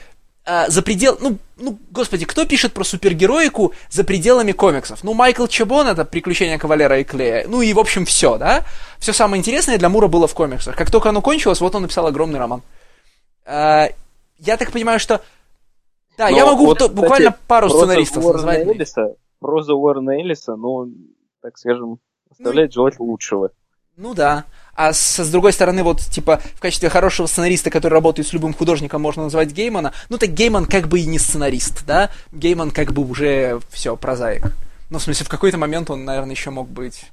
за предел... Ну, ну, господи, кто пишет про супергероику за пределами комиксов? Ну, Майкл Чабон, это «Приключения Кавалера и Клея». Ну, и, в общем, все, да? Все самое интересное для Мура было в комиксах. Как только оно кончилось, вот он написал огромный роман. А, я так понимаю, что... Да, Но я могу вот, то, кстати, буквально пару сценаристов назвать. Эллиса, проза Уоррена Эллиса, ну, так скажем, оставляет ну, желать лучшего. Ну да. А с, с другой стороны, вот, типа, в качестве хорошего сценариста, который работает с любым художником, можно назвать Геймана. Ну, так Гейман как бы и не сценарист, да? Гейман как бы уже все, прозаик. Ну, в смысле, в какой-то момент он, наверное, еще мог быть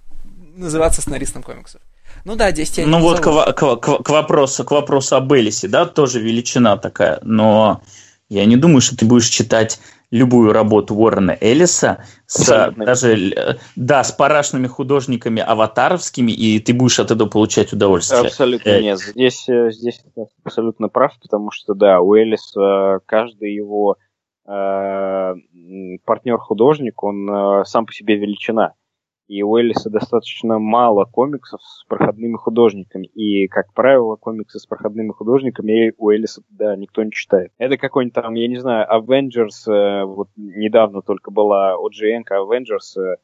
называться сценаристом комиксов. Ну да, 10 Ну вот к, к, к, к, вопросу, к вопросу об Элисе, да, тоже величина такая, но я не думаю, что ты будешь читать любую работу Уоррена Эллиса с даже да с парашными художниками аватаровскими и ты будешь от этого получать удовольствие. Абсолютно э... нет. Здесь э, здесь абсолютно прав, потому что да у Эллиса каждый его э, партнер художник он э, сам по себе величина и у Эллиса достаточно мало комиксов с проходными художниками. И, как правило, комиксы с проходными художниками у Эллиса, да, никто не читает. Это какой-нибудь там, я не знаю, Avengers, э, вот недавно только была OGN Avengers э,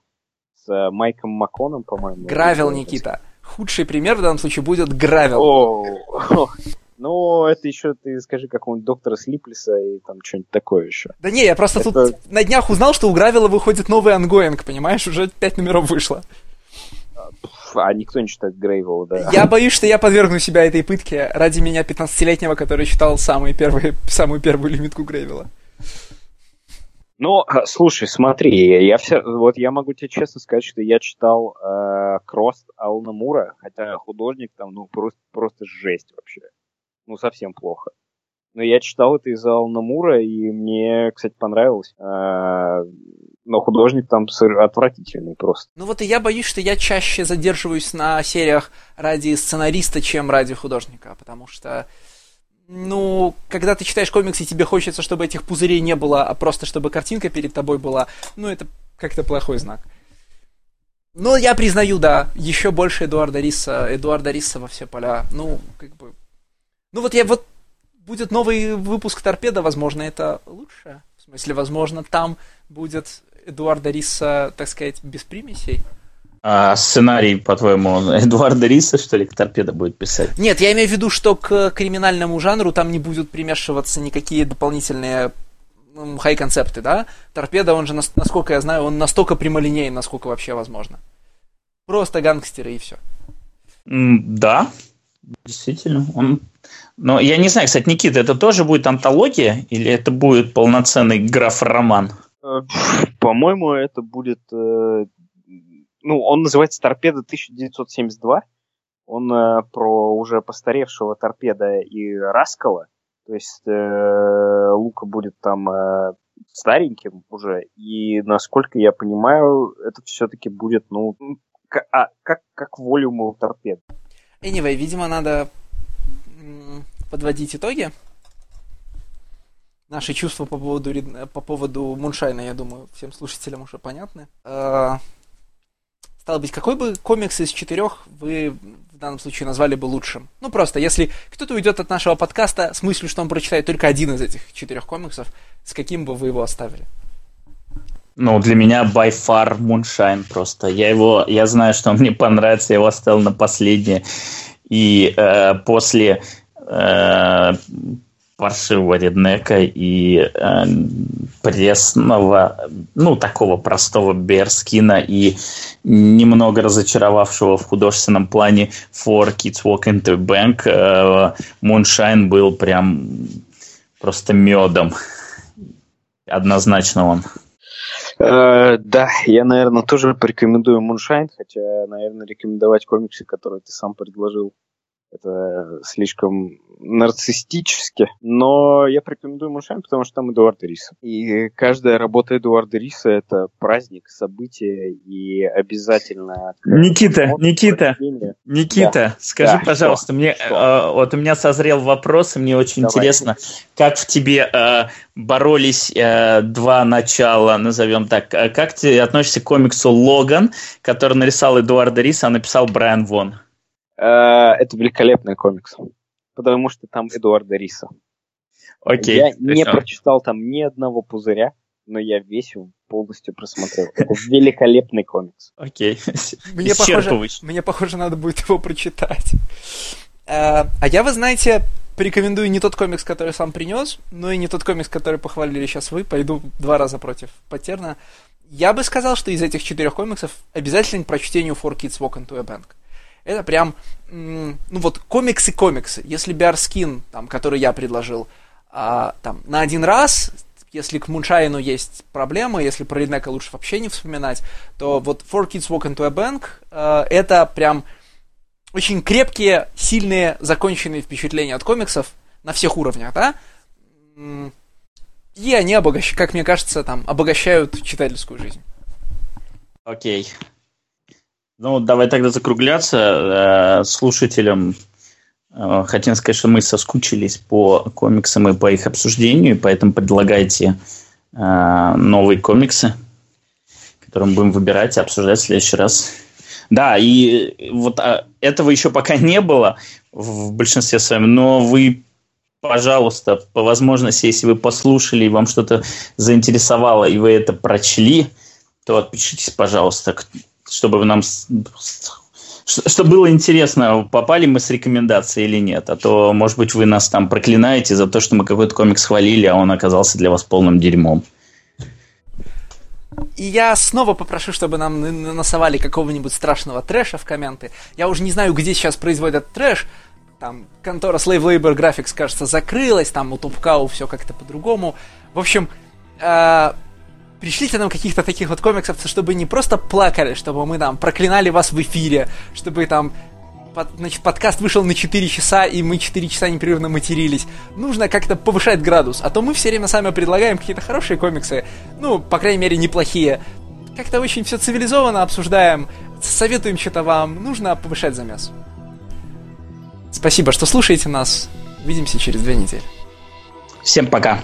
с Майком Маконом, по-моему. Гравел, Никита. Худший пример в данном случае будет Gravel. О, ну, это еще ты скажи какого-нибудь доктора Sleepless'а и там что-нибудь такое еще. Да не, я просто это... тут на днях узнал, что у Gravel'а выходит новый ангоинг, понимаешь? Уже пять номеров вышло. А никто не читает Gravel'а, да. Я боюсь, что я подвергну себя этой пытке ради меня 15-летнего, который читал самые первые, самую первую лимитку Gravel'а. Ну, а, слушай, смотри, я все, вот я могу тебе честно сказать, что я читал э, Crossed Алана Мура, хотя художник там, ну, просто, просто жесть вообще ну, совсем плохо. Но я читал это из Алана Мура, и мне, кстати, понравилось. А, но художник там отвратительный просто. Ну вот и я боюсь, что я чаще задерживаюсь на сериях ради сценариста, чем ради художника, потому что, ну, когда ты читаешь комиксы, тебе хочется, чтобы этих пузырей не было, а просто чтобы картинка перед тобой была, ну, это как-то плохой знак. Но я признаю, да, еще больше Эдуарда Риса, Эдуарда Риса во все поля. Ну, как бы, ну вот я вот будет новый выпуск Торпеда, возможно, это лучше. В смысле, возможно, там будет Эдуарда Риса, так сказать, без примесей. А сценарий, по-твоему, Эдуарда Риса, что ли, к торпедо будет писать? Нет, я имею в виду, что к криминальному жанру там не будут примешиваться никакие дополнительные хай-концепты, да? Торпеда, он же, насколько я знаю, он настолько прямолинейный, насколько вообще возможно. Просто гангстеры и все. Да, действительно. Он но я не знаю, кстати, Никита, это тоже будет антология или это будет полноценный граф-роман? Э, по-моему, это будет... Э, ну, он называется «Торпеда 1972». Он э, про уже постаревшего торпеда и Раскала. То есть Лука будет там стареньким уже. И, насколько я понимаю, это все-таки будет, ну, как, а, как, как волюму торпед. Anyway, видимо, надо подводить итоги. наши чувства по поводу, по поводу Муншайна, я думаю, всем слушателям уже понятны. А, стало быть, какой бы комикс из четырех вы в данном случае назвали бы лучшим? Ну, просто, если кто-то уйдет от нашего подкаста с мыслью, что он прочитает только один из этих четырех комиксов, с каким бы вы его оставили? Ну, для меня by far Moonshine просто. Я его, я знаю, что он мне понравится, я его оставил на последнее. И э, после э, паршивого реднека и э, пресного, ну, такого простого Берскина и немного разочаровавшего в художественном плане For Kids Walk into Bank, э, Moonshine был прям просто медом. Однозначно он. Э, да, я, наверное, тоже порекомендую Moonshine, хотя, наверное, рекомендовать комиксы, которые ты сам предложил, это слишком нарциссически. Но я порекомендую Мушайн, потому что там Эдуард Рис. И каждая работа Эдуарда Риса — это праздник, событие и обязательно... Никита, Никита, Никита, да. скажи, да, пожалуйста, что? мне что? Э, вот у меня созрел вопрос, и мне очень Давай. интересно, как в тебе э, боролись э, два начала, назовем так. Э, как ты относишься к комиксу «Логан», который нарисовал Эдуард Рис, а написал Брайан Вон? Э, это великолепный комикс, потому что там Эдуарда Риса. Окей. Я не прочитал там ни одного пузыря, но я весь его полностью просмотрел. Это великолепный комикс. Окей. Мне похоже, мне похоже, надо будет его прочитать. А, а я, вы знаете, порекомендую не тот комикс, который сам принес, но и не тот комикс, который похвалили сейчас вы. Пойду два раза против Патерна. Я бы сказал, что из этих четырех комиксов обязательно к прочтению Four Kids Walk into a Bank это прям, ну вот, комиксы-комиксы. Если Биарскин, там, который я предложил, а, там, на один раз, если к Муншайну есть проблемы, если про Риднека лучше вообще не вспоминать, то вот Four Kids Walk into a Bank э, это прям очень крепкие, сильные, законченные впечатления от комиксов на всех уровнях, да? И они, обогащ... как мне кажется, там, обогащают читательскую жизнь. Окей. Okay. Ну, давай тогда закругляться. Э, слушателям э, хотим сказать, что мы соскучились по комиксам и по их обсуждению, поэтому предлагайте э, новые комиксы, которые мы будем выбирать и обсуждать в следующий раз. Да, и вот а, этого еще пока не было в большинстве своем, но вы, пожалуйста, по возможности, если вы послушали и вам что-то заинтересовало, и вы это прочли, то отпишитесь, пожалуйста, чтобы нам чтобы было интересно, попали мы с рекомендацией или нет. А то, может быть, вы нас там проклинаете за то, что мы какой-то комикс хвалили, а он оказался для вас полным дерьмом. И я снова попрошу, чтобы нам насовали какого-нибудь страшного трэша в комменты. Я уже не знаю, где сейчас производят трэш. Там контора Slave Labor Graphics, кажется, закрылась, там у Топкау все как-то по-другому. В общем, э, пришлите нам каких-то таких вот комиксов, чтобы не просто плакали, чтобы мы там проклинали вас в эфире, чтобы там под, значит, подкаст вышел на 4 часа, и мы 4 часа непрерывно матерились. Нужно как-то повышать градус, а то мы все время сами предлагаем какие-то хорошие комиксы, ну, по крайней мере, неплохие. Как-то очень все цивилизованно обсуждаем, советуем что-то вам. Нужно повышать замес. Спасибо, что слушаете нас. Увидимся через две недели. Всем пока.